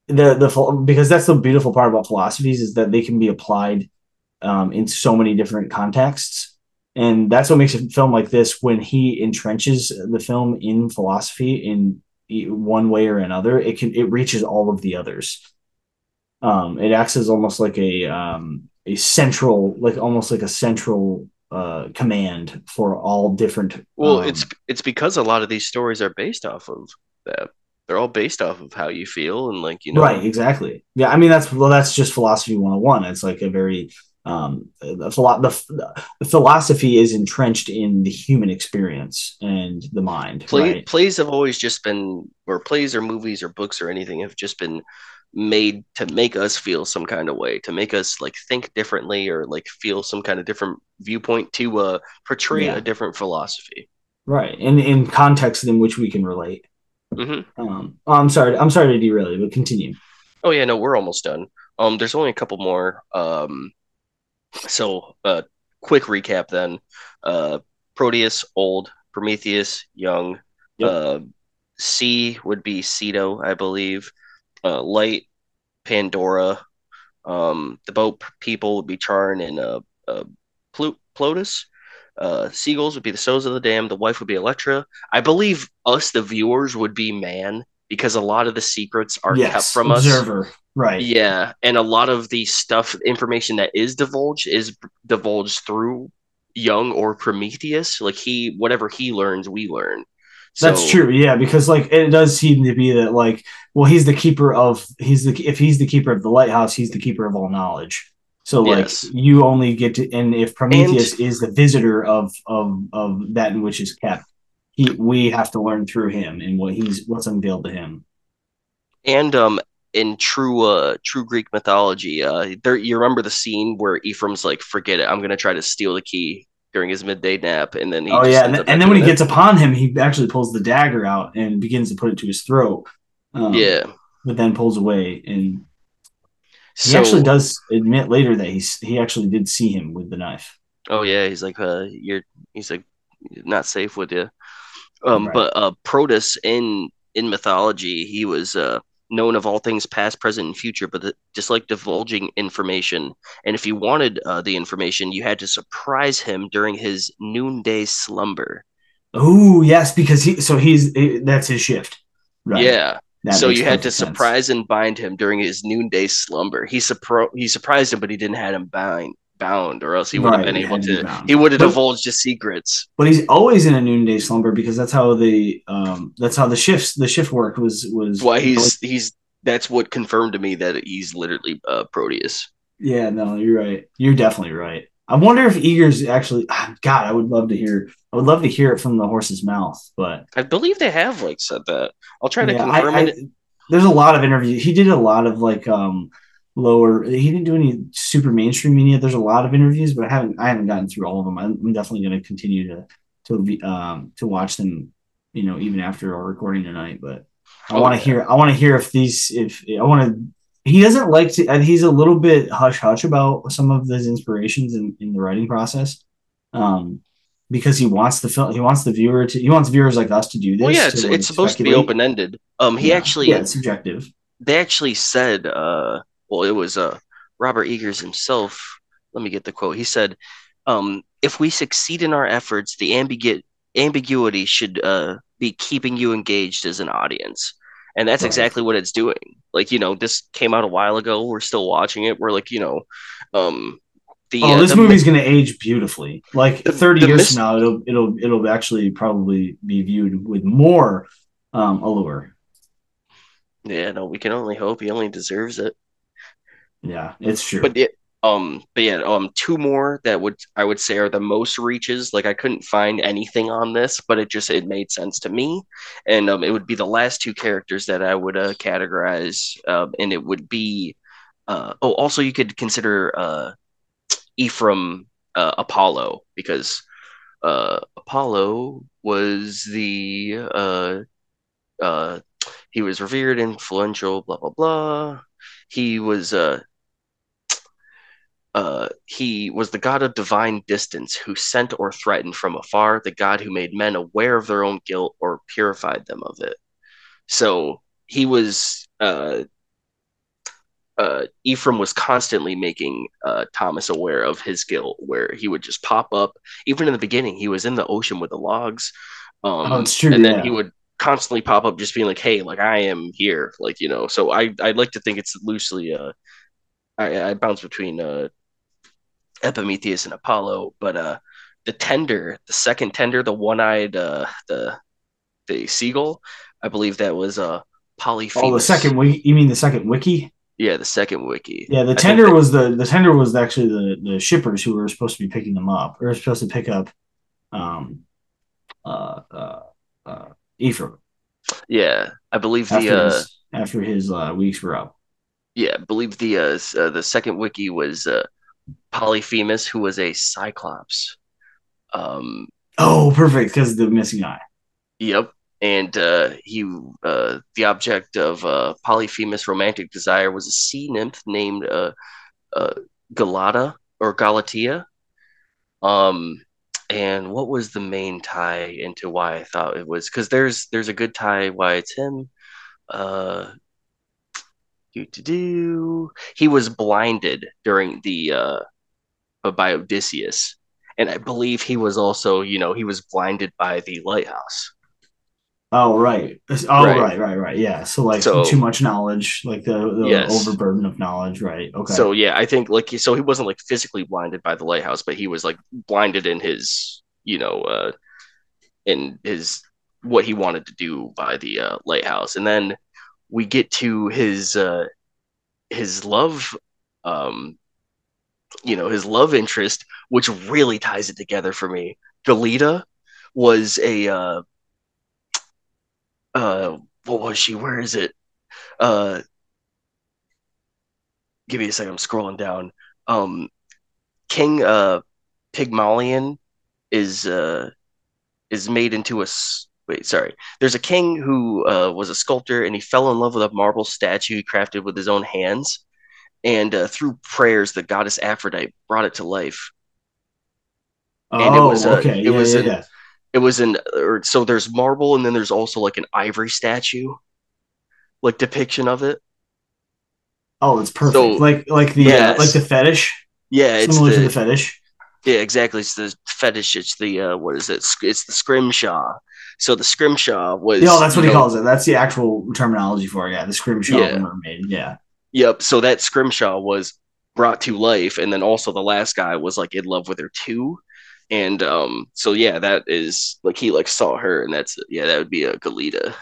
the the because that's the beautiful part about philosophies is that they can be applied um, in so many different contexts. And that's what makes a film like this when he entrenches the film in philosophy in one way or another it can it reaches all of the others um, it acts as almost like a um, a central, like almost like a central uh, command for all different. Well, um, it's it's because a lot of these stories are based off of that. They're all based off of how you feel and like you know. Right. Exactly. Yeah. I mean, that's well, that's just philosophy 101. It's like a very um, the, the, the, philosophy is entrenched in the human experience and the mind. Play, right? Plays have always just been, or plays or movies or books or anything have just been made to make us feel some kind of way to make us like think differently or like feel some kind of different viewpoint to uh portray yeah. a different philosophy. Right and in context in which we can relate. Mm-hmm. um oh, i'm sorry i'm sorry to derail you but continue. Oh yeah no we're almost done. Um there's only a couple more um so uh quick recap then. Uh proteus old. Prometheus young. Yep. uh c would be ceto i believe uh, Light, Pandora. Um, the boat people would be Charon and uh, uh, Plutus. Uh, seagulls would be the souls of the damned. The wife would be Electra. I believe us, the viewers, would be man because a lot of the secrets are yes, kept from us. observer. Right. Yeah, and a lot of the stuff, information that is divulged, is divulged through Young or Prometheus. Like he, whatever he learns, we learn. That's So- true. Yeah, because like it does seem to be that like well he's the keeper of he's the if he's the keeper of the lighthouse he's the keeper of all knowledge. So like Yes. you only get to and if Prometheus is the visitor of of of that in which is kept, he we have to learn through him and what he's what's unveiled to him. and um in true uh true Greek mythology, uh there you remember the scene where Ephraim's like, forget it, I'm gonna try to steal the key during his midday nap, and then he oh yeah, and, up and then when he doing gets upon him, he actually pulls the dagger out and begins to put it to his throat. Um, yeah. but then pulls away and he So, actually does admit later that he's he actually did see him with the knife. Oh yeah, he's like, uh, you're, he's like, not safe with you. Um, Right. but uh, Proteus in in mythology, he was uh known of all things past, present, and future, but the, just like divulging information. And if you wanted uh, the information, you had to surprise him during his noonday slumber. Oh yes, because he so he's that's his shift. Right. Yeah. That so you had to sense. surprise and bind him during his noonday slumber. He surpro- he surprised him, but he didn't have him bound, bound, or else he would have Right, been able to bound. He would have divulged his secrets. But he's always in a noonday slumber because that's how the um that's how the shifts the shift work was was why he's he's. That's what confirmed to me that he's literally uh, Proteus. yeah no you're right you're definitely right. I wonder if Eggers actually ah, God I would love to hear I would love to hear it from the horse's mouth but I believe they have like said that. I'll try to Yeah, confirm I- it. There's a lot of interviews he did a lot of like um lower he didn't do any super mainstream media. There's a lot of interviews but I haven't I haven't gotten through all of them. I'm, definitely going to continue to to be um to watch them you know even after our recording tonight but I Oh, want to hear I want to hear if these if I want to he doesn't like to and he's a little bit hush hush about some of his inspirations in, in the writing process um because he wants the film he wants the viewer to he wants viewers like us to do this Well, yeah, to, it's, like, it's supposed to be open ended. Um, he Yeah. actually yeah it's subjective. they actually said uh well it was uh robert eggers himself. Let me get the quote. He said um if we succeed in our efforts the ambigu- ambiguity should uh be keeping you engaged as an audience. And that's Right. exactly what it's doing. Like you know this came out a while ago. We're still watching it. We're like you know um the, Oh, uh, this movie's going to age beautifully. Like The- 30 the years mis- from now, it'll it'll it'll actually probably be viewed with more um, allure. yeah no we can only hope he only deserves it Yeah, it's true. but it um but yeah um two more that would i would say are the most reaches like i couldn't find anything on this but it just it made sense to me. And um it would be the last two characters that i would uh, categorize um and it would be uh oh also you could consider uh ephraim uh, apollo because uh apollo was the uh uh he was revered influential blah blah blah. He was uh uh, he was the god of divine distance who sent or threatened from afar, the god who made men aware of their own guilt or purified them of it. So he was, uh, uh, Ephraim was constantly making uh, Thomas aware of his guilt, where he would just pop up. Even in the beginning, he was in the ocean with the logs. Um, Oh, it's true, And then yeah. he would constantly pop up, just being like, "Hey, like I am here," like you know. So I I like to think it's loosely uh I, I bounce between uh, Epimetheus and Apollo, but uh, the tender, the second tender, the one-eyed, uh, the the seagull, I believe that was uh, Polyphemus. oh, the second wickie. You mean the second wickie? yeah, the second wickie. Yeah, the tender was the the tender was actually the the shippers who were supposed to be picking them up. Or supposed to pick up, um, uh, uh, uh Ephraim Yeah, I believe after the uh, after his uh, weeks were up. yeah, I believe the uh, uh, the second wickie was uh, Polyphemus, who was a Cyclops. Um, Oh, perfect because the missing eye. Yep. And uh, he, uh, the object of uh, Polyphemus' romantic desire was a sea nymph named uh, uh, Galata or Galatea. Um, and what was the main tie into why I thought it was? Because there's there's a good tie why it's him. Uh, do do do. He was blinded during the uh, by Odysseus. And I believe he was also, you know, he was blinded by the lighthouse. Oh right. Oh right, right, right. right. Yeah. So like so, too much knowledge, like the, the yes. overburden of knowledge, right? Okay. So yeah, I think like so he wasn't like physically blinded by the lighthouse, but he was like blinded in his, you know, uh in his what he wanted to do by the uh, lighthouse. And then we get to his uh his love um you know, his love interest, which really ties it together for me. Galita was a uh uh what was she? Where is it? Uh give me a second, I'm scrolling down. Um King uh Pygmalion is uh is made into a wait sorry. There's a king who uh, was a sculptor and he fell in love with a marble statue he crafted with his own hands. And uh, through prayers the goddess aphrodite brought it to life. Oh, and it was uh, okay. it yeah, was yeah, an, yeah. it was an or so there's marble and then there's also like an ivory statue like depiction of it. Oh it's perfect. So, like like the yes. like the fetish? Yeah it's the, the, fetish? Yeah exactly. It's the fetish. It's the uh what is it? It's the scrimshaw so the scrimshaw was yeah that's what he know, calls it. That's the actual terminology for it. Yeah the scrimshaw yeah. mermaid. Yeah. Yep so that scrimshaw was brought to life and then also the last guy was like in love with her too. And um so yeah that is like he like saw her and that's yeah that would be a galita.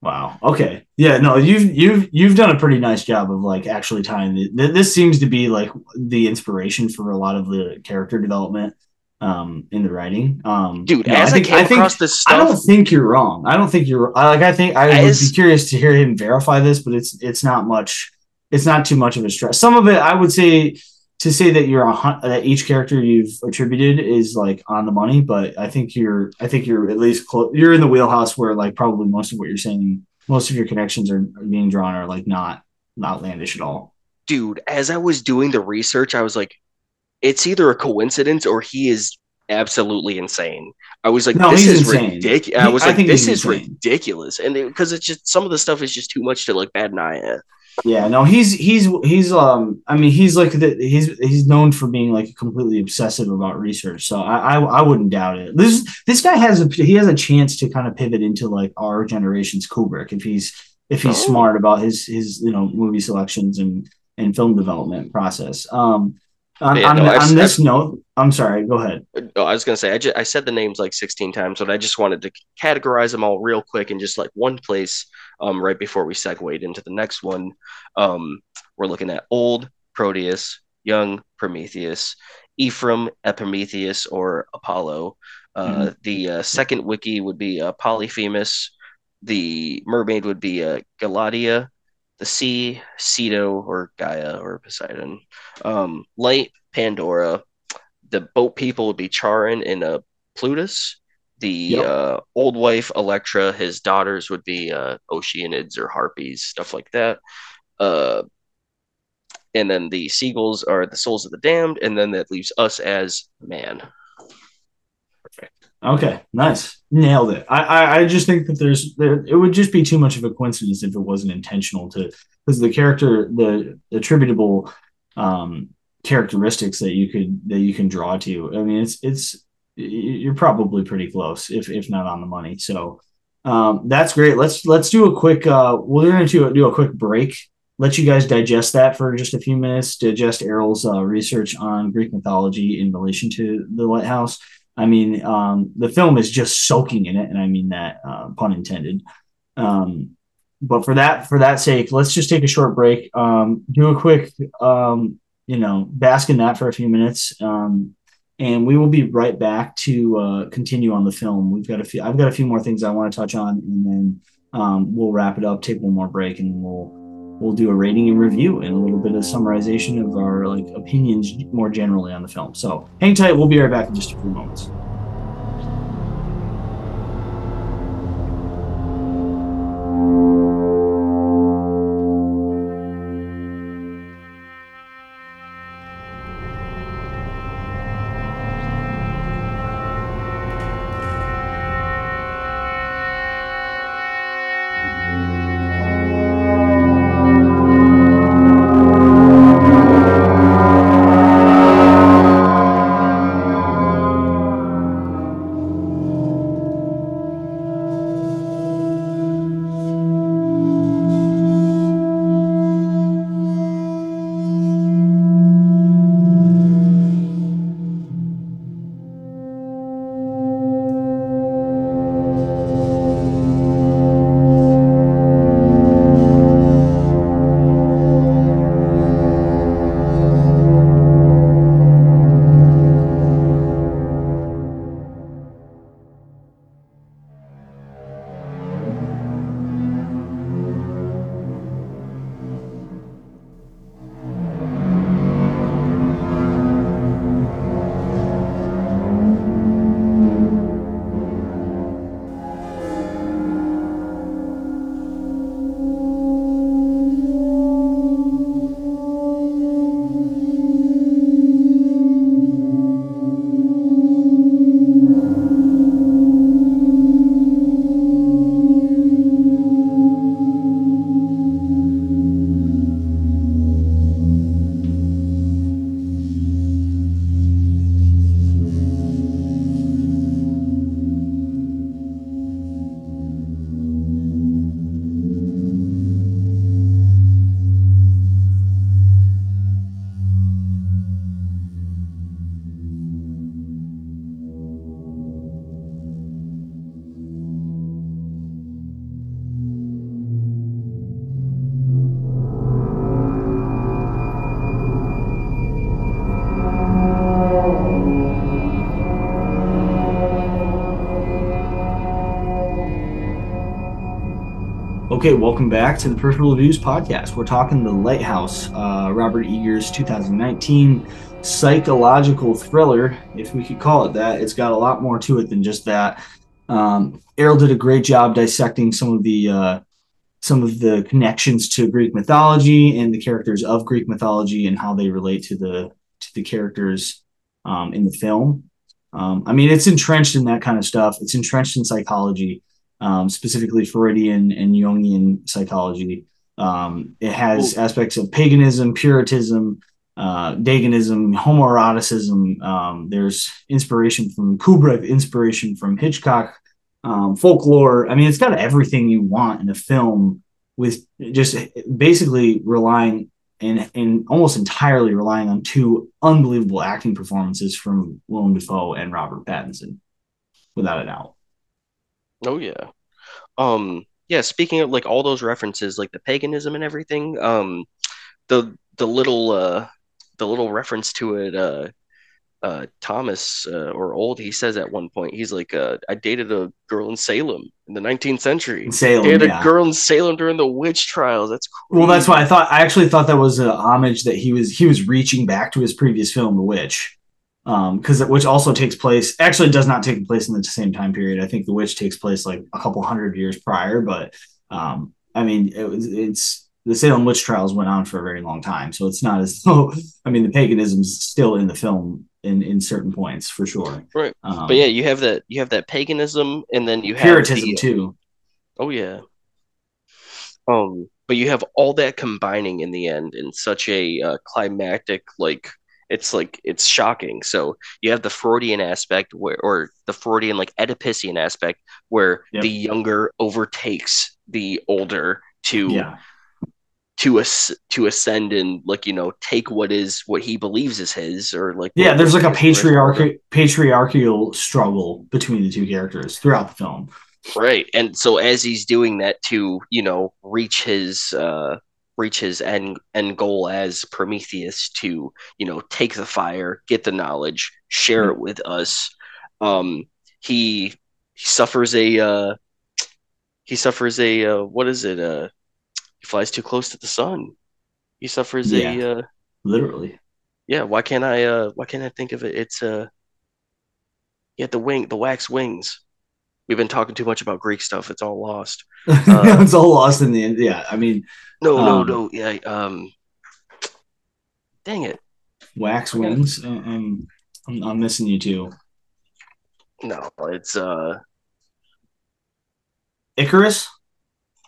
Wow. Okay. Yeah no you've you've you've done a pretty nice job of like actually tying the, this seems to be like the inspiration for a lot of the character development um in the writing um dude as I, think, I came I think, across this stuff i don't think you're wrong i don't think you're like i think i as, would be curious to hear him verify this but it's it's not much it's not too much of a stress some of it i would say to say that you're a that each character you've attributed is like on the money, but I think you're I think you're at least close. You're in the wheelhouse where like probably most of what you're saying, most of your connections are, are being drawn are like not not outlandish at all. Dude, as I was doing the research, I was like, it's either a coincidence or he is absolutely insane. I was like, no, this is ridiculous. I was like, I this is insane. ridiculous, and because it, it's just some of the stuff is just too much to like bad an eye at. Yeah, no, he's he's he's um I mean he's like the, he's he's known for being like completely obsessive about research. So I, I I, wouldn't doubt it. This this guy has a he has a chance to kind of pivot into like our generation's Kubrick if he's if he's oh. smart about his his you know movie selections and and film development process. Um on, yeah, on, no, on this I've, note, I'm sorry. Go ahead. No, I was going to say I, just, I said the names like 16 times, but I just wanted to categorize them all real quick in just like one place. Um, right before we segued into the next one, um, we're looking at old Proteus, young Prometheus, Ephraim, Epimetheus, or Apollo. Uh, mm-hmm. The uh, second wickie would be uh, Polyphemus. The mermaid would be uh, Galatea the sea, Ceto or Gaia or Poseidon, um, light, Pandora. The boat people would be Charon and uh, Plutus. The yep. uh, old wife, Electra, his daughters would be uh, Oceanids or Harpies, stuff like that. Uh, and then the seagulls are the souls of the damned, and then that leaves us as man. Okay, nice, nailed it. I, I, I just think that there's there, it would just be too much of a coincidence if it wasn't intentional to because the character the attributable um, characteristics that you could that you can draw to. I mean, it's it's you're probably pretty close if if not on the money. So um, that's great. Let's let's do a quick. Uh, we're going to do a quick break. Let you guys digest that for just a few minutes. Digest Erroll's uh, research on Greek mythology in relation to the lighthouse I mean, um, the film is just soaking in it, and I mean that uh, pun intended. Um, but for that for that sake, let's just take a short break. Um, do a quick, um, you know, bask in that for a few minutes, um, and we will be right back to uh, continue on the film. We've got a few. I've got a few more things I want to touch on, and then um, we'll wrap it up. Take one more break, and we'll we'll do a rating and review and a little bit of summarization of our like opinions more generally on the film. So hang tight. We'll be right back in just a few moments. Okay, welcome back to the Peripheral Views podcast. We're talking The Lighthouse, uh, Robert Eggers' 2019 psychological thriller, if we could call it that. It's got a lot more to it than just that. Um, Erroll did a great job dissecting some of the uh, some of the connections to Greek mythology and the characters of Greek mythology and how they relate to the to the characters um, in the film. Um, I mean, it's entrenched in that kind of stuff. It's entrenched in psychology, um, specifically Freudian and Jungian psychology. Um, it has aspects of paganism, Puritanism, uh, Dagonism, homoeroticism. Um, there's inspiration from Kubrick, inspiration from Hitchcock, um, folklore. I mean, it's got everything you want in a film with just basically relying and, and almost entirely relying on two unbelievable acting performances from Willem Dafoe and Robert Pattinson, without a doubt. Oh yeah, um, yeah. Speaking of like all those references, like the paganism and everything, um, the the little uh, the little reference to it, uh, uh, Thomas uh, or old, he says at one point, he's like, uh, I dated a girl in Salem in the 19th century. In Salem, dated yeah. a girl in Salem during the witch trials. That's crazy. well, that's why I thought I actually thought that was a homage that he was he was reaching back to his previous film, The Witch, because um, which also takes place actually does not take place in the same time period. I think The Witch takes place like a couple hundred years prior, but um, I mean it it's the Salem witch trials went on for a very long time, so it's not as though I mean the paganism's still in the film in in certain points for sure. Right. Um, but yeah, you have that you have that paganism, and then you have Puritanism the, too. Oh yeah. Um, but you have all that combining in the end in such a uh, climactic like it's like it's shocking. So you have the Freudian aspect where, or the Freudian like Oedipusian aspect where yep. the younger overtakes the older to yeah to us to ascend and like you know take what is what he believes is his or like yeah there's like a patriarchal patriarchal struggle between the two characters throughout the film right and so as he's doing that to you know reach his uh reach his end end goal as prometheus to you know take the fire get the knowledge share mm-hmm. it with us um he, he suffers a uh he suffers a uh, what is it uh he flies too close to the sun. He suffers yeah, a uh, literally. Yeah, why can't I uh why can't I think of it? It's uh yeah, the wing the wax wings. We've been talking too much about Greek stuff. It's all lost. Uh, it's all lost in the end. Yeah, I mean No, um, no, no. Yeah, um dang it. Wax wings and I'm, I'm missing you too. No, it's uh Icarus?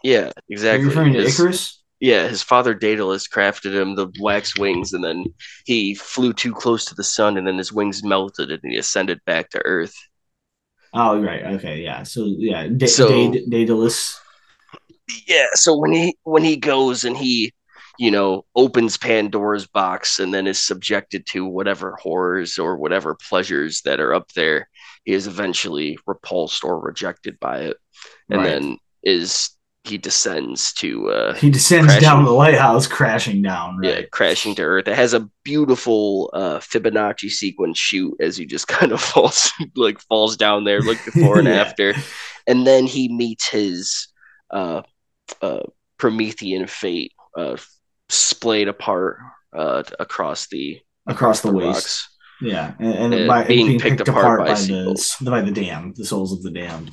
Yeah, exactly. Are you referring to Icarus? Yeah, his father Daedalus crafted him the wax wings, and then he flew too close to the sun, and then his wings melted, and he ascended back to Earth. Oh, right. Okay, yeah. So yeah, da- so, Daedalus. Yeah. So when he when he goes and he, you know, opens Pandora's box and then is subjected to whatever horrors or whatever pleasures that are up there, he is eventually repulsed or rejected by it, and right. then is he descends to uh he descends crashing, down the lighthouse crashing down right? yeah crashing to earth it has a beautiful uh fibonacci sequence shoot as he just kind of falls like falls down there look before and yeah. after and then he meets his uh uh promethean fate uh splayed apart uh across the across, the, the waste. rocks. yeah and, and by, being, being picked, picked, apart, apart by, by the by the dam the souls of the damned.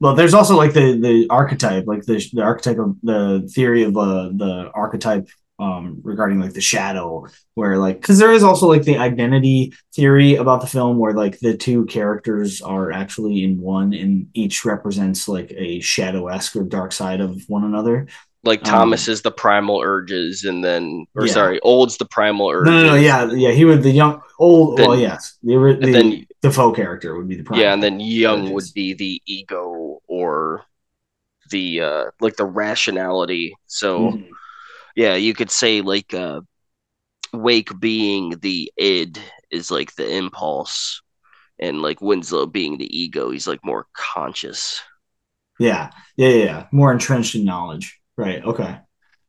Well, there's also like the the archetype, like the the archetype of the theory of uh, the archetype um, regarding like the shadow, where like because there is also like the identity theory about the film, where like the two characters are actually in one, and each represents like a shadow esque or dark side of one another. Like Thomas um, is the primal urges, and then or yeah. sorry, Old's the primal urges. No, no, no, yeah, yeah. He would the young old. Then, well, yes, the, the then Dafoe character would be the primal. Yeah, and then Young urges. would be the ego or the uh like the rationality so mm-hmm. Yeah you could say like uh wake being the id is like the impulse and like winslow being the ego he's like more conscious yeah yeah yeah, yeah. more entrenched in knowledge right okay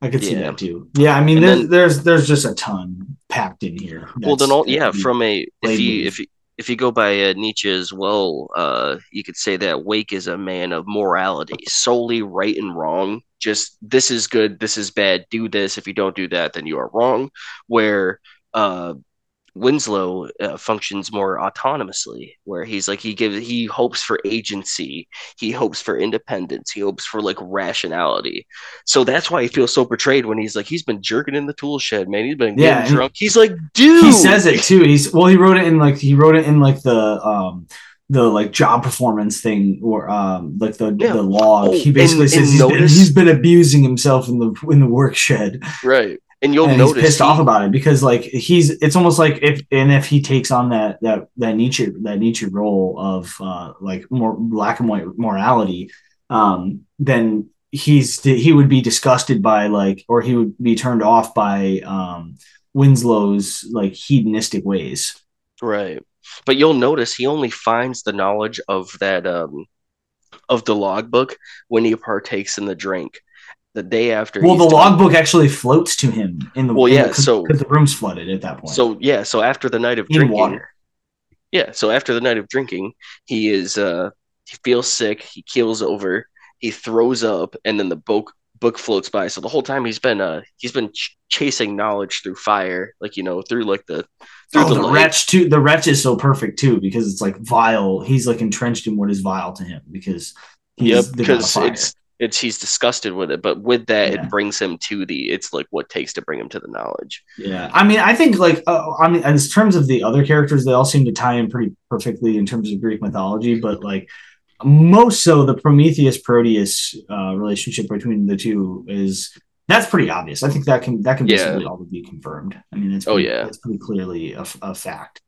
I could see yeah. that too. Yeah, I mean, there's, then, there's there's just a ton packed in here. Well, then all yeah, from a if you if you if you go by uh, Nietzsche as well, uh, you could say that Wake is a man of morality, solely right and wrong. Just this is good, this is bad. Do this. If you don't do that, then you are wrong. Where uh, Winslow uh, functions more autonomously, where he's like he gives he hopes for agency, he hopes for independence, he hopes for like rationality. So that's why he feels so betrayed when he's like he's been jerking in the tool shed, man. He's been getting yeah, drunk. He's like, dude. He says it too. He's well, he wrote it in like he wrote it in like the um the like job performance thing or um like the yeah. the log. Oh, he basically and, says and he's, notice- been, he's been abusing himself in the in the work shed. Right and you'll and notice he's pissed he, off about it because like he's it's almost like if and if he takes on that that that Nietzsche that Nietzsche role of uh like more black and white morality um then he's he would be disgusted by like or he would be turned off by um Winslow's like hedonistic ways. Right. But you'll notice he only finds the knowledge of that um of the logbook when he partakes in the drink the day after. Well, the logbook actually floats to him in the. Well, yeah, the, so because the room's flooded at that point. So yeah, so after the night of in drinking, water. Yeah, so after the night of drinking, he is uh he feels sick, he keels over, he throws up, and then the book book floats by. So the whole time he's been uh he's been ch- chasing knowledge through fire, like you know through like the through oh, the, the wretch too. The wretch is so perfect too because it's like vile. He's like entrenched in what is vile to him because he's yep because it's it's he's disgusted with it but with that yeah. it brings him to the it's like what takes to bring him to the knowledge. Yeah. I mean i think like uh, i mean in terms of the other characters they all seem to tie in pretty perfectly in terms of greek mythology but like most so the prometheus proteus uh, relationship between the two is that's pretty obvious. I think that can that can basically yeah. all be confirmed. I mean it's oh yeah. it's pretty clearly a, a fact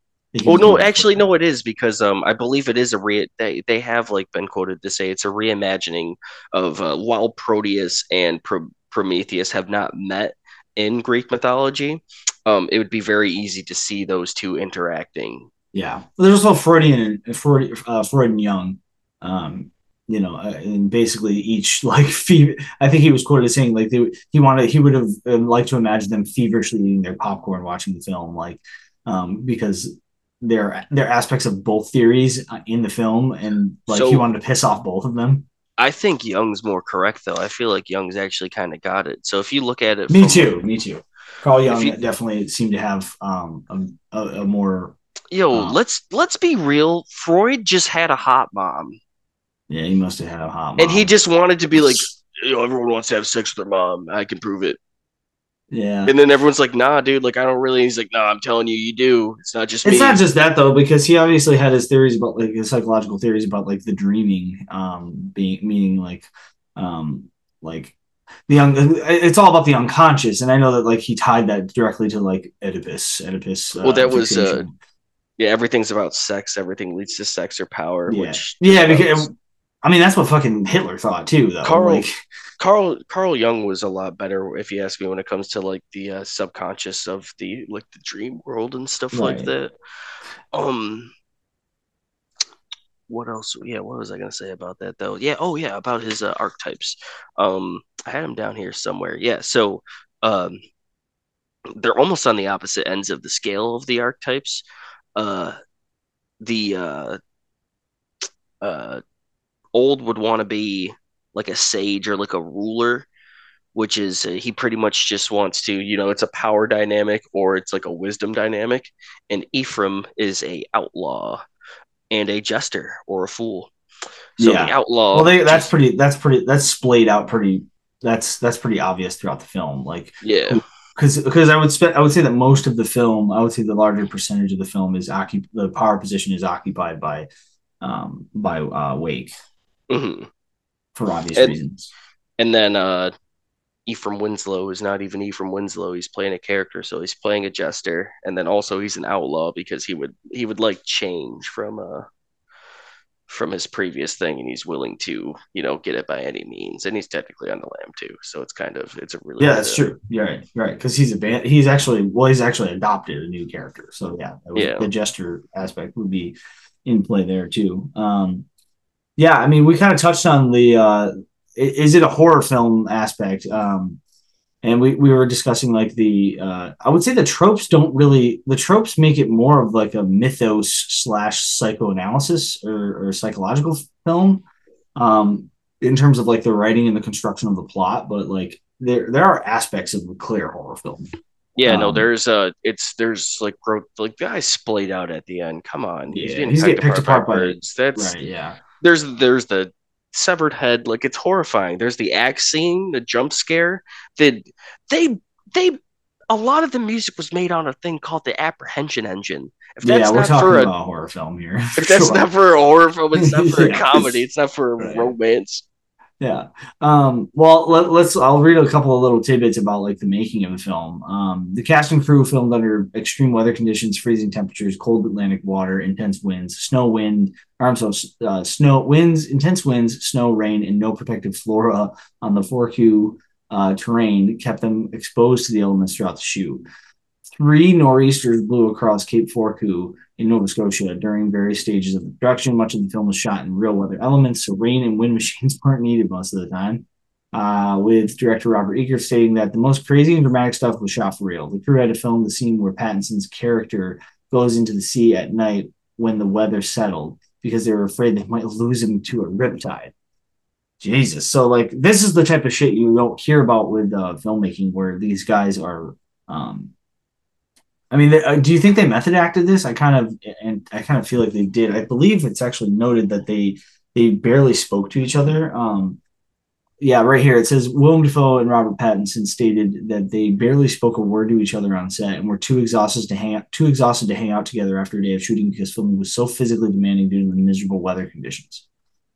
well, no, actually, no, it is because um, I believe it is a re. They they have like been quoted to say it's a reimagining of uh, while Proteus and Pro- Prometheus have not met in Greek mythology. Um, it would be very easy to see those two interacting. Yeah, there's also Freudian and Freud, uh, Freud and Jung. Um, you know, uh, and basically each like fever. I think he was quoted as saying like they, he wanted he would have um, liked to imagine them feverishly eating their popcorn watching the film, like um, because there there are aspects of both theories uh, in the film, and like so, he wanted to piss off both of them. I think Jung's more correct though. I feel like Jung's actually kind of got it. So if you look at it, me too, me too. Carl Jung you, definitely seemed to have um, a, a, a more. Yo, um, let's let's be real. Freud just had a hot mom. Yeah, he must have had a hot mom. And he just wanted to be like, you know, everyone wants to have sex with their mom. I can prove it. Yeah. And then everyone's like, nah, dude, like I don't really he's like, nah, I'm telling you, you do. It's not just It's me. not just that though, because he obviously had his theories about like his psychological theories about like the dreaming, um, being meaning like um like the un- it's all about the unconscious. And I know that like he tied that directly to like Oedipus. Oedipus uh, Well that was uh yeah, everything's about sex, everything leads to sex or power, yeah. which Yeah, because I mean that's what fucking Hitler thought too, though. Carl like, Carl Carl Jung was a lot better, if you ask me, when it comes to like the uh, subconscious of the like the dream world and stuff right. like that. Um, what else? Yeah, what was I gonna say about that though? Yeah, oh yeah, about his uh, archetypes. Um, I had him down here somewhere. Yeah, so um, they're almost on the opposite ends of the scale of the archetypes. Uh, the uh, uh, old would want to be like a sage or like a ruler which is uh, he pretty much just wants to you know it's a power dynamic or it's like a wisdom dynamic. And ephraim is a outlaw and a jester or a fool. So yeah. the outlaw well they, that's pretty that's pretty that's splayed out pretty that's that's pretty obvious throughout the film. Like yeah. because because I would spend I would say that most of the film I would say the larger percentage of the film is occup- the power position is occupied by um by uh Wake. Mm-hmm for obvious and, reasons. And then uh, Ephraim Winslow is not even Ephraim Winslow. He's playing a character, so he's playing a jester, and then also he's an outlaw because he would he would like change from uh from his previous thing, and he's willing to you know get it by any means, and he's technically on the lam too. So it's kind of it's a really yeah, that's true. Yeah, right, right. Because he's a band, he's actually well, he's actually adopted a new character. So yeah, yeah, the jester aspect would be in play there too. Um, yeah, I mean, we kind of touched on the uh, is it a horror film aspect, um, and we, we were discussing like the uh, i would say the tropes don't really the tropes make it more of like a mythos slash psychoanalysis or, or psychological film um, in terms of like the writing and the construction of the plot but like there there are aspects of a clear horror film. Yeah um, no there's uh it's there's like bro like the guy splayed out at the end. Come on yeah, he's getting he's picked, picked apart, apart by birds. That's right, yeah there's there's the severed head. Like it's horrifying. There's the axe scene, the jump scare. That they they a lot of the music was made on a thing called the apprehension engine. If that's yeah, we're not talking for a, about a horror film here. If that's sure. not for a horror film, it's not for a comedy. It's not for a right. romance. Yeah. Um, well, let, us I'll read a couple of little tidbits about like the making of the film. Um, the cast and crew filmed under extreme weather conditions, freezing temperatures, cold Atlantic water, intense winds, snow, wind, or I'm sorry, uh, snow, winds, intense winds, snow, rain, and no protective flora on the Fourchu uh, terrain kept them exposed to the elements throughout the shoot. Three nor'easters blew across Cape Fourchu in Nova Scotia during various stages of the production. Much of the film was shot in real weather elements, so rain and wind machines weren't needed most of the time. Uh, with director Robert Eggers stating that the most crazy and dramatic stuff was shot for real. The crew had to film the scene where Pattinson's character goes into the sea at night when the weather settled because they were afraid they might lose him to a riptide. Jesus. So, like, this is the type of shit you don't hear about with uh, filmmaking where these guys are um, I mean, uh, do you think they method acted this? I kind of and I kind of feel like they did. I believe it's actually noted that they they barely spoke to each other. Um, yeah, right here it says Willem Dafoe and Robert Pattinson stated that they barely spoke a word to each other on set and were too exhausted to hang out, too exhausted to hang out together after a day of shooting because filming was so physically demanding due to the miserable weather conditions.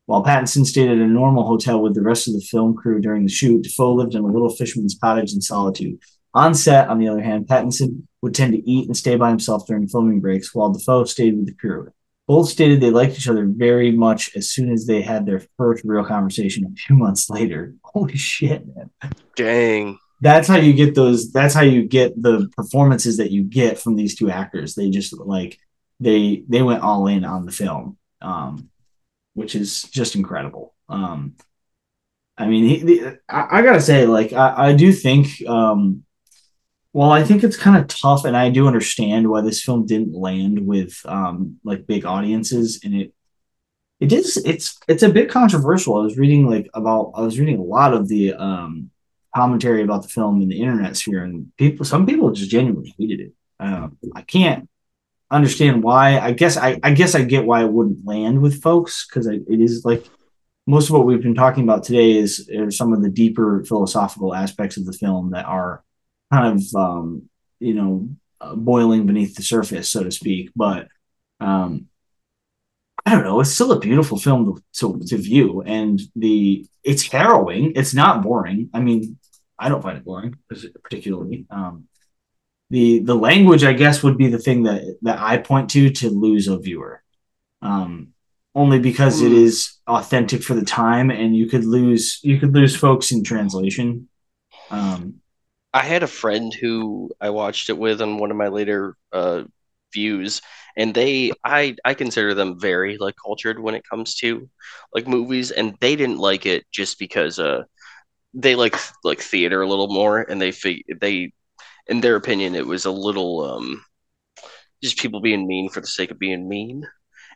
While Pattinson stayed at a normal hotel with the rest of the film crew during the shoot, Dafoe lived in a little fisherman's cottage in solitude. On set, on the other hand, Pattinson would tend to eat and stay by himself during filming breaks, while Dafoe stayed with the crew. Both stated they liked each other very much as soon as they had their first real conversation a few months later. Holy shit, man. Dang. That's how you get those, that's how you get the performances that you get from these two actors. They just like they they went all in on the film. Um, which is just incredible. Um, I mean, he, the, I, I, gotta say, like, I, I do think um, well, I think it's kind of tough, and I do understand why this film didn't land with um, like big audiences, and it it is it's it's a bit controversial. I was reading like about I was reading a lot of the um, commentary about the film in the internet sphere, and people some people just genuinely hated it. Um, I can't understand why. I guess I I guess I get why it wouldn't land with folks because it is like most of what we've been talking about today is, are some of the deeper philosophical aspects of the film that are kind of um, you know uh, boiling beneath the surface, so to speak. But um, I don't know. It's still a beautiful film to, to, to view, and the it's harrowing. It's not boring. I mean, I don't find it boring particularly. Um, the the language, I guess, would be the thing that that I point to to lose a viewer. Um, only because it hmm. authentic for the time, and you could lose you could lose folks in translation. Um, I had a friend who I watched it with on one of my later uh, views, and they I I consider them very like cultured when it comes to like movies, and they didn't like it just because uh they like like theater a little more, and they fig- they in their opinion it was a little um just people being mean for the sake of being mean.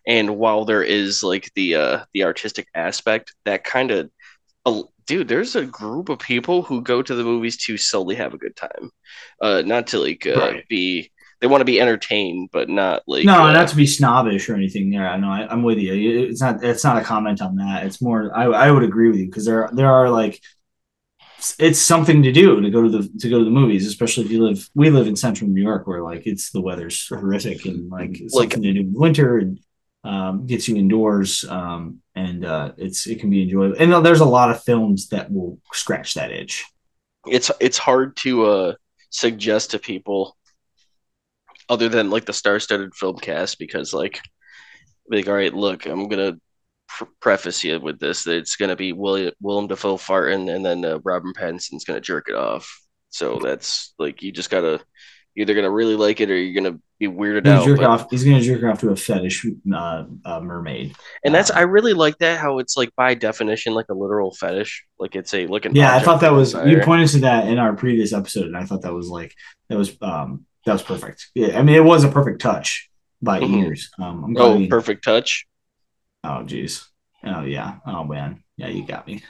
And while there is like the uh the artistic aspect, that kind of dude, there's a group of people who go to the movies to solely have a good time, uh, not to like uh, right. be. They want to be entertained, but not like no, uh, not to be snobbish or anything. There, I know I, am with you. It's not. It's not a comment on that. It's more. I, I would agree with you because there there are like it's something to do to go to the to go to the movies, especially if you live. We live in central New York, where like it's the weather's horrific and like it's like, something to do in winter and um, gets you indoors, um, and uh, it's it can be enjoyable. And there's a lot of films that will scratch that itch. It's it's hard to uh, suggest to people other than like the star-studded film cast because like like all right, look, I'm gonna pr- preface you with this that it's gonna be William Willem Dafoe farting, and then uh, Robin Pattinson's gonna jerk it off. So that's like you just gotta either gonna really like it or you're gonna be weirded He's out. jerk but- off. He's gonna jerk off to a fetish uh, uh, mermaid. and that's uh, I really like that how it's like by definition like a literal fetish. Like it's a looking. Yeah, I thought that was you pointed to that in our previous episode, and I thought that was like that was um that was perfect. Yeah, I mean it was a perfect touch by Mhm. ears. Um, I'm Oh, perfect touch. Oh, jeez. Oh yeah. Oh man. Yeah, you got me.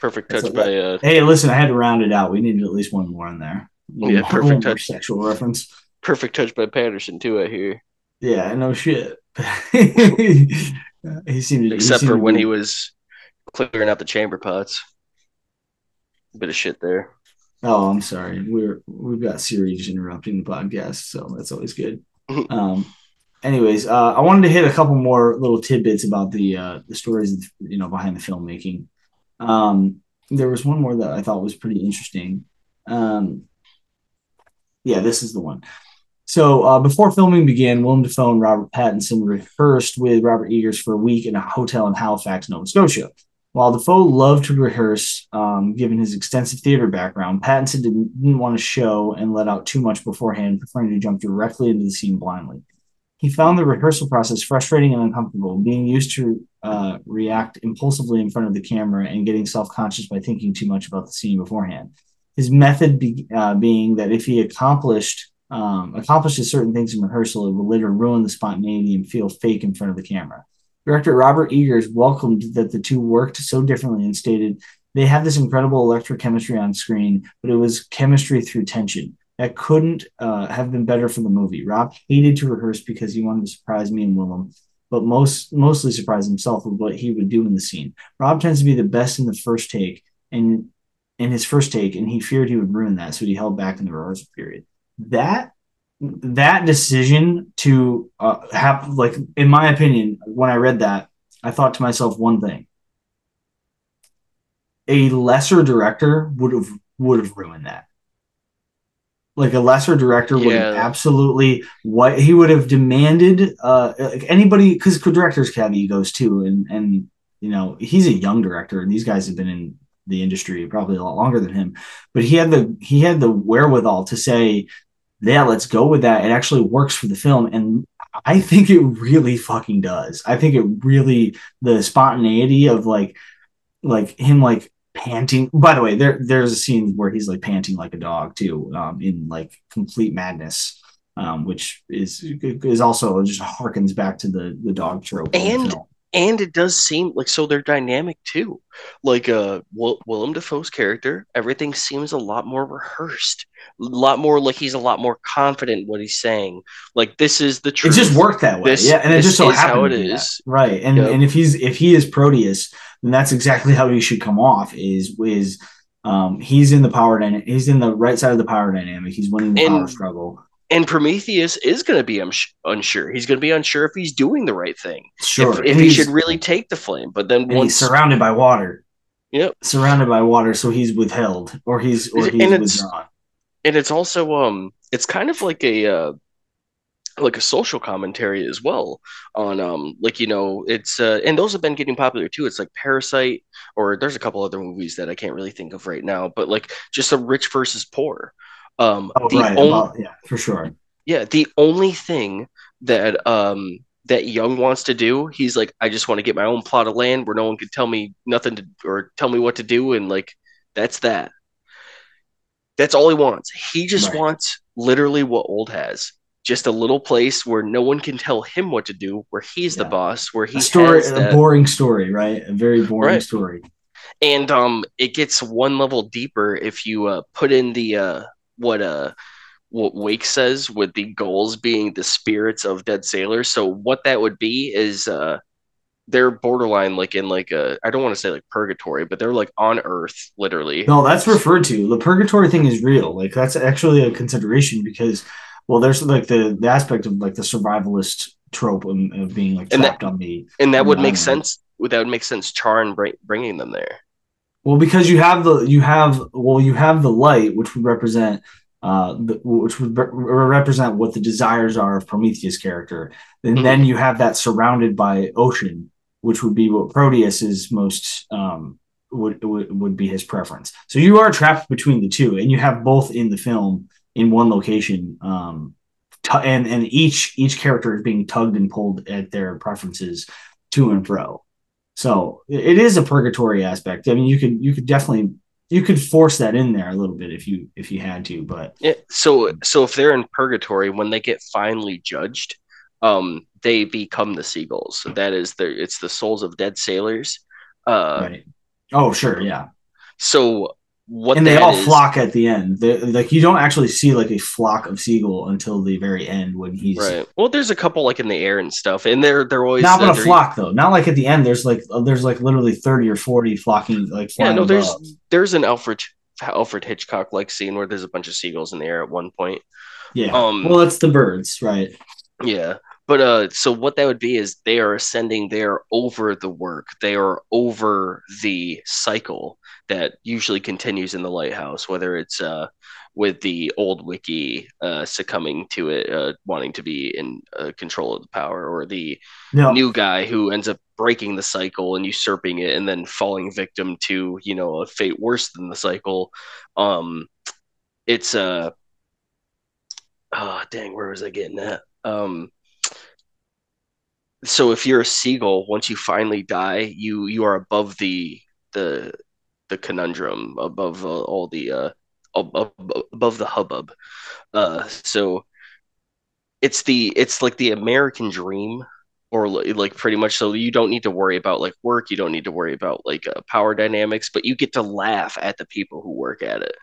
Perfect touch a- by uh Hey, listen, I had to round it out. We needed at least one more in there. Yeah, perfect touch. Sexual reference. perfect touch by Pattinson too, I hear. Yeah, no shit. he seemed to, Except seemed for when he was clearing out the chamber pots. Bit of shit there. Oh, I'm sorry. We're we've got Siri interrupting the podcast, so that's always good. Um, anyways, uh, I wanted to hit a couple more little tidbits about the uh, the stories, you know, behind the filmmaking. Um, there was one more that I thought was pretty interesting. Um, yeah, this is the one. So uh, before filming began, Willem Dafoe and Robert Pattinson rehearsed with Robert Eggers for a week in a hotel in Halifax, Nova Scotia. While Dafoe loved to rehearse, um, given his extensive theater background, Pattinson didn't, didn't want to show and let out too much beforehand, preferring to jump directly into the scene blindly. He found the rehearsal process frustrating and uncomfortable, being used to uh, react impulsively in front of the camera and getting self conscious by thinking too much about the scene beforehand. His method be, uh, being that if he accomplished um, accomplishes certain things in rehearsal, it will later ruin the spontaneity and feel fake in front of the camera. Director Robert Eggers welcomed that the two worked so differently and stated, They have this incredible electrochemistry on screen, but it was chemistry through tension. That couldn't uh, have been better for the movie. Rob hated to rehearse because he wanted to surprise me and Willem, but most mostly surprise himself with what he would do in the scene. Rob tends to be the best in the first take and in his first take, and he feared he would ruin that, so he held back in the rehearsal period. That that decision to uh, have like in my opinion when i read that i thought to myself one thing. A lesser director would have would have ruined that. Like a lesser director would have absolutely what he would have demanded uh like anybody because directors have egos too and and you know he's a young director and these guys have been in the industry probably a lot longer than him but he had the he had the wherewithal to say yeah, let's go with that. It actually works for the film. And I think it really fucking does. I think it really the spontaneity of like like him like panting. By the way, there there's a scene where he's like panting like a dog too, um, in like complete madness. Um, which is is also just harkens back to the the dog trope. And-. And it does seem like so they're dynamic too like uh Will- willem dafoe's character everything seems a lot more rehearsed a lot more like he's a lot more confident in what he's saying like this is the truth it just worked that way. This- yeah, and it just so is how happened it to be right? And Yep. and if he's if he is Proteus, then that's exactly how he should come off. Is is um he's in the power dynamic. He's in the right side of the power dynamic. He's winning the And- power struggle. And prometheus is going to be uns- unsure he's going to be unsure if he's doing the right thing Sure, if, if he should really take the flame but then and he's once surrounded by water. Yep. surrounded by water, so he's withheld or he's or And he's it's- withdrawn. and it's also um it's kind of like a uh like a social commentary as well on um like you know it's uh and those have been getting popular too it's like parasite or there's a couple other movies that i can't really think of right now but like just a rich versus poor um Oh the right, only about, yeah, for sure. yeah the only thing that um that young wants to do he's like i just want to get my own plot of land where no one can tell me nothing to or tell me what to do and like that's that that's all he wants he just Right. wants literally what old has just a little place where no one can tell him what to do where he's the boss where he A story, a boring story, right? A very boring Right. story. and um it gets one level deeper if you uh put in the uh what uh what Wake says with the goals being the spirits of dead sailors. So what that would be is uh they're borderline like in like a I don't want to say like purgatory, but they're like on earth literally. No, that's referred to. The purgatory thing is real. Like that's actually a consideration because, well, there's like the the aspect of like the survivalist trope of, of being like And that- trapped on the. And that would make sense. That would make sense. Charon bring, bringing them there. Well, because you have the you have well you have the light, which would represent uh the, which would re- represent what the desires are of Prometheus' character, and Mhm. then you have that surrounded by ocean, which would be what Proteus is most um would, would would be his preference. So you are trapped between the two, and you have both in the film in one location. Um, t- and and each each character is being tugged and pulled at their preferences to and fro. So it is a purgatory aspect. I mean, you could you could definitely you could force that in there a little bit if you if you had to, but yeah, so so if they're in purgatory when they get finally judged, um, they become the seagulls. So that is the it's the souls of dead sailors. Uh, right. Oh, sure, yeah. So what and they all is- flock at the end. Like you don't actually see like a flock of seagull until the very end when he's Right. Well, there's a couple like in the air and stuff, and they're they're always not uh, a flock though. Not like at the end. There's like uh, there's like literally thirty or forty flocking like Yeah, no, there's above. there's an Alfred Alfred Hitchcock like scene where there's a bunch of seagulls in the air at one point. yeah. um, well, it's the birds, right? Yeah. But uh so what that would be is they are ascending, they are over the work, they are over the cycle that usually continues in the lighthouse, whether it's uh with the old wickie uh succumbing to it, uh wanting to be in uh, control of the power, or the No, new guy who ends up breaking the cycle and usurping it and then falling victim to, you know, a fate worse than the cycle. Um it's uh oh dang, where was I getting at? Um so if you're a seagull, once you finally die, you you are above the the the conundrum, above uh, all the uh ab- ab- above the hubbub. Uh so it's the it's like the American dream or like pretty much so you don't need to worry about like work, you don't need to worry about like uh, power dynamics, but you get to laugh at the people who work at it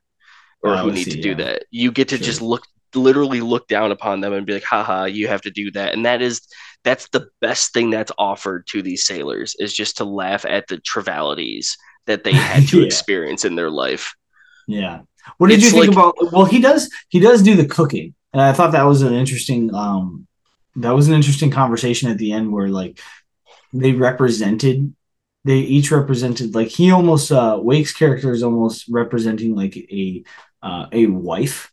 or Oh, who need see, to do yeah. that. You get to Sure. just look literally look down upon them and be like, haha, you have to do that. And that is that's the best thing that's offered to these sailors is just to laugh at the trivialities that they had to Yeah. experience in their life. Yeah. What did It's you think like- about? Well, he does. He does do the cooking, and I thought that was an interesting. Um, that was an interesting conversation at the end where like they represented. They each represented like he almost uh Wake's character is almost representing like a uh, a wife.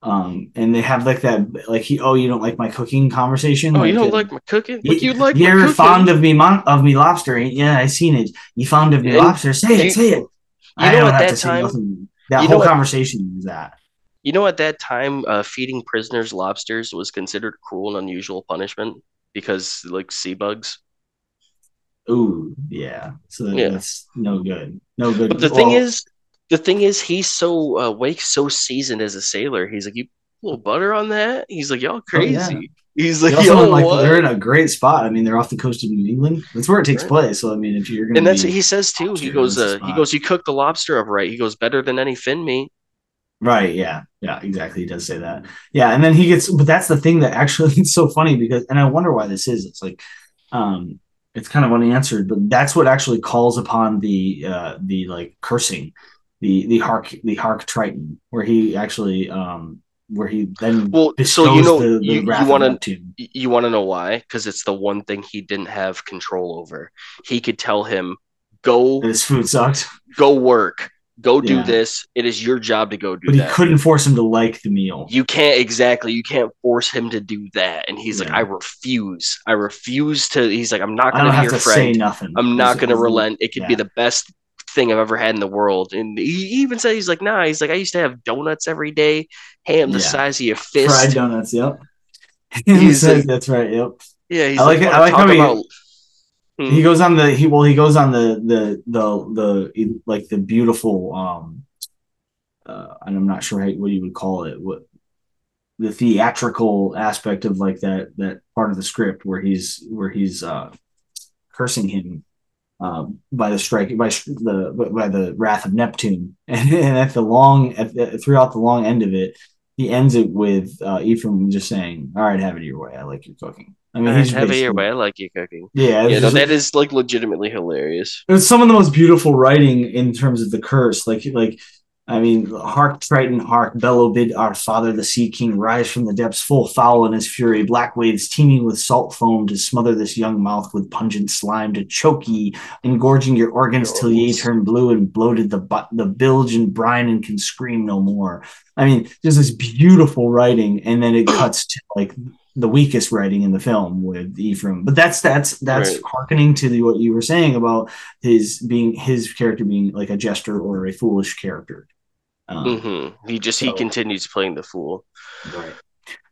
Um, and they have like that like he oh you don't like my cooking conversation. Oh, you don't uh, like my cooking? Like You like? You're fond of me, mon- of me lobster. ya? I seen it. You fond of me And lobster? Say it, you- say it. I know don't at have that to say time- nothing. That whole conversation is that. You know, at that time, uh, feeding prisoners lobsters was considered cruel and unusual punishment because, like, sea bugs. Ooh, yeah. So Yeah. that's no good. No good. But the thing is, the thing is, he's so uh, Wake's so seasoned as a sailor. He's like, you put a little butter on that. He's like, y'all Oh, yeah. crazy. He's like, also yo, like what? they're in a great spot. I mean, they're off the coast of New England. That's where it takes Right. place. So I mean, if you're gonna and that's what he says too. He goes, uh, he goes, you cook the lobster up right. He goes, better than any fin meat. Right. Yeah. Yeah. Exactly. He does say that. Yeah. And then he gets, but that's the thing that actually it's so funny because, and I wonder why this is. It's like, um, it's kind of unanswered, but that's what actually calls upon the, uh, the like cursing, the the hark the hark Triton, where he actually, um, where he then Well, so you know, the, the you, you want to you want to know why? Because it's the one thing he didn't have control over. He could tell him, go, his food sucked, go work, go do Yeah. this. It is your job to go do but he that. couldn't force him to like the meal. you can't exactly you can't force him to do that and he's like i refuse i refuse to he's like i'm not gonna be have your to say friend nothing. i'm not gonna relent it could be the best thing i've ever had in the world and he even said he's like nah he's like i used to have donuts every day ham the Yeah. size of your fist. Fried donuts. Yep. he Says like- that's right. Yep. yeah I like it- I like how he- about Hmm. he goes on the he well he goes on the the the the like the beautiful um uh and i'm not sure how, what you would call it what the theatrical aspect of like that that part of the script where he's where he's uh cursing him um by the strike by the by the wrath of neptune. And, and at the long at the, throughout the long end of it he ends it with uh ephraim just saying all right have it your way. I like your cooking. I mean he's have it your way. I like you cooking. Yeah yeah no, that is like legitimately hilarious. It's some of the most beautiful writing in terms of the curse. Like, like, I mean, hark Triton, hark, bellow bid our father, the sea king, rise from the depths, full foul in his fury, black waves teeming with salt foam to smother this young mouth with pungent slime, to choke ye, engorging your organs till ye turn blue and bloated the butt, the bilge and brine and can scream no more. I mean, there's this beautiful writing, and then it cuts to like the weakest writing in the film with Ephraim. But that's that's that's Right. harkening to the, what you were saying about his being his character being like a jester or a foolish character. Um, mm-hmm. He just so, he continues playing the fool. Right.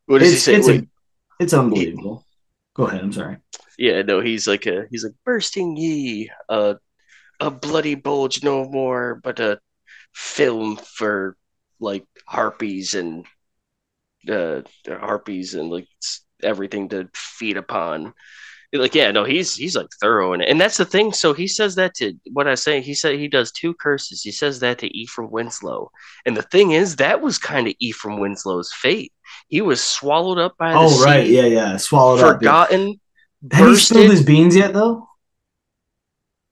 What does it's, he say? It's, a, it's unbelievable. He, Go ahead. I'm sorry. Yeah, no, he's like a he's like bursting ye, uh, a bloody bulge no more, but a film for like harpies and uh harpies and like everything to feed upon like yeah no he's he's like thorough in it. And that's the thing. So he says that to what i say he said he does two curses. He says that to ephraim winslow. And the thing is that was kind of ephraim winslow's fate. He was swallowed up by the oh right. Yeah yeah. Swallowed forgotten up, yeah. have he spilled his beans yet though?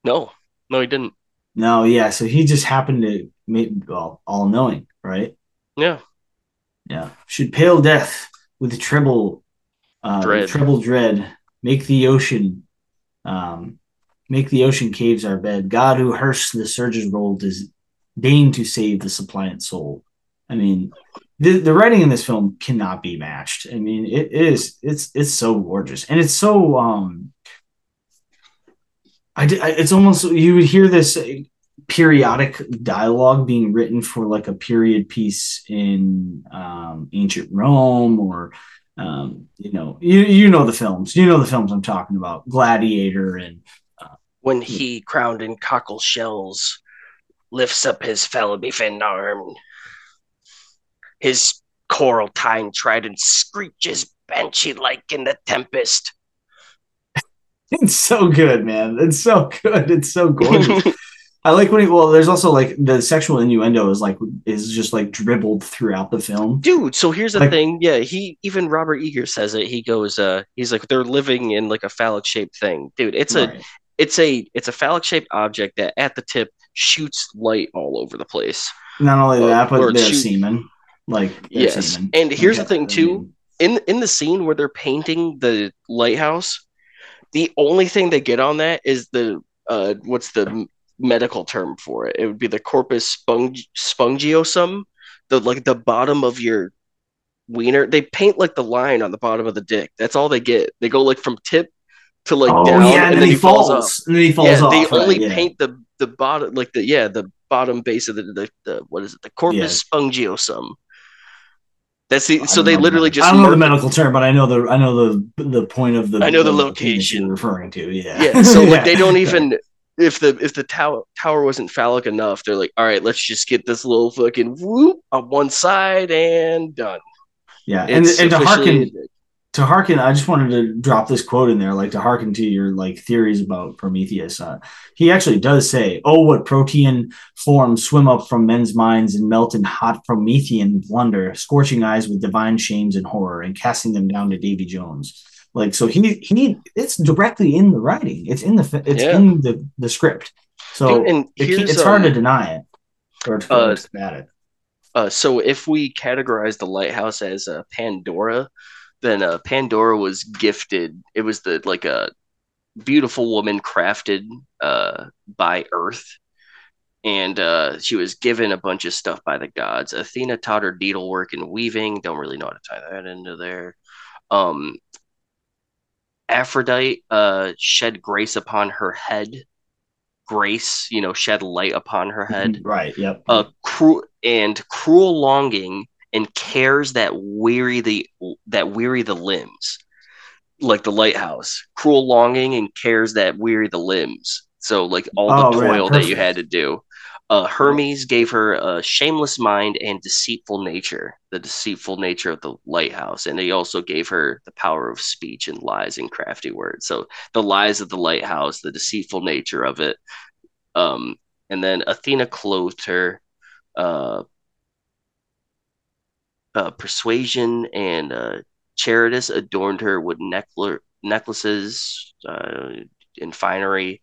No. No he didn't. No yeah. So he just happened to make well all knowing right? Yeah. Yeah. Should pale death with treble uh dread. treble dread make the ocean um, make the ocean caves our bed. God who hearse the surges rolled does deign to save the suppliant soul. I mean, the, the writing in this film cannot be matched. I mean, it is it's it's so gorgeous and it's so um I, I it's almost you would hear this periodic dialogue being written for like a period piece in um, ancient Rome or um, you know, you you know the films. You know the films I'm talking about. Gladiator and uh, when he crowned in cockle shells lifts up his fin arm, his coral tine trident screeches banshee like in the tempest. It's so good, man. It's so good. It's so gorgeous. I like when he well, there's also like the sexual innuendo is like is just like dribbled throughout the film. Dude, so here's the like, thing. Yeah, he even Robert Eggers says it. He goes, uh, he's like, they're living in like a phallic shaped thing. Dude, it's right. a it's a it's a phallic shaped object that at the tip shoots light all over the place. Not only uh, that, but there's shoot- semen. Like yes. Semen. And here's the thing too. In in the scene where they're painting the lighthouse, the only thing they get on that is the uh what's the medical term for it. It would be the corpus spong- spongiosum, the like the bottom of your wiener. They paint like the line on the bottom of the dick. That's all they get. They go like from tip to like oh, down, yeah, and, and, then, he falls, falls And then he falls yeah, off. They right, only yeah. paint the the bottom, like the yeah, the bottom base of the the, the what is it? The corpus yeah. spongiosum. That's the so they literally just. I don't know the medical term, but I know the I know the the point of the. I know the, the location you're referring to. Yeah. Yeah. So like they don't even if the if the tower tower wasn't phallic enough, they're like, all right, let's just get this little fucking whoop on one side and done. Yeah, and, and to harken to harken, I just wanted to drop this quote in there, like to harken to your like theories about Prometheus. Uh, he actually does say, "Oh, what protean forms swim up from men's minds and melt in hot Promethean blunder, scorching eyes with divine shames and horror, and casting them down to Davy Jones." Like so, he he it's directly in the writing. It's in the it's yeah. in the the script. So and it, it's hard um, to deny it or to uh, combat it. Uh, so if we categorize the lighthouse as a Pandora, then uh, Pandora was gifted. It was the like a beautiful woman crafted uh, by Earth, and uh, she was given a bunch of stuff by the gods. Athena taught her needlework and weaving. Don't really know how to tie that into there. Um, Aphrodite uh, shed grace upon her head. Grace, you know, shed light upon her head. Right. Yep. Uh, cru- and cruel longing and cares that weary the that weary the limbs, like the lighthouse. Cruel longing and cares that weary the limbs. So like all the oh, toil that you had to do. Uh, Hermes gave her a shameless mind and deceitful nature, the deceitful nature of the lighthouse. And he also gave her the power of speech and lies and crafty words. So the lies of the lighthouse, the deceitful nature of it. Um, and then Athena clothed her. Uh, uh, persuasion and uh, Charites adorned her with necklaces uh, and finery.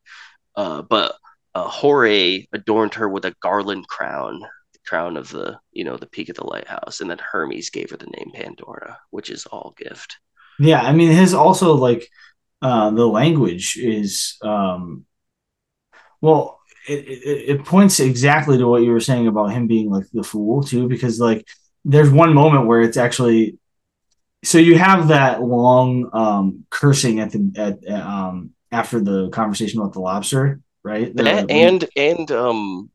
Uh, but uh, Horae adorned her with a garland crown, the crown of the you know the peak of the lighthouse, and then Hermes gave her the name Pandora, which is all gift. Yeah, I mean his also like uh, the language is um, well. It, it, it points exactly to what you were saying about him being like the fool too, because like there's one moment where it's actually so you have that long um, cursing at the at um, after the conversation about the lobster right? The, and and um,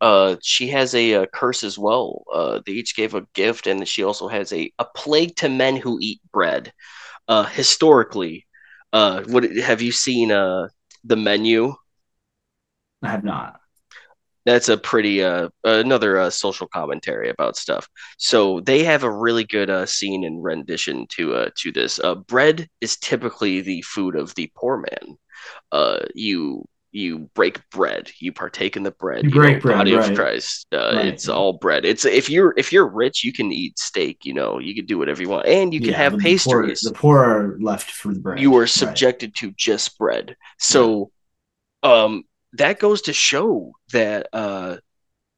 uh, she has a, a, curse as well. Uh, they each gave a gift, and she also has a, a plague to men who eat bread. Uh, historically, uh, what have you seen? Uh, the menu. I have not. That's a pretty uh another uh, social commentary about stuff. So they have a really good uh, scene and rendition to uh to this. Uh, bread is typically the food of the poor man. Uh, you you break bread, you partake in the bread, you, you break know, bread, body right. of Christ. Uh, right. It's all bread. It's if you're if you're rich, you can eat steak. You know, you can do whatever you want, and you can yeah, have pastries. The poor, the poor, are left for the bread. You are subjected right. to just bread. So, yeah. um, that goes to show that uh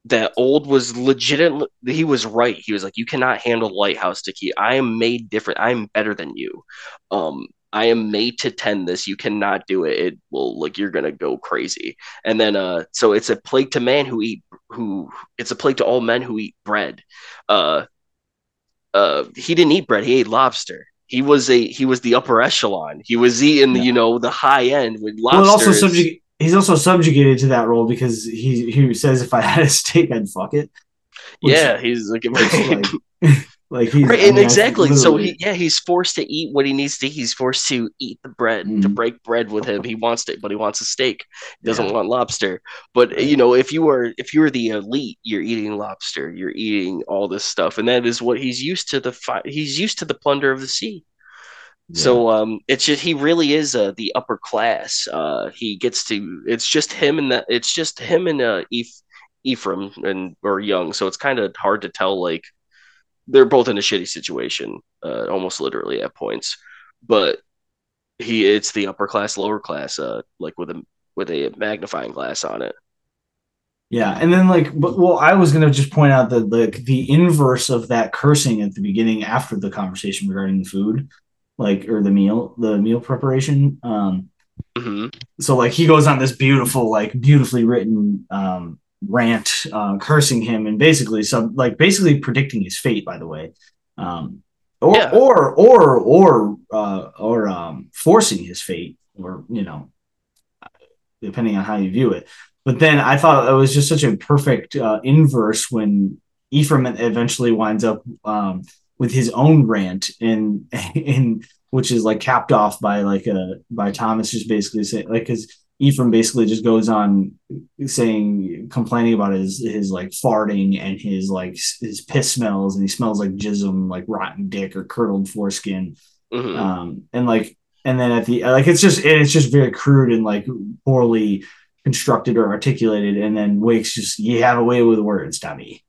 that old was legitimate he was right he was like you cannot handle lighthouse Dickie. i am made different i'm better than you um I am made to tend this. You cannot do it. It will like you're gonna go crazy. And then uh so it's a plague to man who eat who it's a plague to all men who eat bread. Uh uh he didn't eat bread, he ate lobster. He was a he was the upper echelon. He was eating yeah. you know the high end with lobster. Well, also subject he's also subjugated to that role because he he says if I had a steak I'd fuck it. Which, yeah, he's like, like Like he's right, and exactly. So he, yeah, he's forced to eat what he needs to. He's forced to eat the bread mm-hmm. to break bread with him. He wants to, but he wants a steak. He doesn't yeah. want lobster. But you know, if you are if you're the elite, you're eating lobster. You're eating all this stuff, and that is what he's used to. The fi- he's used to the plunder of the sea. Yeah. So um, it's just he really is uh, the upper class. Uh, he gets to. It's just him and that. It's just him and uh, Eph- Ephraim and or Young. So it's kind of hard to tell like they're both in a shitty situation, uh, almost literally at points. But he, it's the upper class, lower class, uh, like with a with a magnifying glass on it. Yeah, and then like, but well, I was gonna just point out that the the inverse of that cursing at the beginning after the conversation regarding the food, like or the meal, the meal preparation. Um, mm-hmm. So like he goes on this beautiful, like beautifully written um, rant uh, cursing him and basically some like basically predicting his fate by the way um, or, yeah. or or or uh, or um, forcing his fate or you know depending on how you view it but then i thought it was just such a perfect uh, inverse when ephraim eventually winds up um, with his own rant and and which is like capped off by like a by thomas just basically saying like because Ephraim basically just goes on saying, complaining about his his like farting and his like his piss smells, and he smells like jism, like rotten dick or curdled foreskin, mm-hmm. um, and like, and then at the like, it's just it's just very crude and like poorly constructed or articulated, and then Wakes just you have a way with words, Tommy,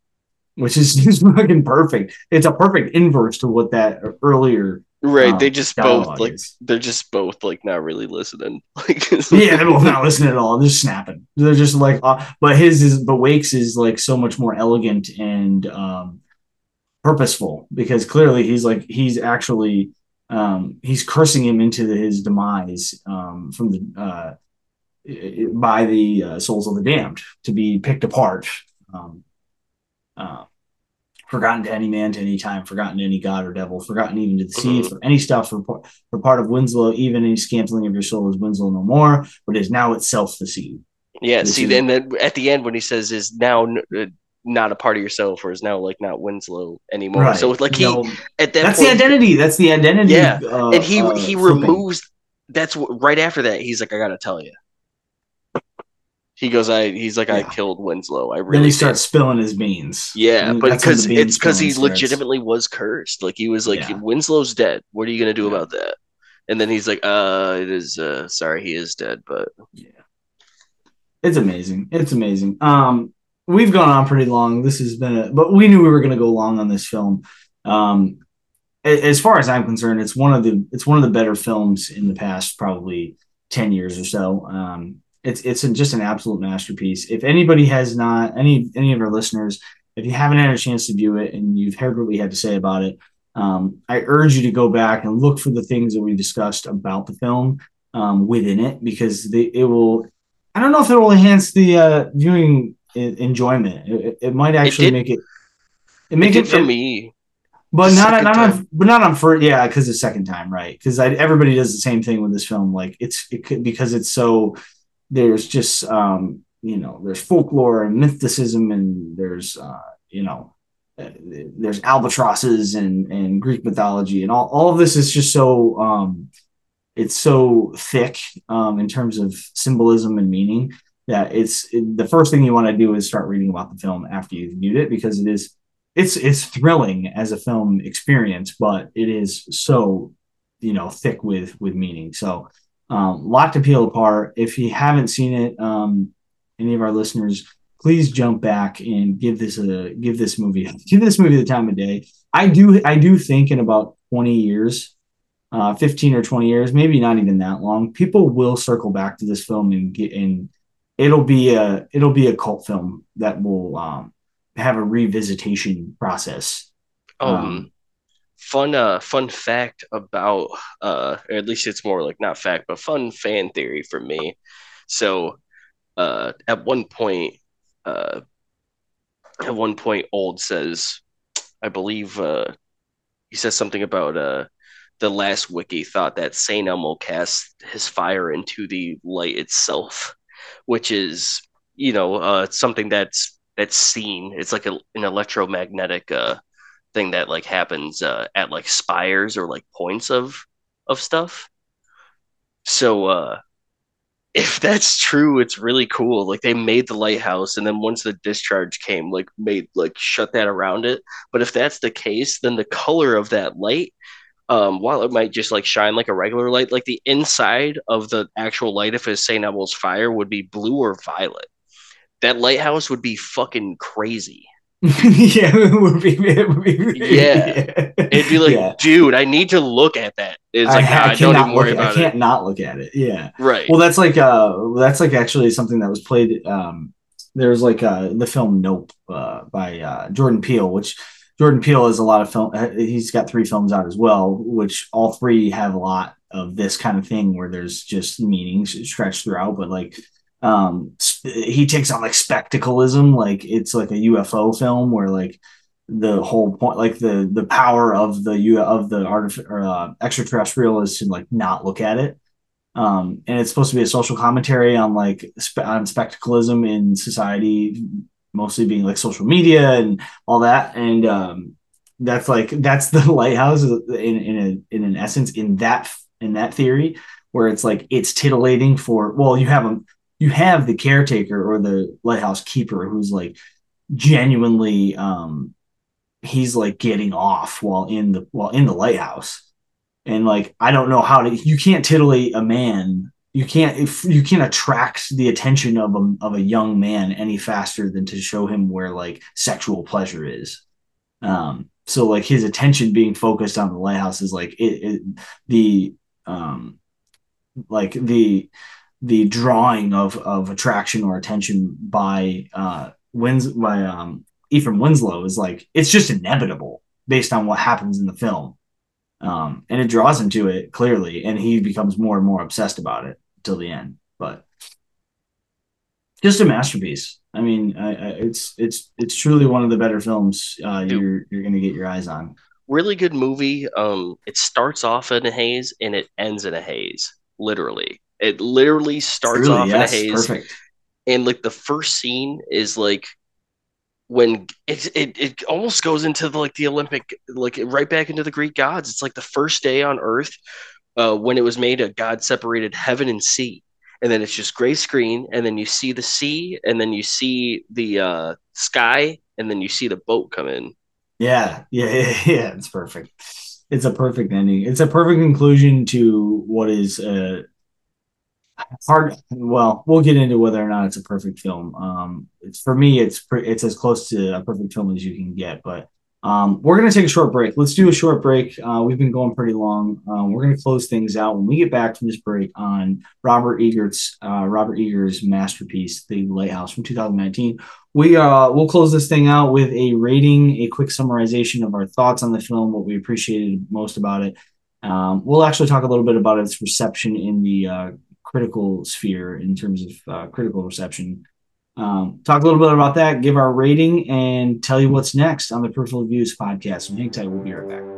which is just fucking perfect. It's a perfect inverse to what that earlier Right, um, they just both like is. they're just both like not really listening. Like yeah, they're both not listening at all. They're just snapping. They're just like, uh, but his is but Wakes is like so much more elegant and um, purposeful because clearly he's like he's actually um, he's cursing him into the, his demise um, from the uh, by the uh, souls of the damned to be picked apart. Um, uh, forgotten to any man to any time, forgotten to any god or devil, forgotten even to the sea, mm-hmm. for any stuff for, for part of Winslow, even any scantling of your soul is Winslow no more, but is now itself the sea. Yeah, see, is, then at the end when he says is now uh, not a part of yourself or is now like not Winslow anymore. Right. So like he no, at that that's point, the identity. That's the identity. Yeah, uh, and he uh, he removes. That's what, right after that. He's like, I gotta tell you he goes, I he's like, yeah. I killed Winslow. I really. Then he starts spilling his beans. Yeah, but because it's because he starts. legitimately was cursed. Like he was like, yeah. Winslow's dead. What are you gonna do yeah. about that? And then he's like, uh, it is. Uh, sorry, he is dead. But yeah, it's amazing. It's amazing. Um, we've gone on pretty long. This has been a, but we knew we were gonna go long on this film. Um, as far as I'm concerned, it's one of the it's one of the better films in the past probably ten years or so. Um, it's it's just an absolute masterpiece. If anybody has not any any of our listeners, if you haven't had a chance to view it and you've heard what we had to say about it, um, I urge you to go back and look for the things that we discussed about the film um, within it because they, it will. I don't know if it will enhance the uh, viewing enjoyment. It, it might actually it make it. It make it, it for me but not not on but not on first yeah because the second time right because everybody does the same thing with this film like it's it could because it's so there's just um you know there's folklore and mysticism and there's uh, you know uh, there's albatrosses and and Greek mythology and all all of this is just so um, it's so thick um, in terms of symbolism and meaning that it's it, the first thing you want to do is start reading about the film after you've viewed it because it is it's it's thrilling as a film experience, but it is so you know thick with with meaning. So um, lot to peel apart. If you haven't seen it, um, any of our listeners, please jump back and give this a give this movie give this movie the time of day. I do I do think in about 20 years, uh, 15 or 20 years, maybe not even that long, people will circle back to this film and get and it'll be a it'll be a cult film that will um, have a revisitation process. Um, um fun uh fun fact about uh or at least it's more like not fact but fun fan theory for me so uh at one point uh at one point old says i believe uh he says something about uh the last wickie thought that Saint Elmo cast his fire into the light itself, which is you know uh, something that's that's seen. It's like a, an electromagnetic uh, thing that like happens uh, at like spires or like points of of stuff. So uh if that's true, it's really cool. Like they made the lighthouse and then once the discharge came, like made like shut that around it. But if that's the case, then the color of that light um, while it might just like shine like a regular light, like the inside of the actual light, if it's St. Elmo's fire, would be blue or violet. That lighthouse would be fucking crazy. yeah, it would be. It would be yeah. it'd be like, yeah. dude, I need to look at that. It's like, I, I don't even worry about it. I can't it. not look at it. Yeah, right. Well, that's like uh, that's like actually something that was played. Um, there's like uh, the film Nope uh, by uh, Jordan Peele, which Jordan Peele has a lot of film. Uh, he's got three films out as well, which all three have a lot of this kind of thing where there's just meanings stretched throughout. But like um he takes on like spectacleism like it's like a ufo film where like the whole point like the the power of the u of the art or uh, extraterrestrial is to like not look at it. Um and it's supposed to be a social commentary on like on spectacleism in society mostly being like social media and all that. And um that's like that's the lighthouse in in a, in an essence in that in that theory where it's like it's titillating for well you have a you have the caretaker or the lighthouse keeper who's like genuinely um he's like getting off while in the while in the lighthouse. And like i don't know how to you can't titillate a man. You can't if you can't attract the attention of a of a young man any faster than to show him where like sexual pleasure is. Um so like his attention being focused on the lighthouse is like it, it the um like the the drawing of of attraction or attention by uh wins by um Ephraim Winslow is like it's just inevitable based on what happens in the film. Um and it draws him to it clearly and he becomes more and more obsessed about it till the end. But just a masterpiece. I mean, I, I, it's it's it's truly one of the better films uh, you're you're gonna get your eyes on. Really good movie. Um, it starts off in a haze and it ends in a haze, literally. It literally starts Truly, off yes, in a haze. Perfect. And like the first scene is like when it, it it almost goes into the like the Olympic like right back into the Greek gods. It's like the first day on Earth uh, when it was made. A God separated heaven and sea, and then it's just gray screen, and then you see the sea, and then you see the uh, sky, and then you see the boat come in. Yeah, yeah, yeah, yeah. It's perfect. It's a perfect ending. It's a perfect conclusion to what is a hard well we'll get into whether or not it's a perfect film. Um it's for me it's pre- it's as close to a perfect film as you can get but um we're to take a short break. Let's do a short break. Uh we've been going pretty long. Um, we're to close things out. When we get back from this break on robert eggers' uh robert eggers' masterpiece the lighthouse from 2019 we uh we'll close this thing out with a rating a quick summarization of our thoughts on the film what we appreciated most about it. Um, we'll actually talk a little bit about its reception in the uh, critical sphere in terms of uh, critical reception. Um, talk a little bit about that, give our rating, and tell you what's next on the Peripheral Views podcast. So hang tight, we'll be right back.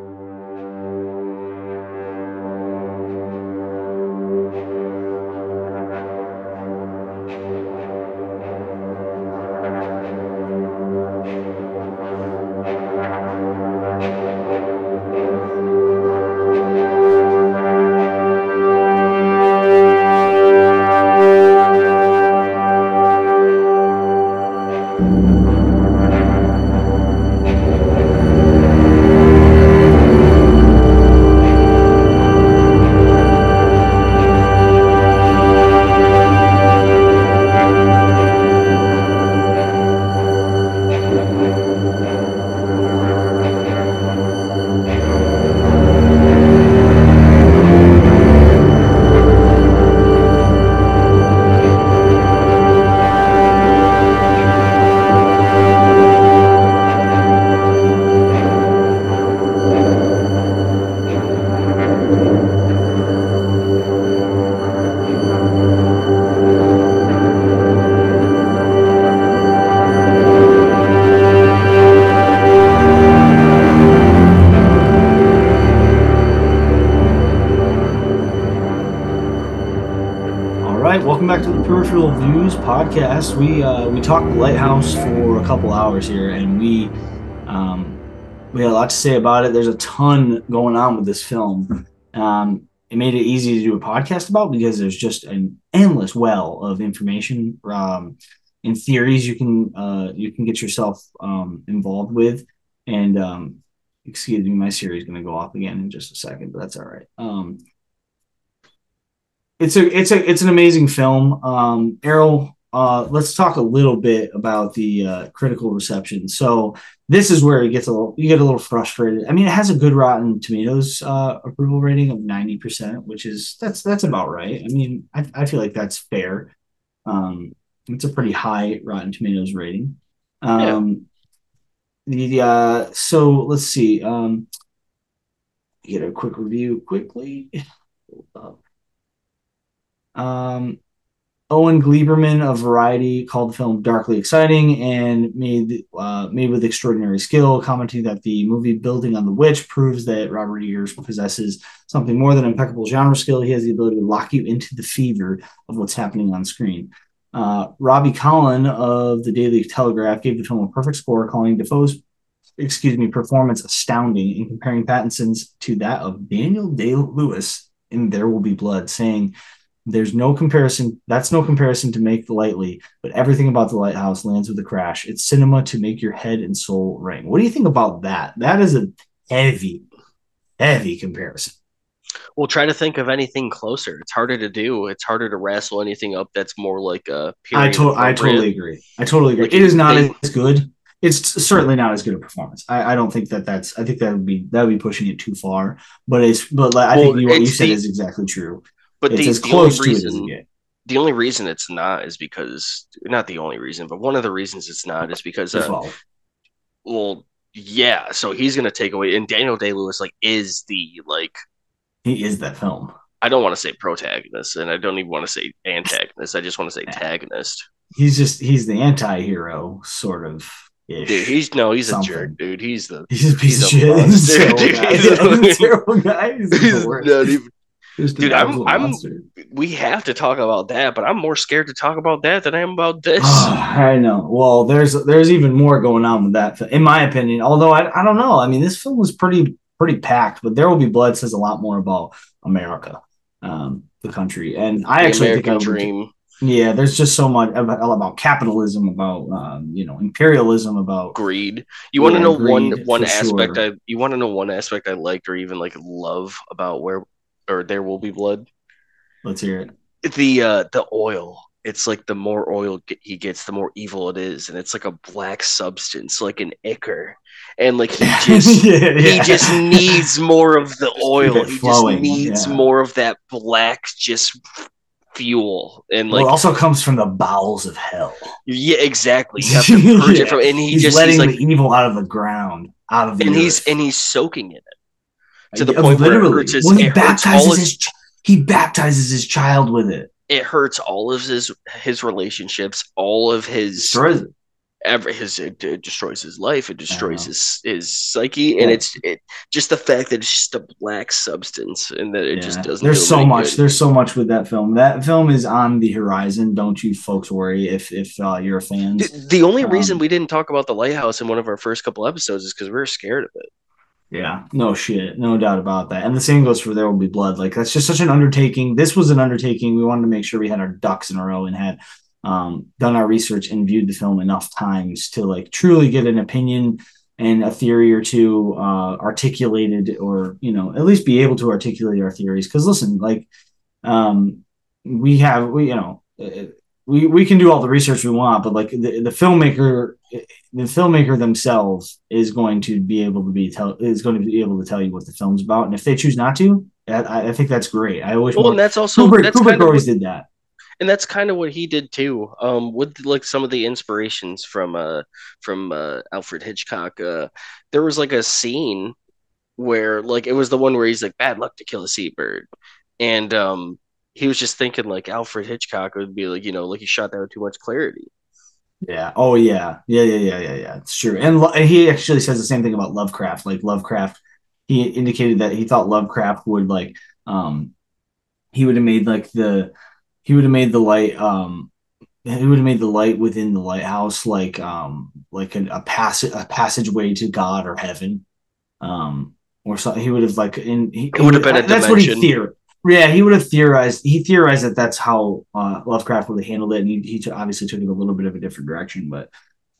We uh, we talked Lighthouse for a couple hours here, and we um, we had a lot to say about it. There's a ton going on with this film. Um, it made it easy to do a podcast about because there's just an endless well of information um, and theories you can uh, you can get yourself um, involved with. And um, excuse me, my Siri is going to go off again in just a second, but that's all right. Um, it's a it's a it's an amazing film. Um, Erroll, uh, let's talk a little bit about the uh, critical reception. So this is where it gets a little you get a little frustrated. I mean, it has a good Rotten Tomatoes uh, approval rating of ninety percent, which is that's that's about right. I mean, I, I feel like that's fair. Um, it's a pretty high Rotten Tomatoes rating. Um, yeah. The uh, so let's see. Um, get a quick review quickly. Um, Owen Gleiberman of Variety called the film darkly exciting and made uh, made with extraordinary skill, commenting that the movie Building on the Witch proves that Robert Eggers possesses something more than impeccable genre skill. He has the ability to lock you into the fever of what's happening on screen. Uh, Robbie Collin of the Daily Telegraph gave the film a perfect score, calling Dafoe's excuse me performance astounding and comparing Pattinson's to that of Daniel Day Lewis in There Will Be Blood, saying there's no comparison. That's no comparison to make lightly, but everything about the lighthouse lands with a crash. It's cinema to make your head and soul ring. What do you think about that? That is a heavy, heavy comparison. Well, try to think of anything closer. It's harder to do. It's harder to wrestle anything up that's more like a. I, to- I totally agree. I totally agree. Like it is not they, as good. It's certainly not as good a performance. I, I, don't think that that's. I think that would be that would be pushing it too far. But it's. But like, I well, think what you said the, is exactly true. But it's the, as the close to reason, it The only reason it's not is because not the only reason, but one of the reasons it's not is because uh, well, yeah. So he's gonna take away, and Daniel Day Lewis like is the like he is that film. I don't want to say protagonist, and I don't even want to say antagonist. I just want to say antagonist. He's just he's the anti-hero sort of Dude, he's no, he's something. a jerk, dude. He's the he's a piece he's of shit. He's a, dude, he's a terrible guy. He's, he's not even Dude, I'm, I'm. We have to talk about that, but I'm more scared to talk about that than I am about this. I know. Well, there's there's even more going on with that, in my opinion. Although I, I don't know. I mean, this film was pretty pretty packed, but There Will Be Blood says a lot more about America, um, the country, and I the actually American think I dream. Yeah, there's just so much about, about capitalism, about um, you know imperialism, about greed. You want to know one one aspect sure. I you want to know one aspect I liked or even like love about where or there will be blood. Let's hear it. The uh the oil. It's like the more oil he gets, the more evil it is, and it's like a black substance, like an ichor, and like he just yeah, yeah. he just needs more of the oil. He flowing, just needs yeah. more of that black, just fuel and like well, it also comes from the bowels of hell. Yeah, exactly. You have to purge yeah. it from, and he he's just letting he's like, the evil out of the ground, out of the and earth. he's and he's soaking in it to the point literally. where it hurts when he baptizes his, his he baptizes his child with it. It hurts all of his his relationships, all of his destroys. Every his it, it destroys his life. It destroys his his psyche, yeah. and it's it just the fact that it's just a black substance, and that it yeah. just doesn't. There's so much. Good. There's so much with that film. That film is on the horizon. Don't you folks worry if if uh, you're a fan. The, the only um, reason we didn't talk about the lighthouse in one of our first couple episodes is because we were scared of it. Yeah, no shit, no doubt about that. And the same goes for There Will Be Blood. Like that's just such an undertaking. This was an undertaking. We wanted to make sure we had our ducks in a row and had um, done our research and viewed the film enough times to like truly get an opinion and a theory or two uh, articulated, or you know, at least be able to articulate our theories. Because listen, like um, we have, we you know, we we can do all the research we want, but like the, the filmmaker, the filmmaker themselves is going to be able to be tell is going to be able to tell you what the film's about, and if they choose not to, I, I think that's great. I always well, and that's also Kubrick, that's Kubrick always what, did that, and that's kind of what he did too. Um, with like some of the inspirations from uh from uh, Alfred Hitchcock, uh, there was like a scene where like it was the one where he's like bad luck to kill a seabird, and um he was just thinking like Alfred Hitchcock would be like, you know, like he shot that with too much clarity. Yeah. Oh yeah. Yeah. Yeah. Yeah. Yeah. Yeah. It's true. And lo- he actually says the same thing about Lovecraft. Like Lovecraft, he indicated that he thought Lovecraft would like, um, he would have made like the, he would have made the light, um, he would have made the light within the lighthouse like um like a, a passage a passageway to God or heaven, um or something. He would have like in he, It would have been a that's what he dimension. theorized. Yeah, he would have theorized. He theorized that that's how uh, Lovecraft would have handled it, and he, he t- obviously took it a little bit of a different direction. But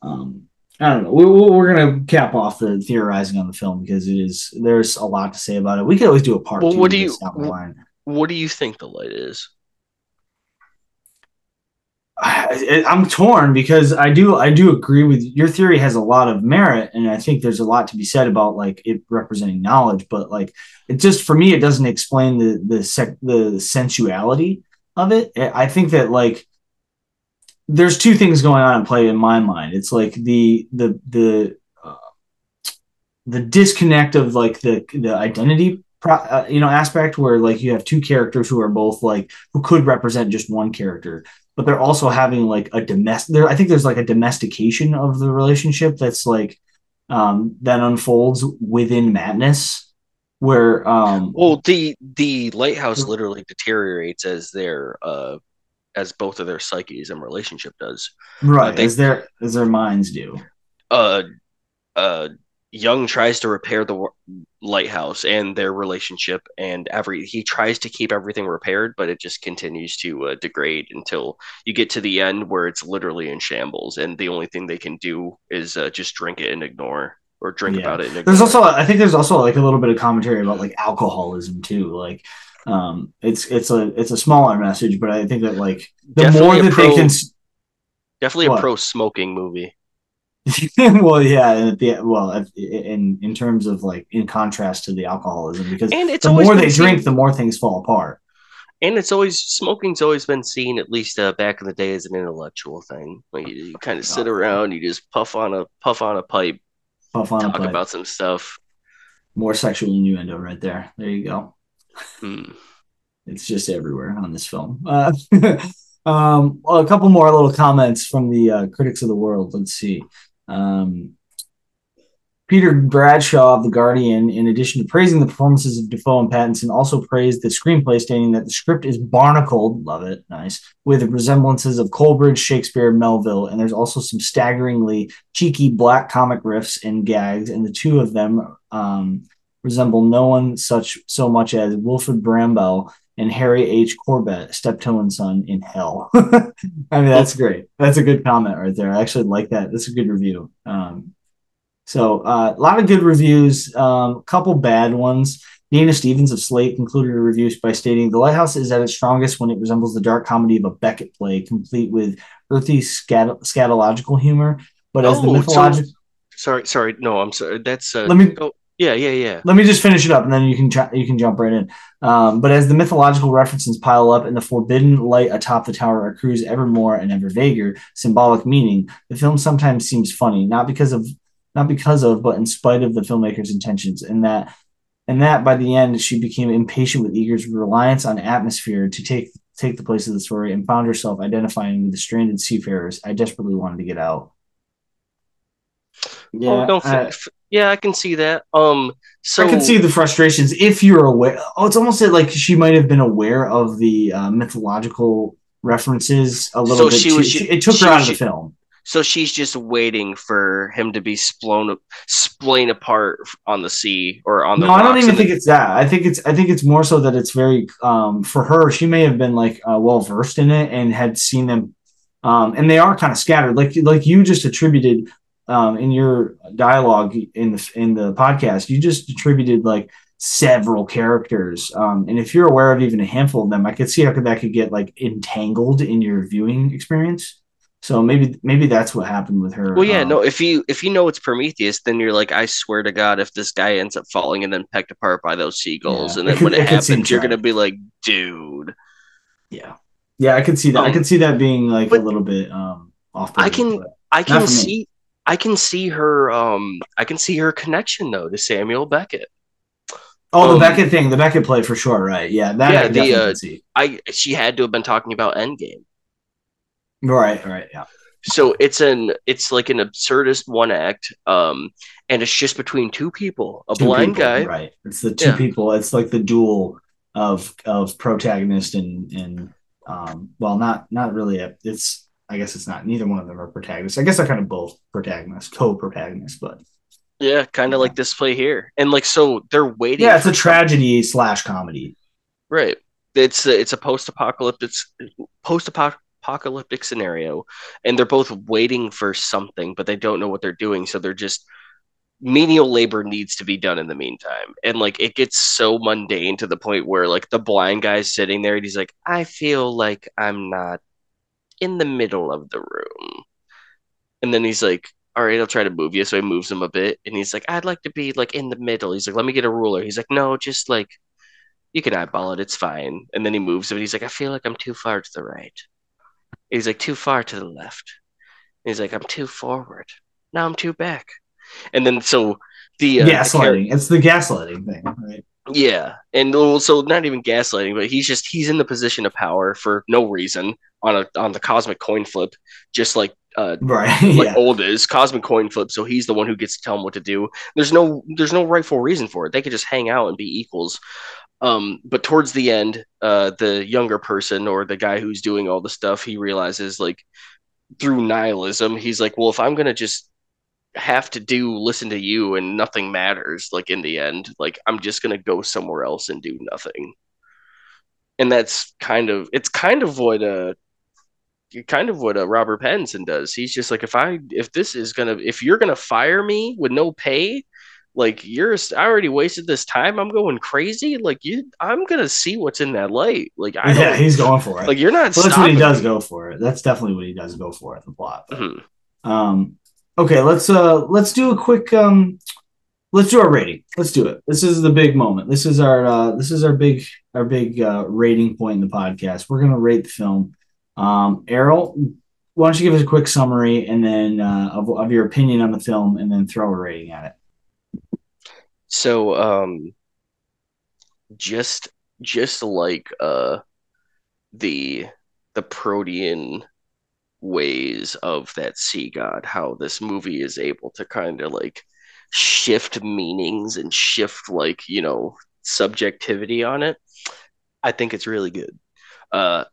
um, I don't know. We, we- we're gonna cap off the theorizing on the film because it is there's a lot to say about it. We could always do a part Well, two. what do you- down the line. What do you think the light is? I, I'm torn because I do I do agree with your theory has a lot of merit and I think there's a lot to be said about like it representing knowledge but like it just for me it doesn't explain the the sec, the sensuality of it. I think that like there's two things going on in play in my mind. It's like the the the uh, the disconnect of like the the identity uh, you know aspect where like you have two characters who are both like who could represent just one character but they're also having like a domestic there i think there's like a domestication of the relationship that's like um that unfolds within madness where um Well, the the lighthouse literally deteriorates as their uh as both of their psyches and relationship does. right they- as their as their minds do Uh, uh, Young tries to repair the lighthouse and their relationship, and every he tries to keep everything repaired, but it just continues to uh, degrade until you get to the end where it's literally in shambles, and the only thing they can do is uh, just drink it and ignore, or drink Yeah. about it. And ignore there's also i think there's also like a little bit of commentary about like alcoholism too like um it's it's a it's a smaller message but i think that like the Definitely more that pro- they can definitely What? a pro smoking movie. well yeah and at the well in in terms of like in contrast to the alcoholism because And it's the more they drink the more things fall apart And it's always smoking's always been seen, at least uh, back in the day, as an intellectual thing. Like you, you kind of sit Oh. around, you just puff on a puff on a pipe, puff on a talk pipe. about some stuff. more sexual innuendo right there. There you go. Hmm. It's just everywhere on this film. Uh, um, well, a couple more little comments from the uh, critics of the world. Let's see. Um, Peter Bradshaw of The Guardian, in addition to praising the performances of Dafoe and Pattinson, also praised the screenplay, stating that the script is barnacled, love it, nice, with resemblances of Coleridge, Shakespeare, Melville, and there's also some staggeringly cheeky black comic riffs and gags, and the two of them um, resemble no one such so much as Wilfred Brambell and Harry H. Corbett, steptoe and son in hell. I mean, that's great. That's a good comment right there. I actually like that. That's a good review. Um, so uh, a lot of good reviews, um, a couple bad ones. Dana Stevens of Slate concluded her review by stating, "The Lighthouse is at its strongest when it resembles the dark comedy of a Beckett play, complete with earthy scat- scatological humor, but as the Oh, so- mythological." Sorry, sorry. No, I'm sorry. That's uh, Let me oh, yeah, yeah, yeah. let me just finish it up and then you can ju- you can jump right in. Um, but as the mythological references pile up and the forbidden light atop the tower accrues ever more and ever vaguer symbolic meaning, the film sometimes seems funny, not because of not because of, but in spite of the filmmaker's intentions, and that and that by the end she became impatient with Eggers' reliance on atmosphere to take take the place of the story and found herself identifying with the stranded seafarers. I desperately wanted to get out. Yeah, oh, I- f- yeah, I can see that. Um, so I can see the frustrations if you're aware. Oh, it's almost like she might have been aware of the uh, mythological references a little So bit. she too. was- She- it took she her out of the film. So she's just waiting for him to be splown, splayed apart on the sea or on the. No, I don't even think then- it's that. I think it's I think it's more so that it's very um, for her. She may have been like uh, well versed in it and had seen them, um, and they are kind of scattered. Like like you just attributed um, in your dialogue in the in the podcast. You just attributed like several characters, um, and if you're aware of even a handful of them, I could see how that could get like entangled in your viewing experience. So maybe maybe that's what happened with her. Well, yeah, um, no. If you if you know it's Prometheus, then you're like, I swear to God, if this guy ends up falling and then pecked apart by those seagulls, Yeah, and then could- when it, it happens, you're gonna be like, dude. Yeah, yeah, I could see that. I Um, could see that being like a little bit um off. I can- I can see, I can see her. Um, I can see her connection though to Samuel Beckett. Oh, the um, Beckett thing, the Beckett play for sure, right? Yeah, that Yeah, I the, definitely uh, see. I she had to have been talking about Endgame. Right, right, yeah. So it's an it's like an absurdist one act, um, and it's just between two people, a Two blind people, guy. right? It's the two Yeah. people. It's like the duel of of protagonist and and um. Well, not not really. A, it's I guess it's not. Neither one of them are protagonists. I guess they're kind of both protagonists, co-protagonists, but yeah, kind of yeah. like this play here. And like so, they're waiting. Yeah, it's a tragedy slash comedy. Right. It's a, it's a post-apocalyptic post-apocalyptic scenario, and they're both waiting for something, but they don't know what they're doing, so they're just menial labor needs to be done in the meantime. And like it gets so mundane to the point where like the blind guy's sitting there and he's like, I feel like I'm not in the middle of the room. And then he's like, All right, I'll try to move you. So he moves him a bit and he's like, I'd like to be like in the middle. He's like, Let me get a ruler. He's like, No, just like you can eyeball it, it's fine. And then he moves him and he's like, I feel like I'm too far to the right. He's like, too far to the left. he's like, I'm too forward. Now I'm too back and then so the uh, gaslighting. The it's the gaslighting thing, right? Yeah, and so not even gaslighting, but he's just he's in the position of power for no reason on a on the cosmic coin flip, just like uh right like yeah. old is cosmic coin flip. So he's the one who gets to tell him what to do. There's no there's no rightful reason for it. They could just hang out and be equals. Um, but towards the end, uh, the younger person or the guy who's doing all the stuff, he realizes like through nihilism, he's like, well, if I'm gonna just have to do listen to you and nothing matters like in the end like i'm just going to go somewhere else and do nothing and that's kind of it's kind of what uh kind of what uh, Robert Pattinson does. He's just like if I if this is gonna if you're gonna fire me with no pay, like you're I already wasted this time. I'm going crazy. Like you, I'm gonna see what's in that light. Like I yeah, he's going for it. Like you're not. Well, that's what he does me. go for it. That's definitely what he does go for at the plot. Mm-hmm. Um, Okay, let's uh let's do a quick um let's do our rating. Let's do it. This is the big moment. This is our uh this is our big our big uh rating point in the podcast. We're gonna rate the film. Um Erroll, why don't you give us a quick summary and then uh of, of your opinion on the film and then throw a rating at it. So um just just like uh the the protean ways of that sea god, how this movie is able to kind of like shift meanings and shift like, you know, subjectivity on it. I think it's really good. Uh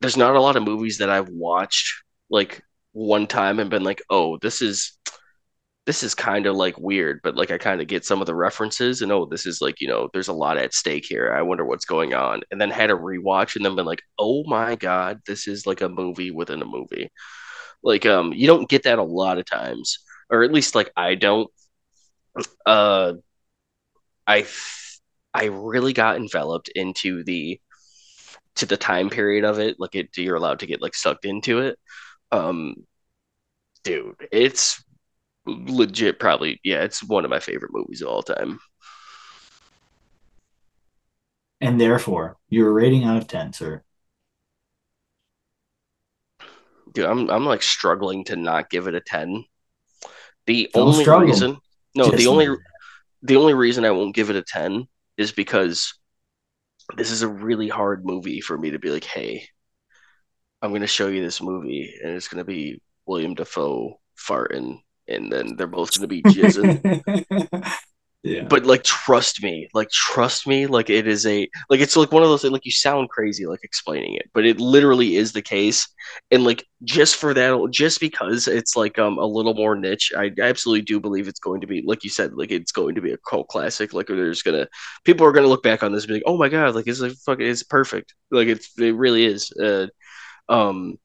there's not a lot of movies that I've watched like one time and been like, "Oh, this is this is kind of like weird, but like I kind of get some of the references and oh, this is like, you know, there's a lot at stake here. I wonder what's going on. And then had a rewatch and then been like, oh my God, this is like a movie within a movie. Like, um, you don't get that a lot of times, or at least like I don't. Uh, I, I really got enveloped into the, to the time period of it. Like it, you're allowed to get like sucked into it. Um, dude, it's legit probably yeah it's one of my favorite movies of all time. And therefore your rating out of 10 sir. Dude i'm i'm like struggling to not give it a 10 the Don't only struggle. reason no Just the only the only reason i won't give it a 10 is because this is a really hard movie for me to be like hey i'm going to show you this movie and it's going to be william dafoe farting and then they're both going to be jizzing. yeah. But like, trust me, like, trust me, like, it is a like, it's like one of those like you sound crazy like explaining it, but it literally is the case. And like, just for that, just because it's like um a little more niche, I absolutely do believe it's going to be like you said, like it's going to be a cult classic. Like, there's gonna people are gonna look back on this and be like, oh my god, like it's like fucking, it's perfect. Like it's it really is. Uh, um.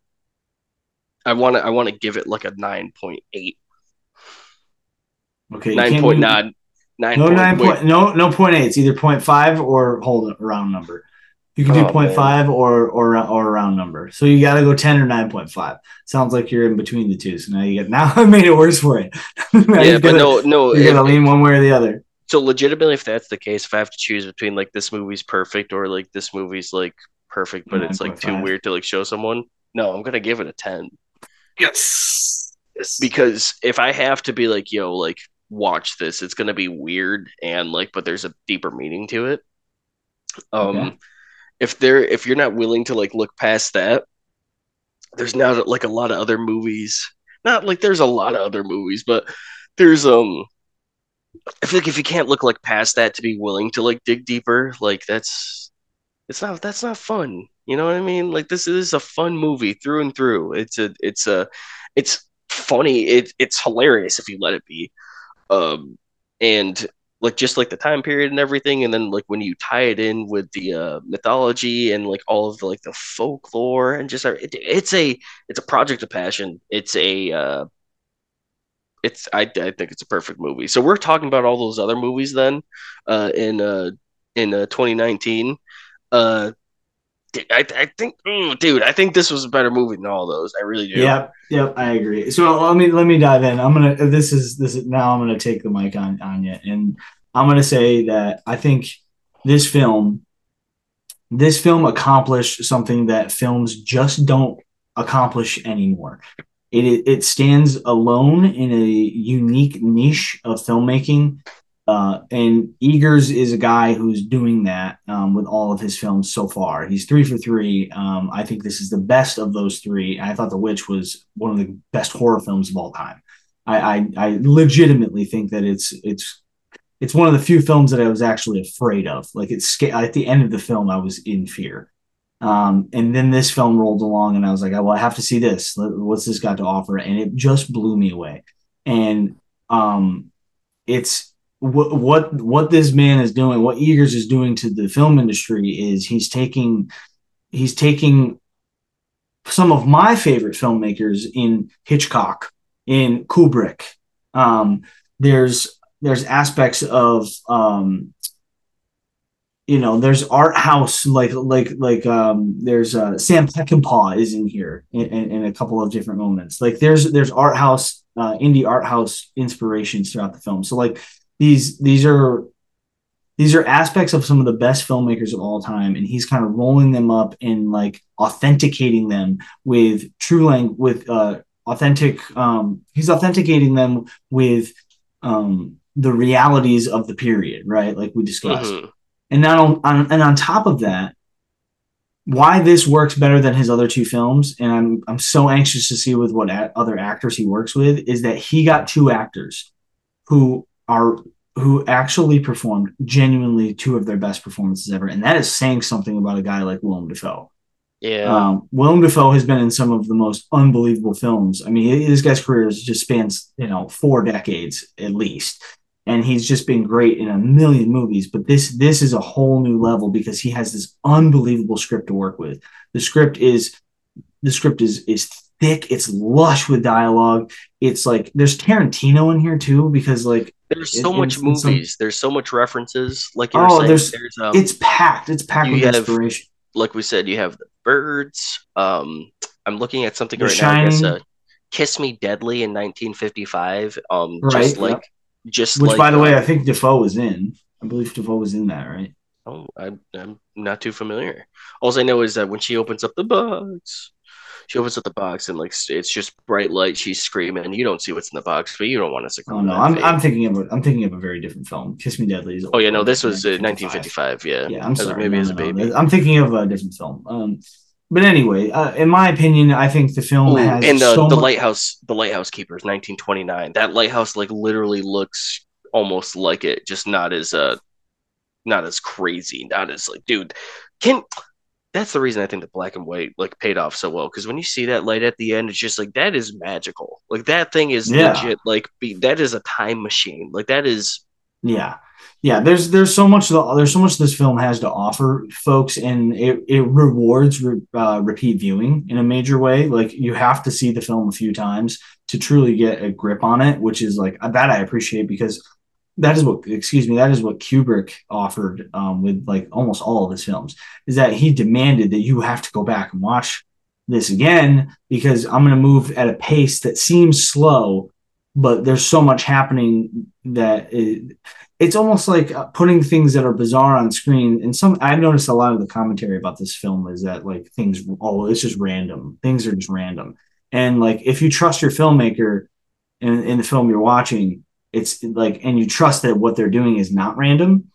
I want to I want to give it like a 9.8 Okay, nine point nine. Nine no point, nine point no no point eight. It's either point five or hold a round number. You can do oh, point five or or or a round number. So you got to go ten or nine point five. Sounds like you're in between the two. So now you get now I made it worse for you. yeah, but no no. You're gonna lean one way or the other. So legitimately, if that's the case, if I have to choose between like this movie's perfect or like this movie's like perfect, but 9. it's like 5. too weird to like show someone, no, I'm gonna give it a ten. Yes. yes. Because if I have to be like, yo, like watch this. It's going to be weird and like, but there's a deeper meaning to it. Um, okay. if there, if you're not willing to like look past that, there's now like a lot of other movies. Not like there's a lot of other movies, but there's um. I feel like if you can't look like past that to be willing to like dig deeper, like that's it's not that's not fun. You know what I mean? Like this is a fun movie through and through. It's a it's a it's funny. It it's hilarious if you let it be. Um and like just like the time period and everything and then like when you tie it in with the uh, mythology and like all of the like the folklore and just it, it's a it's a project of passion. It's a uh it's I, I think it's a perfect movie. So we're talking about all those other movies then uh in uh in uh, 2019 uh I, I think, mm, dude, I think this was a better movie than all those. I really do. Yep, yep, I agree. So let me let me dive in. I'm gonna. This is this is now. I'm gonna take the mic on on you, and I'm gonna say that I think this film, this film accomplished something that films just don't accomplish anymore. It it stands alone in a unique niche of filmmaking uh, and Eggers is a guy who's doing that um, with all of his films so far. He's three for three. Um, I think this is the best of those three. I thought The Witch was one of the best horror films of all time. I, I, I legitimately think that it's it's it's one of the few films that I was actually afraid of. Like it's at the end of the film, I was in fear. Um, and then this film rolled along, and I was like, "Well, I have to see this. What's this got to offer?" And it just blew me away. And um, it's what what what this man is doing, what Eggers is doing to the film industry is he's taking he's taking some of my favorite filmmakers in Hitchcock, in Kubrick. Um, there's there's aspects of um, you know there's art house like like like um there's uh sam peckinpah is in here in, in, in, a couple of different moments like there's there's art house uh indie art house inspirations throughout the film so like these these are these are aspects of some of the best filmmakers of all time and he's kind of rolling them up and like authenticating them with true language with uh authentic um he's authenticating them with um the realities of the period right like we discussed mm-hmm. and now on, on and on top of that why this works better than his other two films and i'm i'm so anxious to see with what a- other actors he works with is that he got two actors who are who actually performed genuinely two of their best performances ever, and that is saying something about a guy like Willem Dafoe. Yeah, um, Willem Dafoe has been in some of the most unbelievable films. I mean, this guy's career just spans you know four decades at least, and he's just been great in a million movies. But this this is a whole new level because he has this unbelievable script to work with. The script is the script is is thick. It's lush with dialogue. It's like there's Tarantino in here too because like there's so much movies. Some... There's so much references. Like you're oh, saying, there's, there's um, it's packed. It's packed with have, inspiration. Like we said, you have the birds. Um, I'm looking at something the right Shining. now. I guess, uh, "Kiss Me Deadly" in 1955. Um, right, just like, yeah. just which, like, by the uh, way, I think Dafoe was in. I believe Dafoe was in that, right? Oh, I'm, I'm not too familiar. All I know is that when she opens up the box, she opens up the box and like it's just bright light. She's screaming. You don't see what's in the box, but you don't want to succumb. Oh no, I'm, I'm thinking of a, I'm thinking of a very different film. Kiss Me Deadly. oh yeah, no, this was 1955. Yeah, yeah. I'm sorry. Maybe no, as a baby. I'm thinking of a different film. Um, but anyway, uh, in my opinion, I think the film Ooh, has and the, so the much- lighthouse, the lighthouse keepers, 1929. That lighthouse like literally looks almost like it, just not as uh, not as crazy, not as like, dude. Can that's the reason I think the black and white like paid off so well because when you see that light at the end, it's just like that is magical. Like that thing is yeah. legit. Like be, that is a time machine. Like that is. Yeah, yeah. There's there's so much the, there's so much this film has to offer folks, and it it rewards re, uh, repeat viewing in a major way. Like you have to see the film a few times to truly get a grip on it, which is like that I appreciate because that is what excuse me that is what kubrick offered um, with like almost all of his films is that he demanded that you have to go back and watch this again because i'm going to move at a pace that seems slow but there's so much happening that it, it's almost like uh, putting things that are bizarre on screen. And some i've noticed a lot of the commentary about this film is that like things oh it's just random. Things are just random. And like if you trust your filmmaker in, in the film you're watching it's like and you trust that what they're doing is not random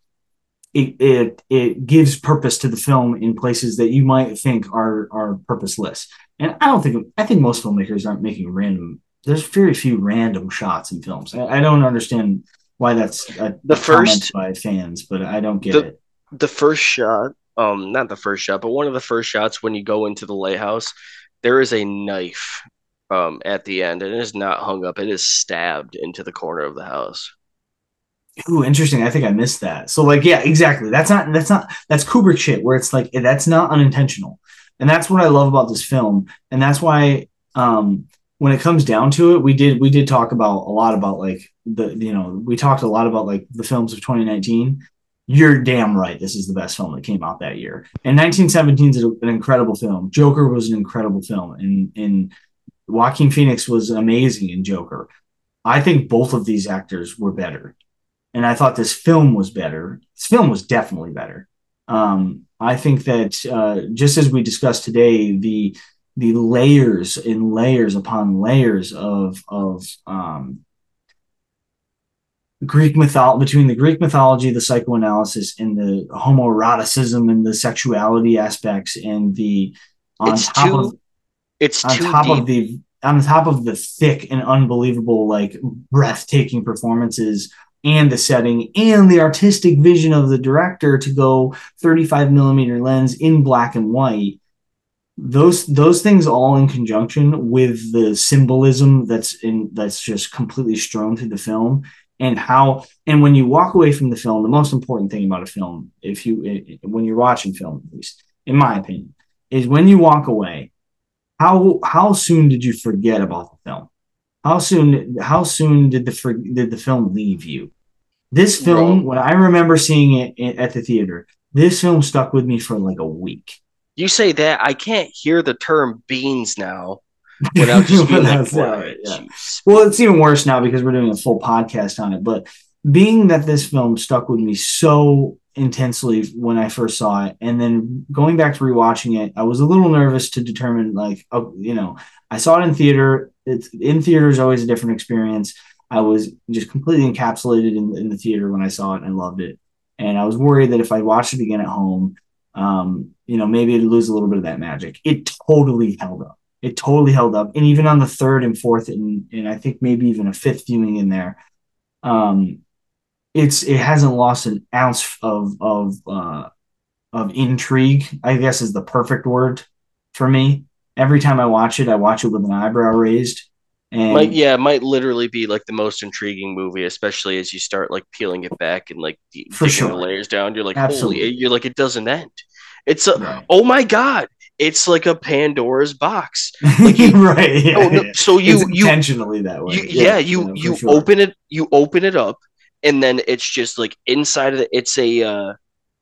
it, it it gives purpose to the film in places that you might think are are purposeless. And i don't think i think most filmmakers aren't making random there's very few random shots in films. I, I don't understand why that's the first by fans but i don't get the, it. The first shot um not the first shot, but one of the first shots when you go into the lighthouse, there is a knife um at the end and it is not hung up, it is stabbed into the corner of the house. Ooh, interesting. I think I missed that. So like, yeah, exactly. That's not that's not that's Kubrick shit where it's like that's not unintentional. And that's what I love about this film. And that's why um when it comes down to it, we did we did talk about a lot about like the you know, we talked a lot about like the films of 2019. You're damn right. This is the best film that came out that year. And 1917 is an incredible film. Joker was an incredible film. And and Joaquin Phoenix was amazing in Joker. I think both of these actors were better and I thought this film was better. This film was definitely better. Um, I think that uh, just as we discussed today, the the layers and layers upon layers of of um, Greek mythology between the Greek mythology, the psychoanalysis, and the homoeroticism and the sexuality aspects, and the on It's top too of it's on top deep. of the on top of the thick and unbelievable like breathtaking performances and the setting and the artistic vision of the director to go 35 millimeter lens in black and white those those things all in conjunction with the symbolism that's in that's just completely strewn through the film and how and when you walk away from the film the most important thing about a film if you when you're watching film at least in my opinion is when you walk away how how soon did you forget about the film? How soon how soon did the did the film leave you? This film, when I remember seeing it at the theater, this film stuck with me for like a week. You say that I can't hear the term beans now without just being like, right, yeah. Well, it's even worse now because we're doing a full podcast on it. But being that this film stuck with me so intensely when I first saw it, and then going back to rewatching it, I was a little nervous to determine, like, oh, you know, I saw it in theater. It's in theater is always a different experience. I was just completely encapsulated in, in the theater when I saw it, and I loved it. And I was worried that if I watched it again at home, um, you know, maybe it'd lose a little bit of that magic. It totally held up it totally held up. And even on the third and fourth, and, and I think maybe even a fifth viewing in there, um, it's it hasn't lost an ounce of of uh, of intrigue. I guess is the perfect word for me. Every time I watch it, I watch it with an eyebrow raised. And might yeah, it might literally be like the most intriguing movie, especially as you start like peeling it back and like digging the sure. layers down. You're like, Absolutely. holy, you're like, it doesn't end. It's a right, oh my god, it's like a Pandora's box. you- right. Yeah, Oh, no, so you It's you intentionally that way. you, yeah, you for you sure. open it you open it up and then it's just like inside of it it's a uh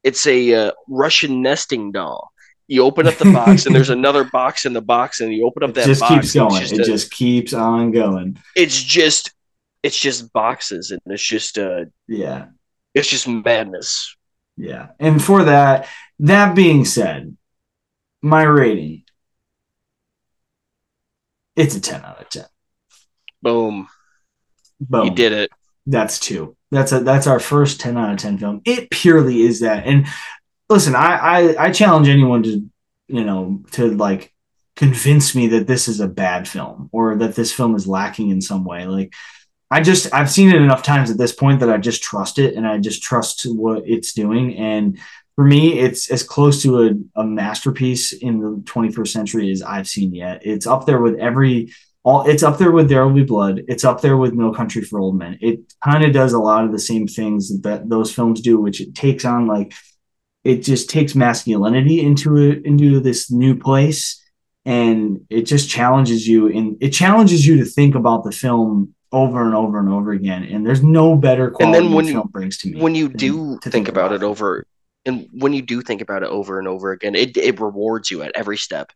it's a uh, russian nesting doll you open up the box and there's another box in the box and you open up It that just box keeps going. it's It just, a- just keeps on going. it's just it's just boxes and it's just uh Yeah. it's just madness Yeah. And for that, that being said, my rating, it's a 10 out of 10. boom Boom. you did it That's two. That's a that's our first 10 out of 10 film. It purely is that. And listen, I I, I challenge anyone to, you know, to like convince me that this is a bad film or that this film is lacking in some way. Like I just I've seen it enough times at this point that I just trust it and I just trust what it's doing. And for me, it's as close to a, a masterpiece in the 21st century as I've seen yet. It's up there with every all it's up there with There Will Be Blood. It's up there with No Country for Old Men. It kind of does a lot of the same things that those films do, which it takes on like it just takes masculinity into it into this new place and it just challenges you and it challenges you to think about the film over and over and over again and there's no better And quality then when the you- film brings to me when you do to think about it it. over and when you do think about it over and over again it, it rewards you at every step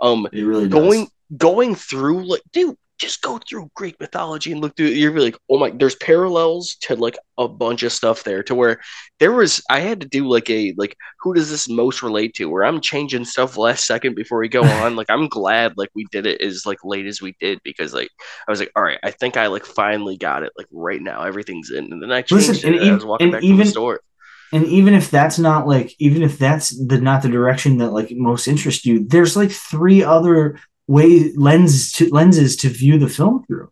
um it really does. going going through like dude just go through greek mythology and look through you're like oh my there's parallels to like a bunch of stuff there to where there was i had to do like a like who does this most relate to? Where i'm changing stuff last second before we go on. Like i'm glad like we did it as like late as we did because like i was like all right i think i like finally got it like right now. Everything's in. And then i changed Listen, it and and i was walking back to even- the store. and even if that's not like even if that's the not the direction that like most interests you there's like three other way lenses to lenses to view the film through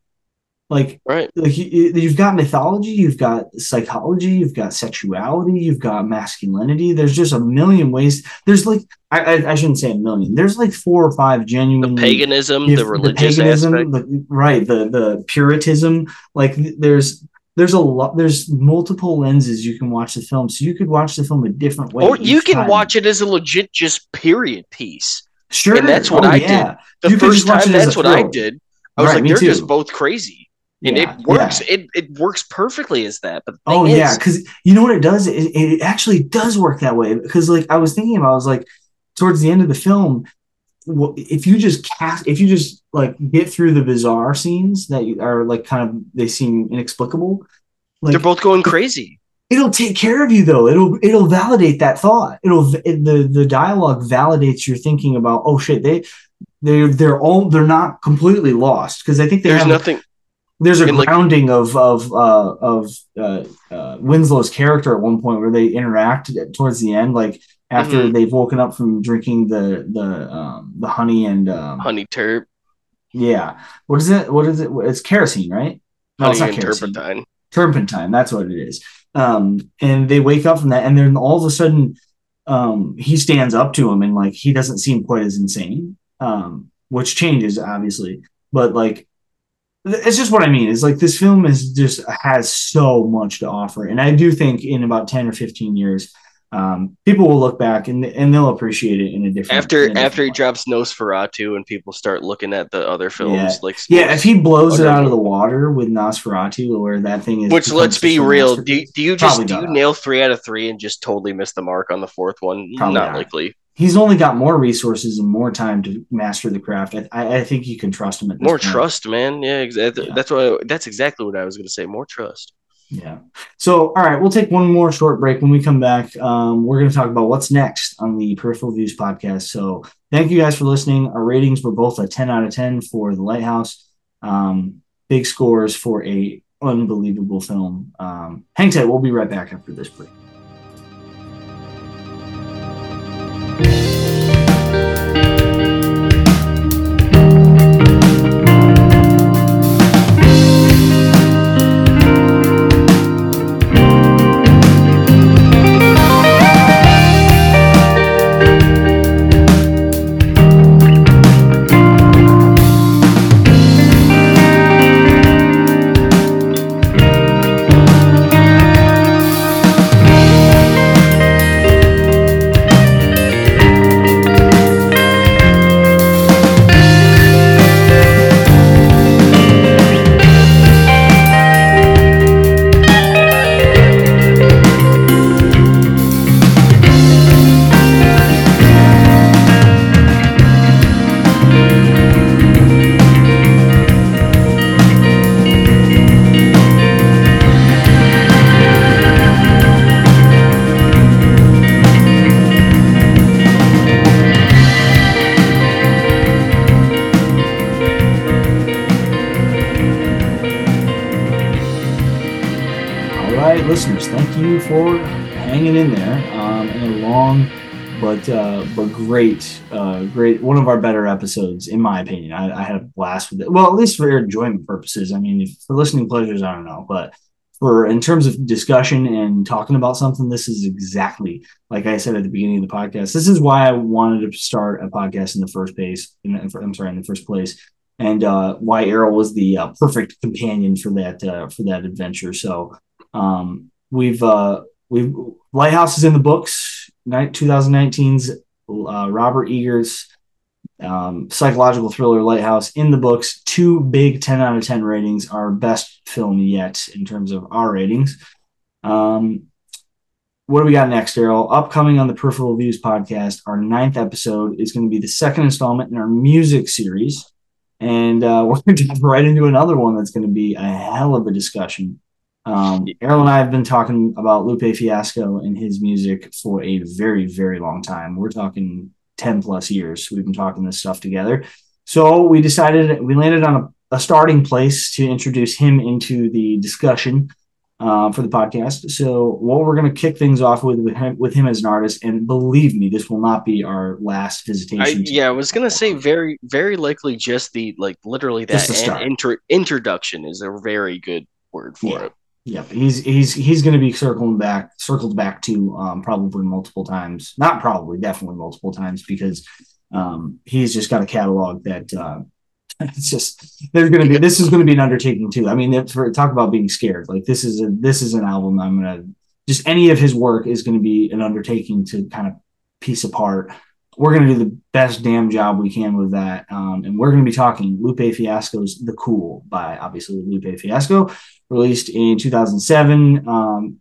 Like, right. like you, you've got mythology, you've got psychology, you've got sexuality, you've got masculinity. There's just a million ways. There's like I, I, I shouldn't say a million. There's like four or five genuine paganism, the religious the paganism, aspect. The, right? The the puritanism. Like there's there's a lot there's multiple lenses you can watch the film so you could watch the film a different way or you can time. watch it as a legit just period piece sure. And that's what oh, i yeah. did. The you first time that's what i did. I was right, like they're too. just both crazy. And yeah, it works. yeah. it, it works perfectly as that but oh is, yeah because you know what it does? It, it actually does work that way. Because like i was thinking about i was like towards the end of the film if you just cast if you just like get through the bizarre scenes that are like kind of they seem inexplicable like they're both going crazy it'll take care of you though it'll it'll validate that thought it'll it, the the dialogue validates your thinking about oh shit they they they're all they're not completely lost because i think there's have, nothing there's a grounding like, of of uh, of uh, uh, Winslow's character at one point where they interact towards the end, like after mm-hmm. they've woken up from drinking the the um, the honey and um, honey terp. Yeah, what is it? What is it? It's kerosene, right? No, honey and kerosene. turpentine. Turpentine, that's what it is. Um, and they wake up from that, and then all of a sudden, um, he stands up to him, and like he doesn't seem quite as insane, um, which changes obviously, but like it's just what I mean. Is like this film is just has so much to offer, and I do think in about ten or fifteen years, um, people will look back and and they'll appreciate it in a different. After a different after way. he drops Nosferatu and people start looking at the other films, yeah. like yeah, if he blows it out of the water with Nosferatu, where that thing is. Which let's be real, do you, do you just do you nail three out of three and just totally miss the mark on the fourth one? Probably not, not likely he's only got more resources and more time to master the craft. I, I think you can trust him. At more point. trust, man. Yeah, exactly. Yeah. That's what. that's exactly what I was going to say. More trust. Yeah. So, all right, we'll take one more short break. When we come back, um, we're going to talk about what's next on the Peripheral Views podcast. So, thank you guys for listening. Our ratings were both a 10 out of 10 for The Lighthouse. Um, big scores for a unbelievable film. Um, hang tight. We'll be right back after this break. Our better episodes, in my opinion. I, I had a blast with it. Well, at least for your enjoyment purposes. I mean, if, for listening pleasures, I don't know, but for in terms of discussion and talking about something, this is exactly like I said at the beginning of the podcast. This is why I wanted to start a podcast in the first place. I'm sorry, in the first place, and uh, why Erroll was the uh, perfect companion for that uh, for that adventure. So um, we've uh, we've Lighthouse is in the books. 2019's uh, Robert Eggers' um, psychological thriller Lighthouse in the books. Two big 10 out of 10 ratings, our best film yet in terms of our ratings. Um, what do we got next, Erroll? Upcoming on the Peripheral Views podcast, our ninth episode is going to be the second installment in our music series. And uh, we're going to jump right into another one that's going to be a hell of a discussion. Um, Errol and I have been talking about Lupe Fiasco and his music for a very, very long time. We're talking 10 plus years. We've been talking this stuff together. So we decided, we landed on a, a starting place to introduce him into the discussion. uh, for the podcast. So, what we're going to kick things off with with him, with him, as an artist, and believe me, this will not be our last visitation. I, yeah, I was going to say very, very likely just the like literally that inter- introduction is a very good word for yeah. it. Yep, he's he's he's going to be circling back, circled back to um, probably multiple times. Not probably, definitely multiple times because um, he's just got a catalog that uh, it's just there's going to be this is going to be an undertaking too. I mean, for talk about being scared. Like this is a this is an album I'm going to just any of his work is going to be an undertaking to kind of piece apart. We're going to do the best damn job we can with that, um, and we're going to be talking Lupe Fiasco's "The Cool" by obviously Lupe Fiasco, released in 2007. Um,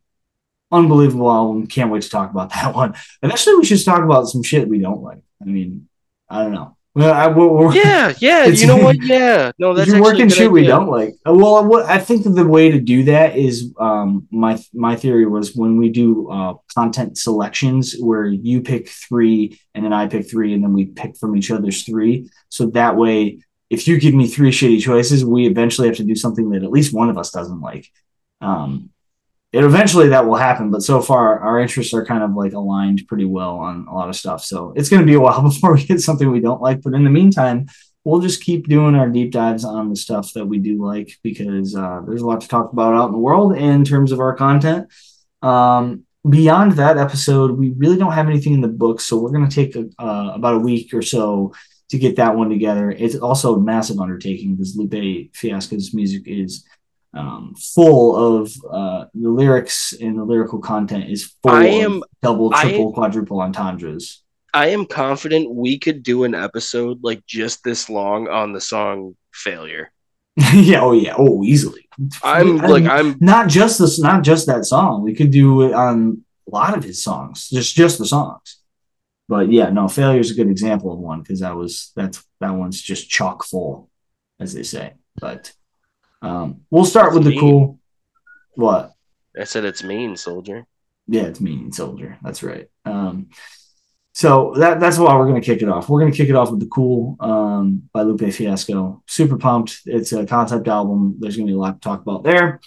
unbelievable album. Can't wait to talk about that one. Eventually, we should talk about some shit we don't like. I mean, I don't know. Well, I, yeah, yeah. You know what? Yeah, no, that's you're working shit idea. we don't like. Uh, well, what I think the way to do that is um, my my theory was when we do uh, content selections where you pick three and then I pick three and then we pick from each other's three. So that way, if you give me three shitty choices, we eventually have to do something that at least one of us doesn't like. Um, it eventually that will happen, but so far our interests are kind of like aligned pretty well on a lot of stuff. So it's going to be a while before we get something we don't like. But in the meantime, we'll just keep doing our deep dives on the stuff that we do like because uh, there's a lot to talk about out in the world in terms of our content. Um, beyond that episode, we really don't have anything in the book, so we're going to take a, uh, about a week or so to get that one together. It's also a massive undertaking because Lupe Fiasco's music is um, full of uh, the lyrics and the lyrical content is full I am, of double, triple, I, quadruple entendres. I am confident we could do an episode like just this long on the song "Failure." yeah, oh yeah, oh easily. I'm I like I'm not just this, not just that song. We could do it on a lot of his songs, just just the songs. But yeah, no, failure is a good example of one because that was that's that one's just chock full, as they say. But um, we'll start with mean. the cool. What? I said it's mean, soldier. Yeah, it's mean, soldier. That's right. Um, so that that's why we're going to kick it off. We're going to kick it off with the cool um, by Lupe Fiasco. Super pumped. It's a concept album. There's going to be a lot to talk about there.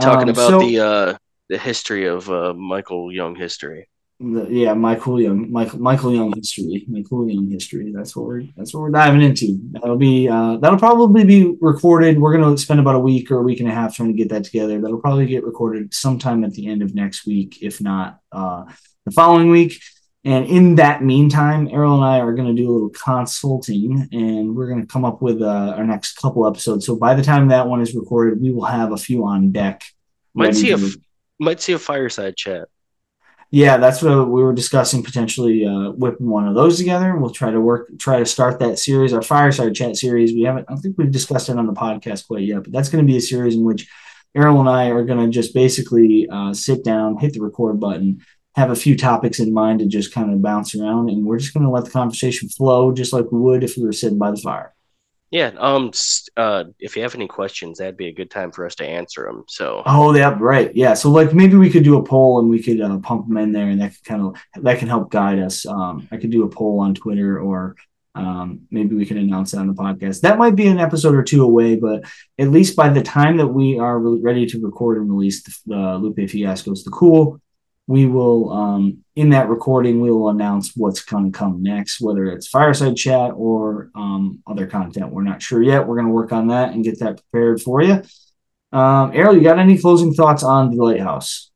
Talking um, about so, the uh, the history of uh, Michael Young history the, yeah, Michael Young, Michael Michael Young history, Michael Young history. That's what we're that's what we're diving into. That'll be uh, that'll probably be recorded. We're gonna spend about a week or a week and a half trying to get that together. That'll probably get recorded sometime at the end of next week, if not uh, the following week. And in that meantime, Erroll and I are going to do a little consulting, and we're going to come up with uh, our next couple episodes. So by the time that one is recorded, we will have a few on deck. Might see a might see a fireside chat yeah, that's what we were discussing potentially uh, whipping one of those together. We'll try to work, try to start that series, our fireside chat series. We haven't, I think we've discussed it on the podcast quite yet, but that's going to be a series in which Erroll and I are going to just basically uh, sit down, hit the record button, have a few topics in mind to just kind of bounce around, and we're just going to let the conversation flow just like we would if we were sitting by the fire. Yeah. Um. Uh. If you have any questions, that'd be a good time for us to answer them. So. Oh, yeah. Right. Yeah. So, like, maybe we could do a poll and we could uh, pump them in there, and that could kind of that can help guide us. Um. I could do a poll on Twitter, or um, maybe we can announce it on the podcast. That might be an episode or two away, but at least by the time that we are re- ready to record and release the uh, Lupe Fiasco's the Cool, we will um, in that recording we will announce what's going to come next whether it's fireside chat or um, other content. We're not sure yet. We're going to work on that and get that prepared for you. Um, Erroll you got any closing thoughts on the lighthouse?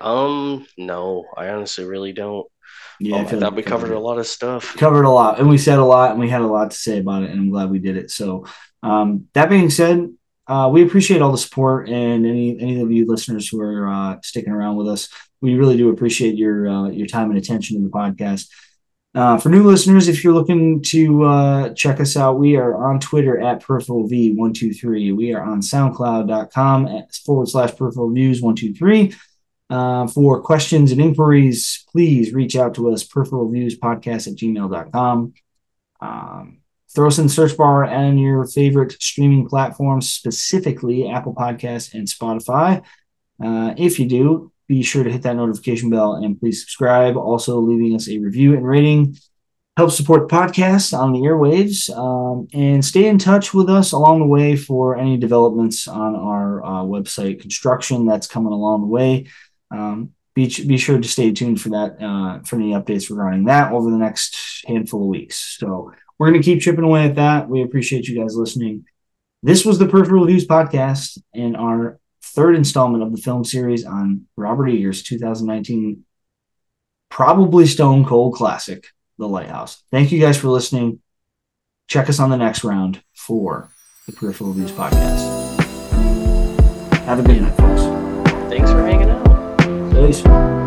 Um no. I honestly really don't. Yeah, um, I, I thought we covered, covered a lot of stuff. Covered a lot, and we said a lot, and we had a lot to say about it, and I'm glad we did it. So, um, that being said, uh, we appreciate all the support and any any of you listeners who are uh, sticking around with us. We really do appreciate your uh, your time and attention to the podcast. Uh, for new listeners, if you're looking to uh, check us out, we are on Twitter at peripheral v123. We are on soundcloud.com forward slash peripheral views 123. Uh, for questions and inquiries, please reach out to us, peripheral views podcast at gmail.com. Um, Throw us in the search bar and your favorite streaming platforms, specifically Apple Podcasts and Spotify. Uh, if you do, be sure to hit that notification bell and please subscribe. Also, leaving us a review and rating help support the podcast on the airwaves um, and stay in touch with us along the way for any developments on our uh, website construction that's coming along the way. Um, be, be sure to stay tuned for that uh, for any updates regarding that over the next handful of weeks. So we're going to keep chipping away at that. We appreciate you guys listening. This was the Peripheral Views podcast and our third installment of the film series on Robert Eggers' 2019 probably stone cold classic, The Lighthouse. Thank you guys for listening. Check us on the next round for the Peripheral Views podcast. Have a good night, folks. Thanks for hanging out. Peace.